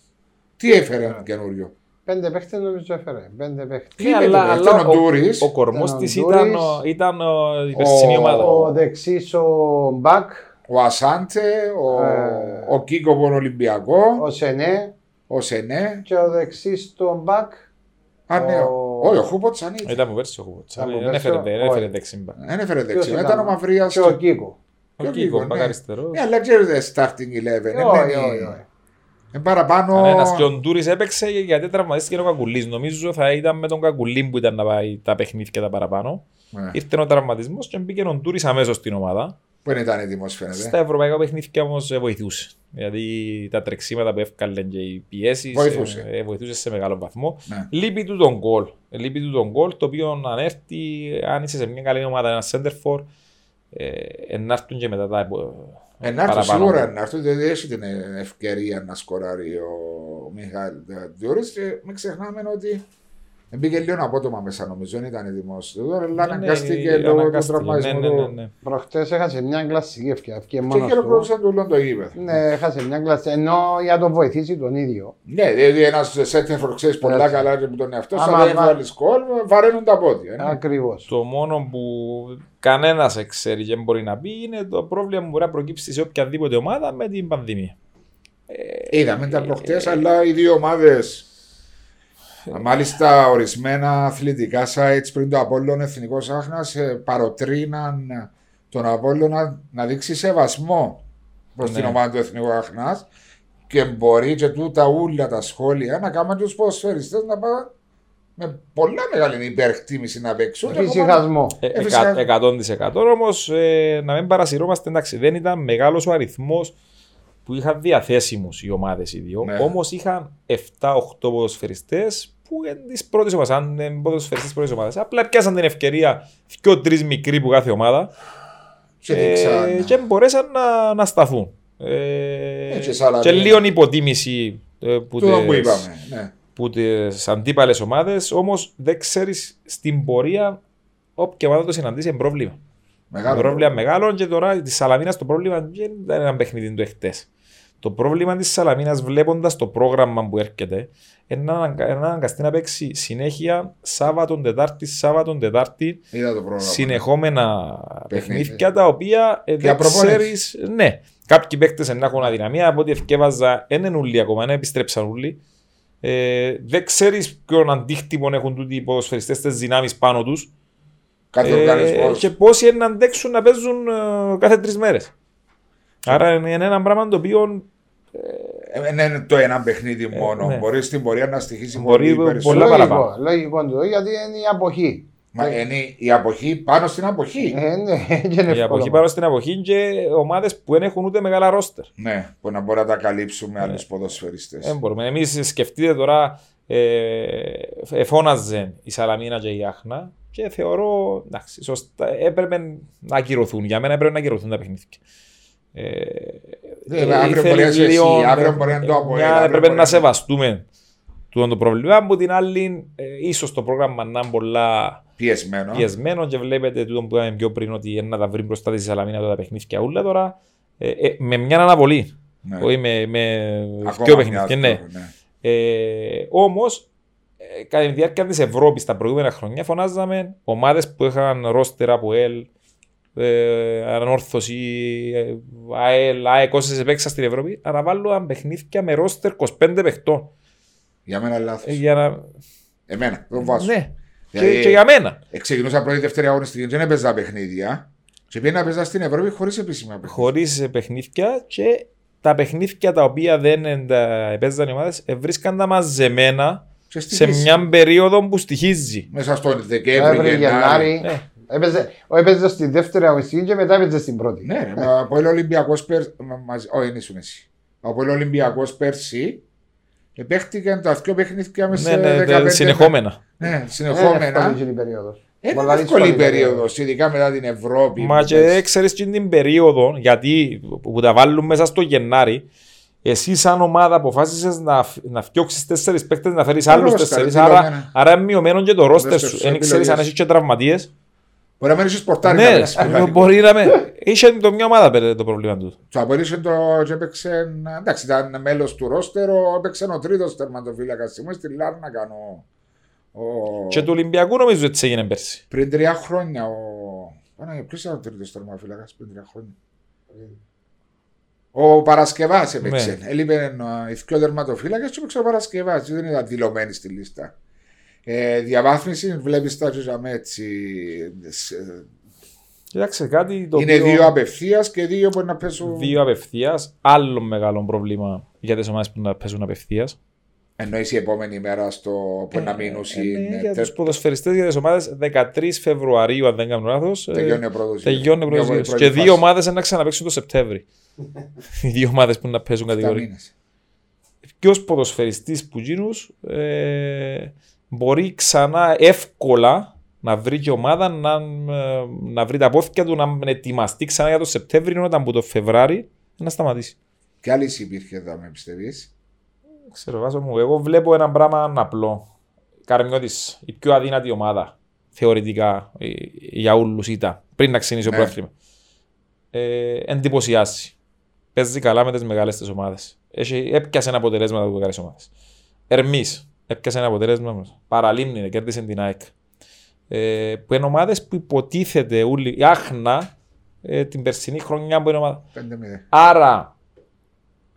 Τι έφερε καινούριο; Πέντε παίχτες νομίζω έφερε. Πέντε παίχτες. Τι είναι το αλλά ήταν ο ο, Ντούρις. ο κορμός Ήταν ο της Ντούρις. ήταν, ο- ήταν ο- η περσινή Ο- ομάδα. Ο δεξί ο Μπακ, Ο Ασάντε, ο, Ε. ο Κίκο από τον Ολυμπιακό, ο Σενέ ο Σενέ. και ο δεξί ο Μπακ. Α, ναι, Ο- όχι, ο Χούποτ αν ήταν. Ήταν από πέρσι ο Χούβοτς. Ήταν από Δεν πέρσι, έφερε- δεν όχι. έφερε δεξιμπά. Δεν έφερε Ποιος δεξιά. Ήταν ο Μαυρίας. Και ο Κίκο. Ο Και ο Κίκο, Κίκο, μπακ ναι. αριστερό. Ναι, αλλά ξέρετε, starting 11. Ε, Όχι, είναι- όχι, όχι. είναι παραπάνω. Κανένας και ο Ντούρις έπαιξε γιατί τραυματίστηκε ο Κακουλής. Νομίζω θα ήταν με τον Κακουλή που ήταν να πάει τα παιχνίδια τα παραπάνω. Ναι. Ήρθε ο τραυματισμός και μπήκε ο Ντούρις αμέσως στην ομάδα. Που δεν ήταν έτοιμο, φαίνεται. Στα ευρωπαϊκά παιχνίδια όμως ε, βοηθούσε. Γιατί τα τρεξίματα που έφκαλαν και οι πιέσεις Βοηθούσε. ε, ε, βοηθούσε σε μεγάλο βαθμό. Ναι. Λείπει του τον γκολ. Ε, Λείπει του τον γκολ το οποίο αν έρθει, αν είσαι σε μια καλή ομάδα, ένα center for, ε, να έρθουν και μετά τα επο- Ενάρτου παραπάνω σίγουρα γκολ. ενάρτου, δεν έχει την ευκαιρία να σκοράρει ο Μιχάλη Διόρη. Και μην ξεχνάμε ότι μπήκε λίγο απότομα μέσα, νομίζω, δεν ήταν έτοιμο. Αλλά Ναι, ναι, αναγκαστήκε λόγω του αναγκάστηκε. τραυματισμού. Ναι, ναι, ναι, του. ναι. Προχτές έχασε μια κλασική ευκαιρία. Και μόνος του. χειροκρότησαν του όλο το γήπεδο. Ναι, έχασε μια κλασική. Ενώ για να τον βοηθήσει τον ίδιο. Ναι, δηλαδή ένας σέντερφορ ξέρεις πολλά Έτσι. καλά και με τον εαυτό σου, Άμα αλλά δεν βα- βάλει κόλ, βαραίνουν τα πόδια. ναι. Ακριβώς. Το μόνο που κανένας ξέρει και δεν μπορεί να πει είναι το πρόβλημα που μπορεί να προκύψει σε οποιαδήποτε ομάδα με την πανδημία. Είδαμε τα προχτές, αλλά οι δύο ομάδες. Μάλιστα, ορισμένα αθλητικά sites πριν το Απόλλων Εθνικός Άχνα παροτρύναν τον Απόλλων να, να δείξει σεβασμό προς Ναι. την ομάδα του Εθνικού Άχνα και μπορεί και τούτα ούλα τα σχόλια να κάνουν τους ποδοσφαιριστές να πάνε με πολλά μεγάλη υπερκτίμηση να παίξουν. και ακόμα- Φυσικασμό. Ε, Ε, φυσικά. εκα- 100% όμως ε, να μην παρασυρώμαστε, εντάξει, δεν ήταν μεγάλος ο αριθμός που είχαν διαθέσιμους οι ομάδες οι δύο. Ναι. Όμως είχαν 7-8 ποδοσφαιριστές που είναι τη πρώτη ομάδα, αν είναι ποδοσφαιριστές της πρώτης ομάδας. Απλά πιάσαν την ευκαιρία δύο-τρει μικροί που κάθε ομάδα Και ε, δείξαν. και μπορέσαν να, να σταθούν. Ε, Έτσι, σαν και να- λίγο υποτίμηση ε, που, Τούτο που τις- είπαμε. Ναι. που τις αντίπαλες ομάδες, όμως δεν ξέρεις στην πορεία όποια ομάδα το συναντήσει είναι πρόβλημα. Μεγάλο πρόβλημα μεγάλο και τώρα της Σαλαμίνας το πρόβλημα δεν ήταν ένα παιχνίδι του εχθές. Το πρόβλημα της Σαλαμίνας βλέποντας το πρόγραμμα που έρχεται είναι να αναγκα- να αναγκαστεί να παίξει συνέχεια Σάββατον Τετάρτη, Σάββατον Τετάρτη, Είδα το πρόγραμμα. συνεχόμενα Παιχνίδια. παιχνίδια τα οποία ε, δεν απροπόνηση. ξέρεις, ναι, κάποιοι παίκτες να έχουν αδυναμία, από ό,τι ευκέβαζα δεν είναι ούλοι ακόμα, δεν επιστρέψαν ούλοι. Ε, δεν ξέρεις ποιον αντίκτυπο έχουν τούτοι οι ποδοσφαιριστές τις δυνάμεις πάνω τους Κάθε ε, οργανισμός. και πόσοι είναι να αντέξουν να παίζουν ε, κάθε τρεις μέρες. Άρα είναι ένα πράγμα το οποίο Δεν είναι το ένα παιχνίδι μόνο. ναι. Μπορεί στην πορεία να στοιχήσει Μπορεί πολύ περισσότερο. πολλά Λογικό, παραπάνω. λογικό το, γιατί είναι η αποχή. Μα είναι η αποχή πάνω στην αποχή. Ε, ναι, και είναι η εύκολο. αποχή πάνω στην αποχή και ομάδες που δεν έχουν ούτε μεγάλα ρόστερ. Ναι, που να μπορεί να τα καλύψουμε με άλλους ποδοσφαιριστές. Δεν μπορούμε. Εμείς σκεφτείτε τώρα, ε, εφώναζε η Σαλαμίνα και η Άχνα και θεωρώ, εντάξει, σωστά, έπρεπε να ακυρωθούν. Για μένα έπρεπε να ακυρωθούν τα παιχνίδια. Ε, Ε, αύριο ήθελε μπορεί να είσαι εσύ, λίγο, αύριο ε, μπορεί να είναι το ε, Αποέλ, μια- αύριο Έπρεπε μπορεί να να- σεβαστούμε τούτο το πρόβλημα. Από την άλλη, ε, ίσως το πρόγραμμα να είναι πολλά Πιεσμένο. πιεσμένο και βλέπετε τούτο που είπαμε πιο πριν ότι είναι να τα βρει μπροστά της Σαλαμίνα τα παιχνίδια ούλα τώρα. Ε, ε, με μια αναβολή. Ναι. Όχι με, με Ακόμα δύο μια παιχνίδια. Ναι. αυτό, ναι. Ε, Όμως, ε, κατά τη διάρκεια της Ευρώπης τα προηγούμενα χρόνια φωνάζαμε ομάδες που είχαν ρόστερα από ΕΛ, ε, Ανόρθωση, ε, ΑΕΛ, ΑΕΚ, όσε επέξαν στην Ευρώπη, να βάλουν παιχνίδια με ρόστερ 25 παιχτών. Για μένα λάθος. Ε, για να... Εμένα, τον βάζω. Ναι, Δηλαδή, και, και για μένα. ε, Ξεκινούσα πρώτη δεύτερη αγωνιστική, δεν έπαιζα παιχνίδια. Και πήγαινα να παίζα στην Ευρώπη χωρίς επίσημα παιχνίδια. Χωρίς παιχνίδια και τα παιχνίδια τα οποία δεν εντα- επέζαν οι ομάδες βρίσκαν τα μαζεμένα Και στη σε φύση. μια περίοδο που στοιχίζει. Μέσα στον Δεκέμβρη, Νοέμβρη, Γενάρη. Γενάρη. Ναι. Έπαιζε, ο έπαιζε στη δεύτερη αγωνιστική και μετά έπαιζε στην πρώτη. Ναι, ρε, μα από ο Ολυμπιακό πέρσι. Όχι, δεν ήσουν εσύ. Από ο Ολυμπιακό πέρσι. Επέχτηκαν τα δύο παιχνίδια μέσα Ναι, σε ναι, 15 ναι, συνεχόμενα. Ναι, Ε, εύκολη συνεχόμενα. είναι η περίοδος. Είναι Πολλά εύκολη δύσκολη περίοδος, ειδικά μετά την Ευρώπη. Μα που και πες. ξέρεις και την περίοδο, γιατί που τα βάλουν μέσα στο Γενάρη, εσύ σαν ομάδα αποφάσισες να, φ- να φτιώξεις τέσσερις παίκτες, να φέρεις άλλους ρόστερ, τέσσερις, δηλωμένα. άρα, άρα είναι μειωμένο και το ρόστερ ρόστερ σου. σου, Δεν ξέρεις αν επιλογές. έχεις και τραυματίες. Μπορεί να μην είσαι πορτάρι. Ναι, να παίξεις παιχνίδι. μπορεί να με... Είχε το μια ομάδα πέρα το πρόβλημα τους. Το απορρίσε το και έπαιξε. Εντάξει, ήταν μέλος του ρόστερο. Έπαιξε ο τρίτος τερματοφύλακας μου στη Λάρνα. Κάνω. Ο... Και του Ολυμπιακού νομίζω έτσι έγινε πέρσι. Πριν τρία χρόνια. Ο... Παναγία, ποιος ήταν ο τρίτος τερματοφύλακας πριν τρία χρόνια; Ο Παρασκευάς έπαιξε. Ναι. Έλειπε ε, οι δυο τερματοφύλακες και έπαιξε ο Παρασκευάς. Δεν ήταν δηλωμένοι στη λίστα. Ε, διαβάθμιση βλέπεις τα τζιζαμέ έτσι. σε- Κοίταξε κάτι το Είναι οποίο... δύο απευθείας και δύο που να πέσουν. Δύο απευθείας, άλλο μεγάλο πρόβλημα για τις ομάδες που να παίζουν απευθείας. Εννοείς η επόμενη μέρα στο που να μείνουν Ε, ναι, οι για τους ποδοσφαιριστές, για τις ομάδες 13 Φεβρουαρίου, αν δεν κάνω λάθος, ε, Τελειώνει ο πρώτος τελειώνει ο γύρος. πρώτος Η γύρος. πρώτη Και δύο φάση. ομάδες να ξαναπαίξουν το Σεπτέμβρη. Οι δύο ομάδες που να παίζουν Εφτά κατηγορία. μήνες. Ποιος ποδοσφαιριστής που γίνους ε, μπορεί ξανά εύκολα να βρει και ομάδα να, ε, να βρει τα πόθηκια του να ετοιμαστεί ξανά για το Σεπτέμβριο όταν που το Φεβράρι να σταματήσει. Τι άλλη υπήρχε εδώ, με πιστεύεις. Ξέρω, βάζω μου. Εγώ βλέπω ένα πράγμα απλό. Καρμιώτης, η πιο αδύνατη ομάδα θεωρητικά ε, για όλους ήταν πριν να ξεκινήσει Ναι. το πρόθυμα. Ε, εντυπωσιάζει. Παίζει καλά με τις μεγάλες τι ομάδες. Έπιασε ένα αποτελέσμα από μεγάλε ομάδες. Ερμής, έπιασε ένα αποτέλεσμα. Παραλίμνη, κέρδισε την ΑΕΚ. Ε, που είναι ομάδες που υποτίθεται όλοι. Η Άχνα ε, την περσινή χρονιά που είναι ομάδα. 5-0. Άρα,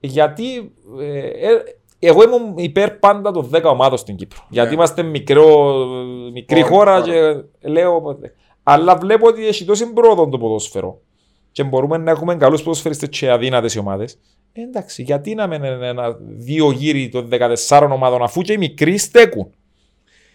γιατί ε, ε, εγώ ήμουν υπέρ πάντα των 10 ομάδων στην Κύπρο. Γιατί είμαστε μικρό, μικρή Χώρα, χώρα χώρα. και λέω. Αλλά βλέπω ότι έχει τόση πρόοδο το ποδόσφαιρο και μπορούμε να έχουμε καλούς ποδοσφαιριστές και αδύνατες οι ομάδες. Εντάξει, γιατί να μην είναι ένα δύο γύρι των 14 ομάδων αφού και οι μικροί στέκουν.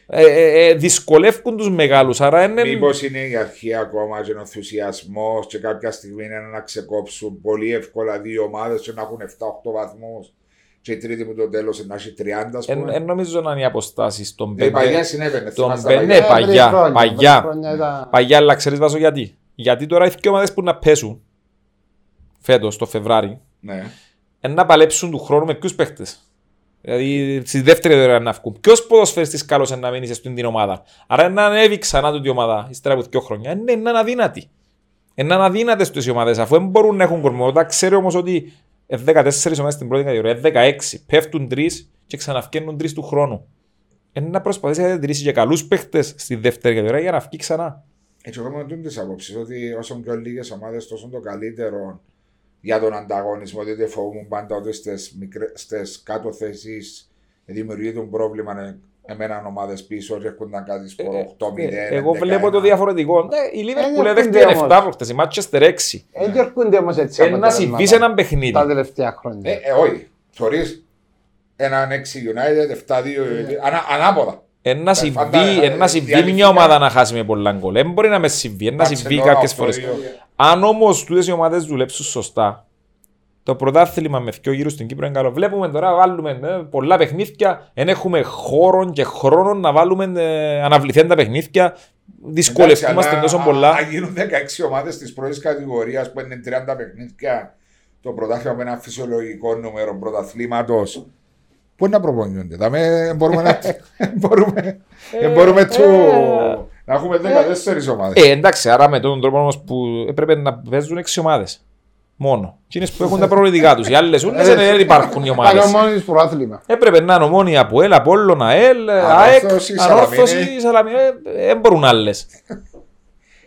Ε, ε, ε, δυσκολεύουν τους μεγάλους. Άρα είναι. Μήπως είναι η αρχή ακόμα και ο ενθουσιασμός και κάποια στιγμή είναι να ξεκόψουν πολύ εύκολα δύο ομάδες και να έχουν 7-8 βαθμούς. Και η τρίτη που το τέλος να έχει 30, ας Εν, πούμε. εν νομίζω να είναι οι αποστάσεις των Ε, πέντε. παλιά συνέβαινε. Τον θυμάσαι τα Μπενέ, παλιά. Ε, πριν παγιά, χρόνια, παγιά. πριν χρόνια ήταν- Παγιά, αλλά ξέρεις βάζω γιατί. Γιατί τώρα οι δύο ομάδες που να πέσουν φέτος το Φεβράρι Ναι. είναι να παλέψουν του χρόνου με ποιους παίχτες. Δηλαδή στη δεύτερη κατηγορία να βγουν. Ποιος ποδοσφαιριστής καλός είναι να μείνει σε αυτήν την ομάδα. Άρα να ανέβει ξανά τούτη η ομάδα ύστερα από δύο χρόνια. Είναι, είναι αδύνατη. Είναι αδύνατε στι ομάδες αφού δεν μπορούν να έχουν κορμό. Όταν ξέρει όμως ότι ε, 14 ομάδες στην πρώτη κατηγορία, ε, 16 πέφτουν τρεις και ξαναφκαίνουν τρεις του χρόνου. Είναι να προσπαθήσει να διατηρήσει και καλούς παίχτες στη δεύτερη κατηγορία για να βγει ξανά. Έτσι, εγώ είμαι τη άποψης ότι όσο πιο λίγες ομάδες, τόσο το καλύτερο για τον ανταγωνισμό. Διότι φοβούμαι πάντα ότι στις κάτω θέσεις δημιουργείται un πρόβλημα. ε, Εμένα ομάδες πίσω έρχονταν κάτι στο 8-0. Ε, εγώ 11-1. βλέπω το διαφορετικό. Ναι, η Λίβερπουλ Ε, έδεχτε έρχονται 7 όμως. προχτές, η Μάτσεστερ 6. Δεν έρχονται όμως έτσι Ε, να συμβείς αποτελέσματα σε έναν παιχνίδι. τα τελευταία χρόνια. Ε, ε, όχι. Θεωρεί έναν 6 United, 7-2. ανα- ανάποδα. Ε, να συμβεί, φαντάζομαι, ε, να συμβεί διαλυτικά. μια ομάδα να χάσει με πολλά γκολ. Δεν μπορεί να μες συμβεί, ε, να συμβεί Barcelona, κάποιες 8-2. φορές. Αν όμως τούτες οι ομάδες δουλέψουν σωστά, το πρωτάθλημα με δύο γύρους στην Κύπρο είναι καλό. Βλέπουμε τώρα, βάλουμε ε, πολλά παιχνίδια, δεν έχουμε χώρο και χρόνο να βάλουμε ε, αναβληθέντα παιχνίδια. Δυσκολευτούμαστε Εντάξει, αλλά τόσο α- πολλά. Αν γίνουν 16 ομάδες της πρώτης κατηγορίας που είναι 30 παιχνίδια, το πρωτάθλημα με ένα φυσιολογικό νούμερο πρωταθλήματος. Πού να προπονιούνται. Δαμε, μπορούμε να. μπορούμε, Ε, μπορούμε ε, του- να έχουμε 14 ομάδες. Ε, εντάξει, άρα με τον τρόπο όμως που έπρεπε να παίζουν 6 ομάδες. Μόνο. Εκείνε που έχουν τα προβλητικά τους. Οι άλλες όλε δεν υπάρχουν οι ομάδες. Καλό μόνο στο προάθλημα. Έπρεπε να είναι ομόνια από ΕΛ, Απόλλων, ΑΕΛ, ΑΕΚ, Ανόρθωση, Ανόρθωση, Σαλαμίνη. Σαλαμίνη. Δεν μπορούν άλλες.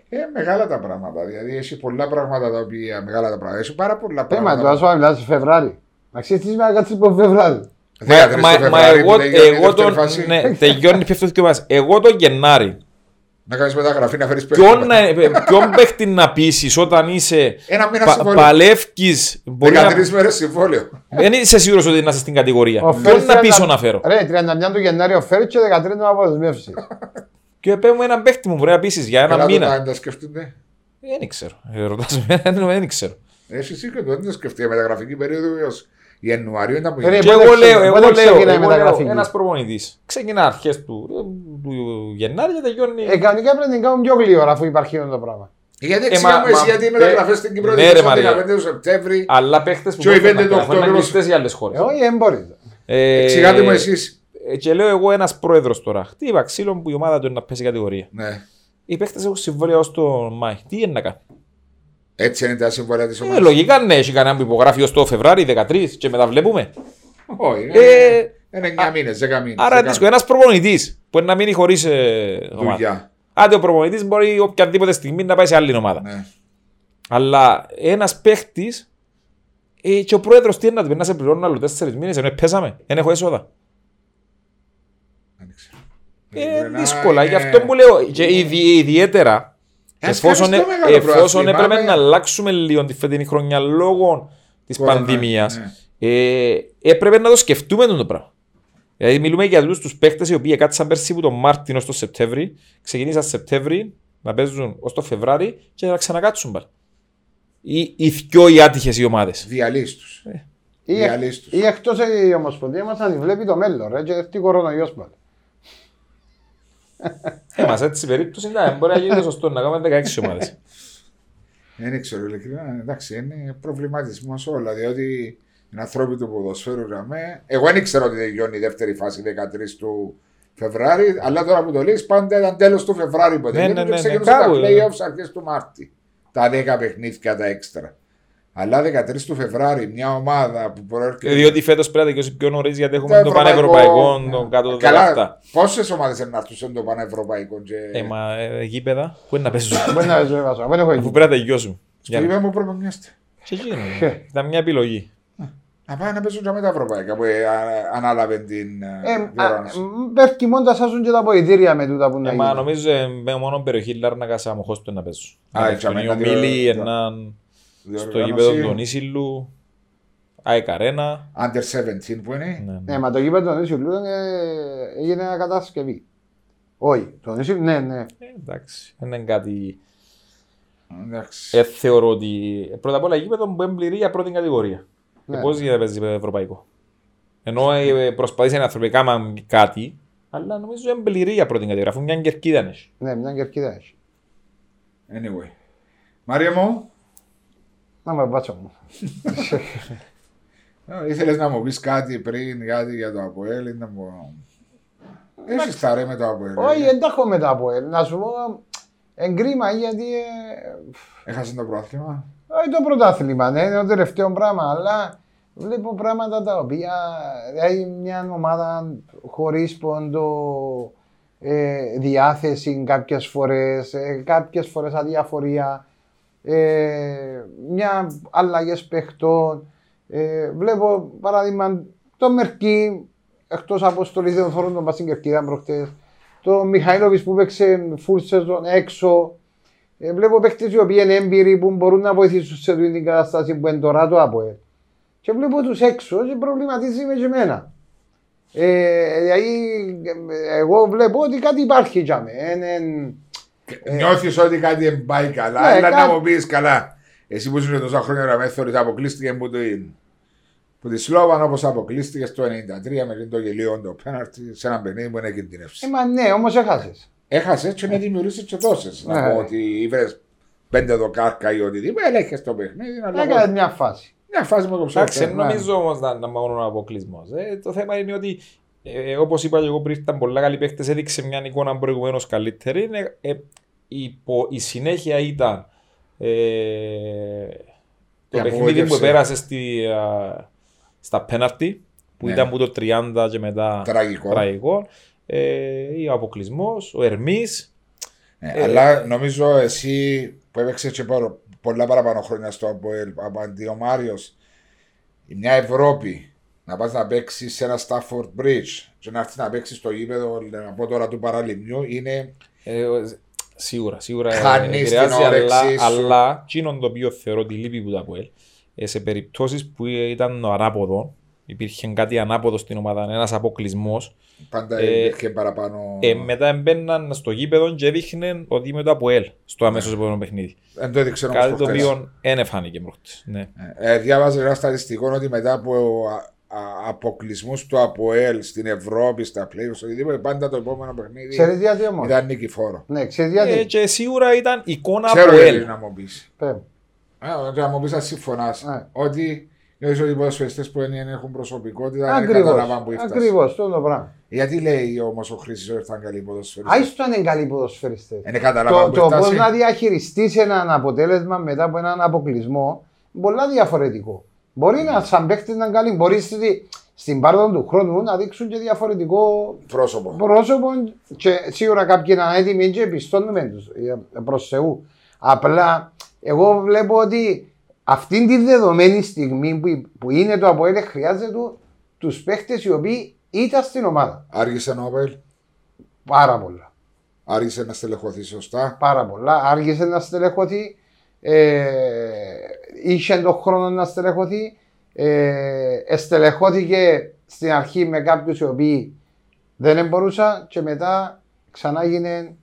Ε, μεγάλα τα πράγματα. Δηλαδή έχει πολλά πράγματα τα οποία. Μεγάλα τα πράγματα. Έχει πάρα πολλά Πέμα, πράγματα. το άσο μιλάς Φεβράρι. Να ξέρεις τι σημαίνει να κάτσεις από Φεβράρι. 13 Μα, του μα, μα Φεβρουαρίου εγώ, που τελειώνει η εγώ δεύτερη τον. φάση. Ναι, τελειώνει πέφτει το μας. Εγώ τον Γενάρη. Να κάνεις μεταγραφή να φέρεις Ποιον, να- ποιον παίχτη να πείσει όταν είσαι. Ένα μήνα Πα, συμβόλαιο. Παλεύει. Μπορεί να. 13 μέρες συμβόλαιο. Δεν είσαι σίγουρος ότι να είσαι στην κατηγορία. Ο Ποιον Φέρις να 30 πείσω να φέρω; Ρε, 39 του Γενάρη ο Φέρις και 13 του αποδεσμεύσει. Και παίρνουμε έναν παίχτη μου μπορεί να πείσει για ένα Καλά το μήνα. να τα σκεφτούνται. Δεν ξέρω. Ε, Ρωτάς με, δεν ξέρω. Εσύ εσύ και το δεν το σκεφτεί. Η μεταγραφική περίοδος έως Ιανουαρίου ήταν που Ρε, είναι. Και πότε εγώ ξε- λέω, εγώ πότε λέω, ξεκινάει η εγώ λέω μεταγραφική; ένας προπονητής. Ξεκινά αρχές του, του Γενάρη και τελειώνει. Ε, κανονικά πρέπει να την κάνουν πιο γλύωρα αφού υπάρχει αυτό το πράγμα. Γιατί Ε, εξήγαμε μα- εσύ μα- γιατί οι ε, μεταγραφές στην Κύπρο ναι, δεν ρε, ήταν Μαρία. 15 του Σεπτέμβρη. Αλλά παίχτες που Και ο μπορούν Ιβέντε να το γράφουν, είναι Οκτώβριο. κλειστές για άλλες χώρες. Ε, όχι, δεν μπορεί. Ε, Εξηγάτε μου εσείς. ε, Και λέω εγώ ένας πρόεδρος τώρα. Χτύπα ξύλο που η ομάδα του είναι να πέσει κατηγορία. Ναι. Οι παίχτες έχουν συμβόλαια ως το Μάη. Τι είναι να κάνει. Έτσι είναι τα συμβόλαια της Ε, ομάδας. λογικά ναι, έχει κανένα που υπογράφει ως το Φεβράρι 13 και μετά βλέπουμε. Όχι. Ε, Είναι 9 μήνες, 10 μήνες. Άρα είναι δύσκολο. Ένας προπονητής που είναι να μείνει χωρίς ε, ομάδα. Δουλειά. Άντε ο προπονητής μπορεί οποιαδήποτε στιγμή να πάει σε άλλη ομάδα. Ναι. Αλλά ένας παίχτης ε, και ο πρόεδρος τι είναι να του πει να σε πληρώνουν άλλο τέσσερις μήνες ενώ πέσαμε, δεν έχω έσοδα. Δεν ξέρω. Ε, Ε, δύσκολα. ε, Γι' αυτό που λέω και ιδι- ιδιαίτερα Ας εφόσον, κάνεις το μεγάλο εφόσον πρόθυμα, έπρεπε με- να αλλάξουμε λίγο τη φετινή χρονιά λόγω της Κορονοϊού, πανδημίας, ναι. ε, έπρεπε να το σκεφτούμε το πράγμα. Δηλαδή, μιλούμε για αυτού τους παίχτε οι οποίοι κάτσαν πέρσι από τον Μάρτιν ως τον Σεπτέμβρη, ξεκινήσαν Σεπτέμβρη να παίζουν ως το Φεβράρι και να ξανακάτσουν πάλι. Οι, οι δυο οι άτυχες οι ομάδες. Διαλύσει του. Ή, Διαλύσεις τους. ή εκτός η Ομοσπονδία μας να τη βλέπει το μέλλον, ρε, και έρθει κορονοϊός πάλι. Ε, μας έτσι η περίπτωση ναι, μπορεί να γίνει το σωστό να κάνουμε 16 ομάδες. Δεν ξέρω, ειλικρινά. Εντάξει, είναι προβληματισμό όλα. Διότι είναι ανθρώποι του ποδοσφαίρου γραμμέ. Εγώ δεν ήξερα ότι τελειώνει η δεύτερη φάση 13 του Φεβράρι, αλλά τώρα που το λέει, πάντα ήταν τέλος του Φεβράρι που Ναι, ναι, τελειώνει και ναι, ναι, ξεκινούσαν κάπου, τα ε. playoffs αρχές του Μάρτη. Τα 10 παιχνίδια τα έξτρα. Αλλά 13 του Φεβράρι, μια ομάδα που προέρχεται. Διότι φέτος πρέπει να τελειώσει πιο νωρίς γιατί Το έχουμε το ευρωπαϊκό. πανευρωπαϊκό, το κάτω το 17. Καλά, πόσες ομάδες να έρθουν στο πανευρωπαϊκό. Και... Ε, μα ε, γήπεδα, πού είναι να παίζουν, Μπορεί να ζω βάζω, δεν έχω αφού εκεί. πρέπει να τελειώσουν. Στο Για να- είπε μου προπονιέστε. Και εκείνο, Ήταν μια επιλογή. Να πάνε να παίζουν και με τα ευρωπαϊκά που ε, α- ανάλαβε την ε, Ε, α, διοργάνωση. μ, Πέφτει μόνο τα σάζουν και τα ποητήρια με τούτα που να Ε, Μα γίνει. νομίζω ε, με μόνο περιοχή Λάρνακα Σαμοχώς του να παίζουν. Α, Να έτσι, παίζουν οι αμένα, ομίλοι, διοργ- έναν στο Διοργάνωση γήπεδο του Ίσιλου, ΑΕΚ Αρένα. Under 17 που είναι. Ναι, ναι. Ναι, μα το γήπεδο του Νίσιου Λούδων έγινε ένα κατασκευή. Όχι, το Νίσιου, ναι, ναι. Ε, Εντάξει, δεν είναι κάτι... Εντάξει. Ε, θεωρώ ότι πρώτα απ' όλα γήπεδο που εμπληρεί για πρώτη κατηγορία. Ναι. Και πώς γίνεται να παίζει ευρωπαϊκό; Ενώ ε, προσπαθήσαν να κάνουν κάτι, αλλά νομίζω εμπληρεί για πρώτη κατηγορία, αφού μια κερκίδα είναι. Ναι, μια κερκίδα έχει. Anyway. Μάρια μου, Να με μπάτσο μου. ήθελες να μου πεις κάτι πριν, κάτι για το Αποέλ ή να μου. Έχει τα ρε με το Αποέλ. Όχι, δεν τα έχω μετά από ελ. Να σου πω, εγκρίμα γιατί ε, Έχασες το πρόθυμα; όχι το πρωτάθλημα, ναι, είναι το τελευταίο πράγμα, αλλά βλέπω πράγματα τα οποία, δηλαδή μια ομάδα χωρίς πόντο, ε, διάθεση κάποιες φορές, ε, κάποιες φορές αδιαφορία, ε, μια αλλαγές παιχτών. Ε, βλέπω παράδειγμα το Μερκή, εκτός αποστολής δεν θέλω τον πας στην Κερκίδα προχτές, το Μιχαήλοβης που παίξε full season έξω, ε, βλέπω παίχτες οι οποίοι είναι έμπειροι που μπορούν να βοηθήσουν σε αυτή την κατάσταση που είναι τώρα το ΑΠΟΕ. Και βλέπω τους έξω και προβληματίζει με και εμένα. Ε, δηλαδή, ε, εγώ βλέπω ότι κάτι υπάρχει για μένα. Νιώθεις ότι δεν δεν πάει καλά, Ναι, αλλά κάτι- να μου πεις καλά. Εσύ που είσαι τόσα χρόνια να με θεωρείς, αποκλείστηκε που το είναι. Που τη Σλόβαν όπως αποκλείστηκε το 93 με το γελίο το πέναρτι σε ένα παιχνίδι που είναι κινδυνεύσεις. Ε, μα ναι, όμως έχασες. Έχασες και να δημιουργήσεις και τόσε. Να Ναι. πω ότι ήβρε πέντε δοκάρκα ή οτιδήποτε, ελέγχε το παιχνίδι. Αλλά Έκανε μια φάση. Μια φάση με το Εντάξει, ψωφέρ. δεν νομίζω όμως να να μόνο ο αποκλεισμό. Ε, το θέμα είναι ότι, ε, όπως είπα και εγώ πριν, ήταν πολλά καλοί παίχτε, έδειξε μια εικόνα προηγουμένως καλύτερη. Είναι, ε, η, πο- η συνέχεια ήταν ε, το Η παιχνίδι απογοήτευση. που επέρασε στη, α, στα πέναρτι, που Ναι. ήταν από το 30 και μετά Τραγικό. τραγικό. Ε, ο αποκλεισμός, ο Ερμής. Ε, αλλά νομίζω εσύ που έπαιξες και παρο- πολλά παραπάνω χρόνια στο Αποέλ από αντί ο Μάριος, μια Ευρώπη να πας να παίξεις σε ένα Stafford Bridge και να έρθεις να παίξεις στο γήπεδο να πω τώρα του παραλιμιού είναι. Ε, σίγουρα, σίγουρα Χάνεις ε, επηρεάζει, την όρεξή αλλά, σου. αλλά εκείνον το οποίο θεωρώ τη λύπη που τα ΑΠΟΕΛ, ε, σε περιπτώσεις που ήταν ο ανάποδο, υπήρχε κάτι ανάποδο στην ομάδα, ένας αποκλεισμός. Πάντα Ε, υπήρχε παραπάνω. Ε, μετά έμπαιναν στο γήπεδο και έδειχνε ότι είμαι το ΑΠΟΕΛ στο αμέσως επόμενο παιχνίδι. Δεν το έδειξε όμως Κάτι το προχτές. οποίο δεν εφάνηκε προχτές. Ναι. Ε, ε, διάβαζα ένα στατιστικό ότι μετά από αποκλεισμούς του ΑΠΟΕΛ στην Ευρώπη, στα playoffs, οτιδήποτε, πάντα το επόμενο παιχνίδι Ξέρεις γιατί όμως. ήταν νικηφόρο. Ναι, ξέρεις Ε, γιατί. και σίγουρα ήταν εικόνα Ξέρω γιατί ΑΠΟΕΛ. να μου πεις. Πες. Ε, να μου πεις αν συμφωνάς. Ναι. Ότι νιώθεις ότι οι ποδοσφαιριστές που δεν έχουν προσωπικότητα δεν Ακριβώς. καταλαβαίνουν που έφτασες. Ακριβώς, αυτό το πράγμα. Γιατί λέει όμως ο Χρήση ότι ήταν καλή ποδοσφαιριστή. Άιστο αν είναι καλοί ποδοσφαιριστές. Δεν καταλαβαίνουν Το, που το πώς έφτασε. να διαχειριστείς ένα αποτέλεσμα μετά από έναν αποκλεισμό είναι πολλά διαφορετικό. Μπορεί να σαν παίχτης να είναι καλή, μπορείς στη, στην πάροδο του χρόνου να δείξουν και διαφορετικό Πρόσωπο. πρόσωπο και σίγουρα κάποιοι να είναι έτοιμοι και πιστώνουμε τους ε, προς Θεού. Απλά εγώ βλέπω ότι αυτήν τη δεδομένη στιγμή που, που είναι το ΑΠΟΕΛ χρειάζεται τους παίχτες οι οποίοι ήταν στην ομάδα. Άργησε ο Όπελ, Πάρα πολλά. άργησε να στελεχωθεί σωστά; πάρα πολλά. Άργησε να στελεχωθεί. Ε, είχε τον χρόνο να στελεχωθεί. Ε, εστελεχώθηκε στην αρχή με κάποιους οι οποίοι δεν μπορούσαν και μετά ξανά έγινε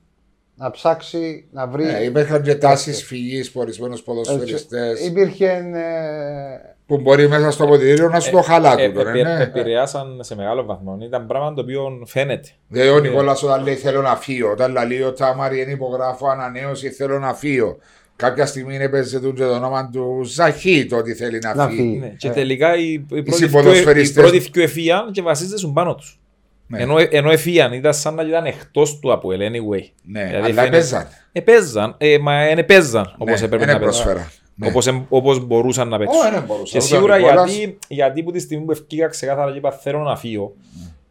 να ψάξει, να βρει. Ναι, υπήρχαν και τάσεις φυγής από ορισμένους ποδοσφαιριστές Υπήρχε. Ε, που μπορεί μέσα στο ποτήρι να σου το Ε, χαλάκουν. ε, ναι. επηρε- επηρεάσαν σε μεγάλο βαθμό. Ήταν πράγμα το οποίο φαίνεται. Δηλαδή ο Νικόλας όταν λέει θέλω να φύγω, όταν λέει ο Τάμαρη είναι υπογράφω ανανέωση θέλω να φύγω. Κάποια στιγμή είναι παίζει και το όνομα του Ζαχί το ότι θέλει να, Να φύγει. φύγει. Ναι. Και Ε. τελικά οι, οι πρώτοι συμποδοσφαιριστές- δυο- οι πρώτοι δυο εφίαν και βασίζονται πάνω τους. Ναι. Ενώ, ενώ εφίαν ήταν σαν να ήταν εκτός του από ελ, anyway. Ναι, Δηλαδή αλλά φαίνεται- παίζαν. Επέζαν, ε, μα δεν επέζαν όπως Ναι, έπρεπε δεν να παίζουν. πρόσφερα. Ναι. Όπως, εμ- όπως μπορούσαν να παίξουν. Ω, δεν μπορούσαν. Και Ούτε ο σίγουρα Νικόλας- γιατί, γιατί που τη στιγμή που ευκήκα ξεκάθαρα και είπα θέλω να φύγω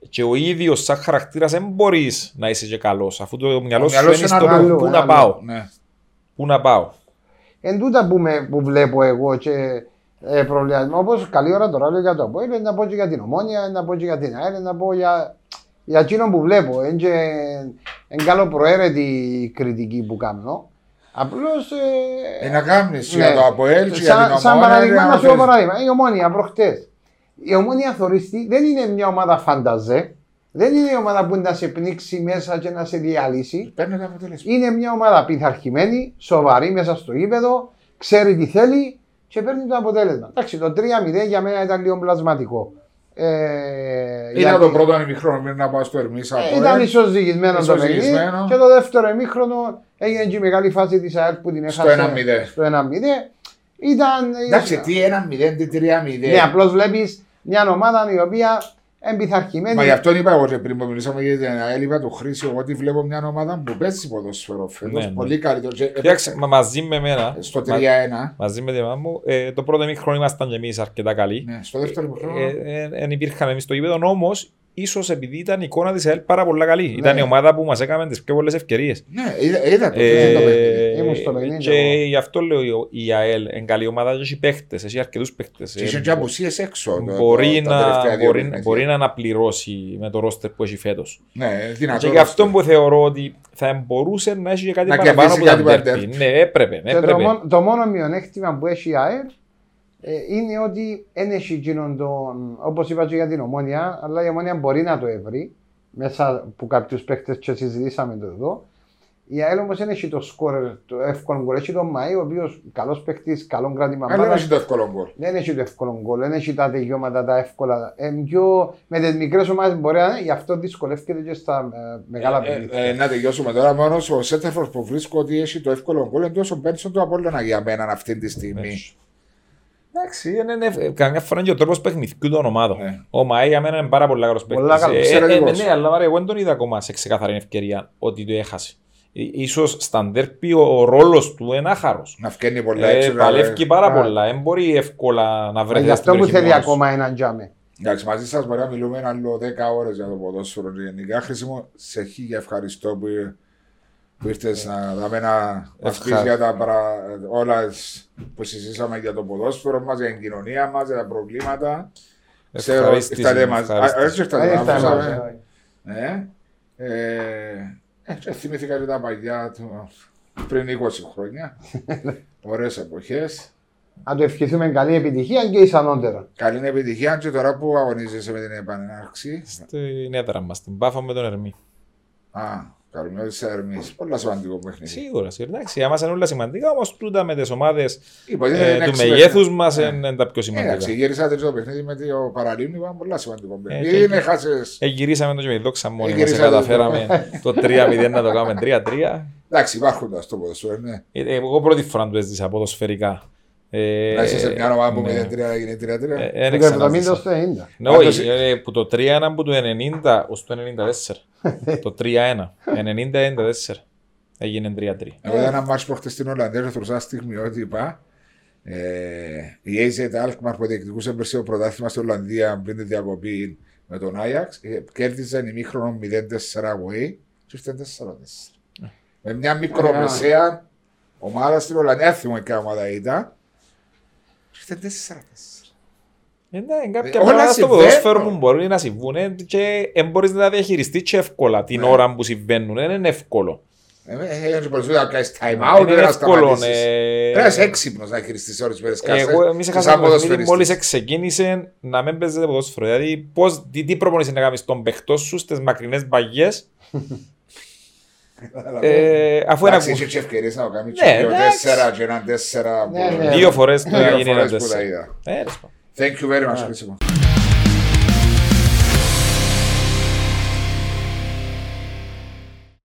και ο ίδιος σαν χαρακτήρας δεν μπορείς να είσαι και καλός αφού το μυαλό σου μυαλός σου είναι είναι στο αλλού, πού είναι να αλλού. πάω. Ναι. Πού να πάω; Εν τούτα που, με, που βλέπω εγώ και ε, προβληματισμό. Όπως καλή ώρα τώρα λέω για το ΑΠΟΕΛ, να πω και για την Ομόνια, να πω και για την ΑΕΛ, να πω για, για εκείνο που βλέπω. Εν, και, εν καλό προαίρετη η κριτική που κάνω. Απλώς. Ε, να κάνεις Ναι. για το Αποέλ και για σαν, την σαν Ομόνια, παράδειγμα, να να σου πω παίζει. παράδειγμα. Η Ομόνια προχτές. Η Ομόνια θωρίστη δεν είναι μια ομάδα φανταζέ. Δεν είναι η ομάδα που να σε πνίξει μέσα και να σε διαλύσει. Παίρνει το αποτέλεσμα. Είναι μια ομάδα πειθαρχημένη, σοβαρή μέσα στο γήπεδο, ξέρει τι θέλει και παίρνει το αποτέλεσμα. Εντάξει, το 3-0 για μένα ήταν λίγο πλασματικό. Ε, Ήταν γιατί- το πρώτο ημιχρόνο πριν να πάω στο Ερμής ε, Αποέλ. ήταν ισοζυγισμένος το παιχνίδι Ισοζυγισμένο. και το δεύτερο ημίχρονο έγινε και η μεγάλη φάση της ΑΕΛ που την Στο έχασε 1-0. στο 1-0. Ήταν. Εντάξει, τι 1-0, τι 3-0. Ναι, απλώς βλέπεις μια ομάδα η οποία εμπειθαρχημένη. Μα γι' αυτό είπα εγώ και πριν που μιλήσαμε για την ΑΕΛ, είπα του Χρήση, εγώ ότι βλέπω μια ομάδα που παίζει ποδοσφαιρό φέτος, Ναι, ναι. πολύ καλύτερο. Και Κοιτάξτε, έπαιξε μα μαζί με εμένα, Στο μα- 3-1. μαζί με τη μάμα μου, ε, το πρώτο ημίχρονο ήμασταν και εμείς αρκετά καλοί. Ναι, στο δεύτερο ημιχρόνο. Δεν υπήρχαν εμείς στο γήπεδο, όμως ίσως επειδή ήταν η εικόνα της ΕΛ πάρα πολύ καλή. Ήταν η ομάδα που μας έκαμε τις πιο πολλές ευκαιρίες. Ναι, είδα, είδα το, Ε, είδα το παιχνίδι. Ήμουν στο παιχνίδι και εγώ. γι' αυτό λέω η ΑΕΛ είναι καλή ομάδα και έχει παίχτες, έχει αρκετούς παίχτες. Και Ε, είχε και απουσίες έξω. το- μπορεί, το- τα τελευταία να, δύο μπορεί, παιχνίδια. μπορεί να αναπληρώσει με το ρόστερ που έχει φέτος. Ναι, δυνατό. Και γι' αυτό που θεωρώ ότι θα μπορούσε να έχει και κάτι Να παραπάνω κερδίσει από τα κάτι από τα derby. Ναι, έπρεπε. Και το, έπρεπε. μόνο, το μόνο μειονέκτημα που έχει η ΑΕΛ ε, είναι ότι δεν έχει εκείνον τον, όπως είπα και για την Ομόνια, αλλά η Ομόνια μπορεί να το έβρει μέσα από κάποιους παίκτες και συζητήσαμε το εδώ. Η ΑΕΛ όμως δεν έχει το σκορ, το εύκολο γκολ. Έχει τον Μαΐ, ο οποίος καλός παίκτης, καλό κράτημα Αλλά δεν μπάλας. έχει το εύκολο γκολ. Δεν έχει το εύκολο γκολ, δεν έχει τα τελειώματα τα εύκολα. Ε, πιο, με τις μικρές ομάδες μπορεί να είναι, γι' αυτό δυσκολεύεται και στα ε, μεγάλα Ε, παιχνίδια. ε, να τελειώσουμε τώρα. Μόνο ο Σέντερφορ που βρίσκω ότι έχει το εύκολο γκολ εντός ο Μπένσον του Απόλλωνα για μένα αυτή τη στιγμή. Έχει. Εντάξει, είναι, είναι, καμιά φορά είναι και ο τρόπος παιχνιδιού των ομάδων. Ναι. Ο Μαέ για μένα είναι πάρα πολύ καλός Πολλά παίκτης. καλός, Ε, ε, εξαιρετικός. ναι, αλλά βάρε, εγώ δεν τον είδα ακόμα σε ξεκαθαρή ευκαιρία ότι το έχασε. Ε, Ίσως στα ντέρπι ο, ο ρόλος του είναι άχαρος. Να φκένει πολλά Ε, έξω. παλεύει πάρα Α. πολλά. Δεν μπορεί εύκολα να βρει Γι' αυτό μου θέλει ακόμα έναν τζάμε. Εντάξει, μαζί σας μπορεί να μιλούμε άλλο 10 ώρες για το ποδόσφαιρο. Γενικά, χρήσιμο σε χίλια ευχαριστώ που, που ήρθες να δάμε να μα πει Ευχα- για τα παρα... όλα που συζήσαμε για το ποδόσφαιρο μας, για την κοινωνία μας, για τα προβλήματα. Ξέρω, Ευχαρίστηση, ήρθατε μαζί. Α, ευχαρίστηση. Έτσι ήρθατε Δεν μαζί. ήρθαμε. Ναι. Ε, ε, και θυμήθηκα και τα παγιά του πριν 20 χρόνια. Ωραίες εποχές. Να του ευχηθούμε καλή επιτυχία και εις ανώτερα. Καλή επιτυχία και τώρα που αγωνίζεσαι με την επανέναρξη. Στην έδρα μας, την Πάφα με τον Ερμή. Α, Καρμιώτη Ερμής. Πολύ σημαντικό παιχνίδι. Σίγουρα, σίγουρα. Εντάξει, για μας είναι όλα σημαντικά, όμως τούτα με τις ομάδες Υποτίθεται ε, είναι του έξι μεγέθους μας Ναι. είναι τα πιο σημαντικά. Εντάξει, γυρίσατε το παιχνίδι με το Παραλίμνη, ήταν πολύ σημαντικό Ε, παιχνίδι. και- Είναι χάσες. Ε, γυρίσαμε το και με τη δόξα μόνοι Ε, μας, γυρίσατε το. καταφέραμε το 3-0 να το κάνουμε 3-3. Εντάξει, υπάρχουν τα στο ποδοσφαίρο, ναι. Ε, Εγώ πρώτη φορά του έζησα ποδοσφαιρικά. Ε, Να είσαι σε μια ομάδα που ναι. 0-3 έγινε 3-3. Ε, Από ε, δεν το 70 ξαναζήσα. ως το 90. Ναι, όχι, Πάντως- ε, που το 3-1 που το 90 ως το 94. το 3-1. 90-94. Έγινε 3-3. Εγώ είδα ένα μάτς προχτές στην Ολλανδία, ρεθροσά στιγμιότυπα. Ε, η AZ Alkmaar που διεκδικούσε πέρσι το πρωτάθλημα στην Ολλανδία πριν τη διακοπή με τον Άγιαξ, ε, κέρδιζαν ημίχρονο 0-4 away και ήρθε 4-4. Με μια μικρομεσαία ομάδα στην Ολλανδία, δεν θυμάμαι ποια ομάδα ήταν, ήρθε 4-4. Ε, ναι, κάποια όλα πράγματα στο συμβαίνουν. ποδόσφαιρο που μπορεί να συμβούν ε, και δεν μπορείς να τα διαχειριστείς και εύκολα την Ναι. ώρα που συμβαίνουν. Δεν είναι εύκολο. Δεν μπορείς να κάνεις time Δεν out, είναι δεν να εύκολο. σταματήσεις. ε, Πρέπει να είσαι έξυπνος να χειριστείς ώρες που Εγώ, εμείς έχασαμε το παιχνίδι μόλις ξεκίνησε να μην παίζετε ποδόσφαιρο. Δηλαδή, πώς, τι, τι προπονείς να κάνεις τον παιχτό σου στις μακρινές μπαγιές, ε, αφού ένα Εντάξει, είχε και ευκαιρίες να το κάνεις Ναι, και δύο εντάξει. τέσσερα και έναν τέσσερα. Ναι, που- ναι. δύο φορές το Δύο έγινε ένα φορές που τα τέσσερα. είδα. Ε, τέλος πάντων. Thank you very much, Χρήσιμο.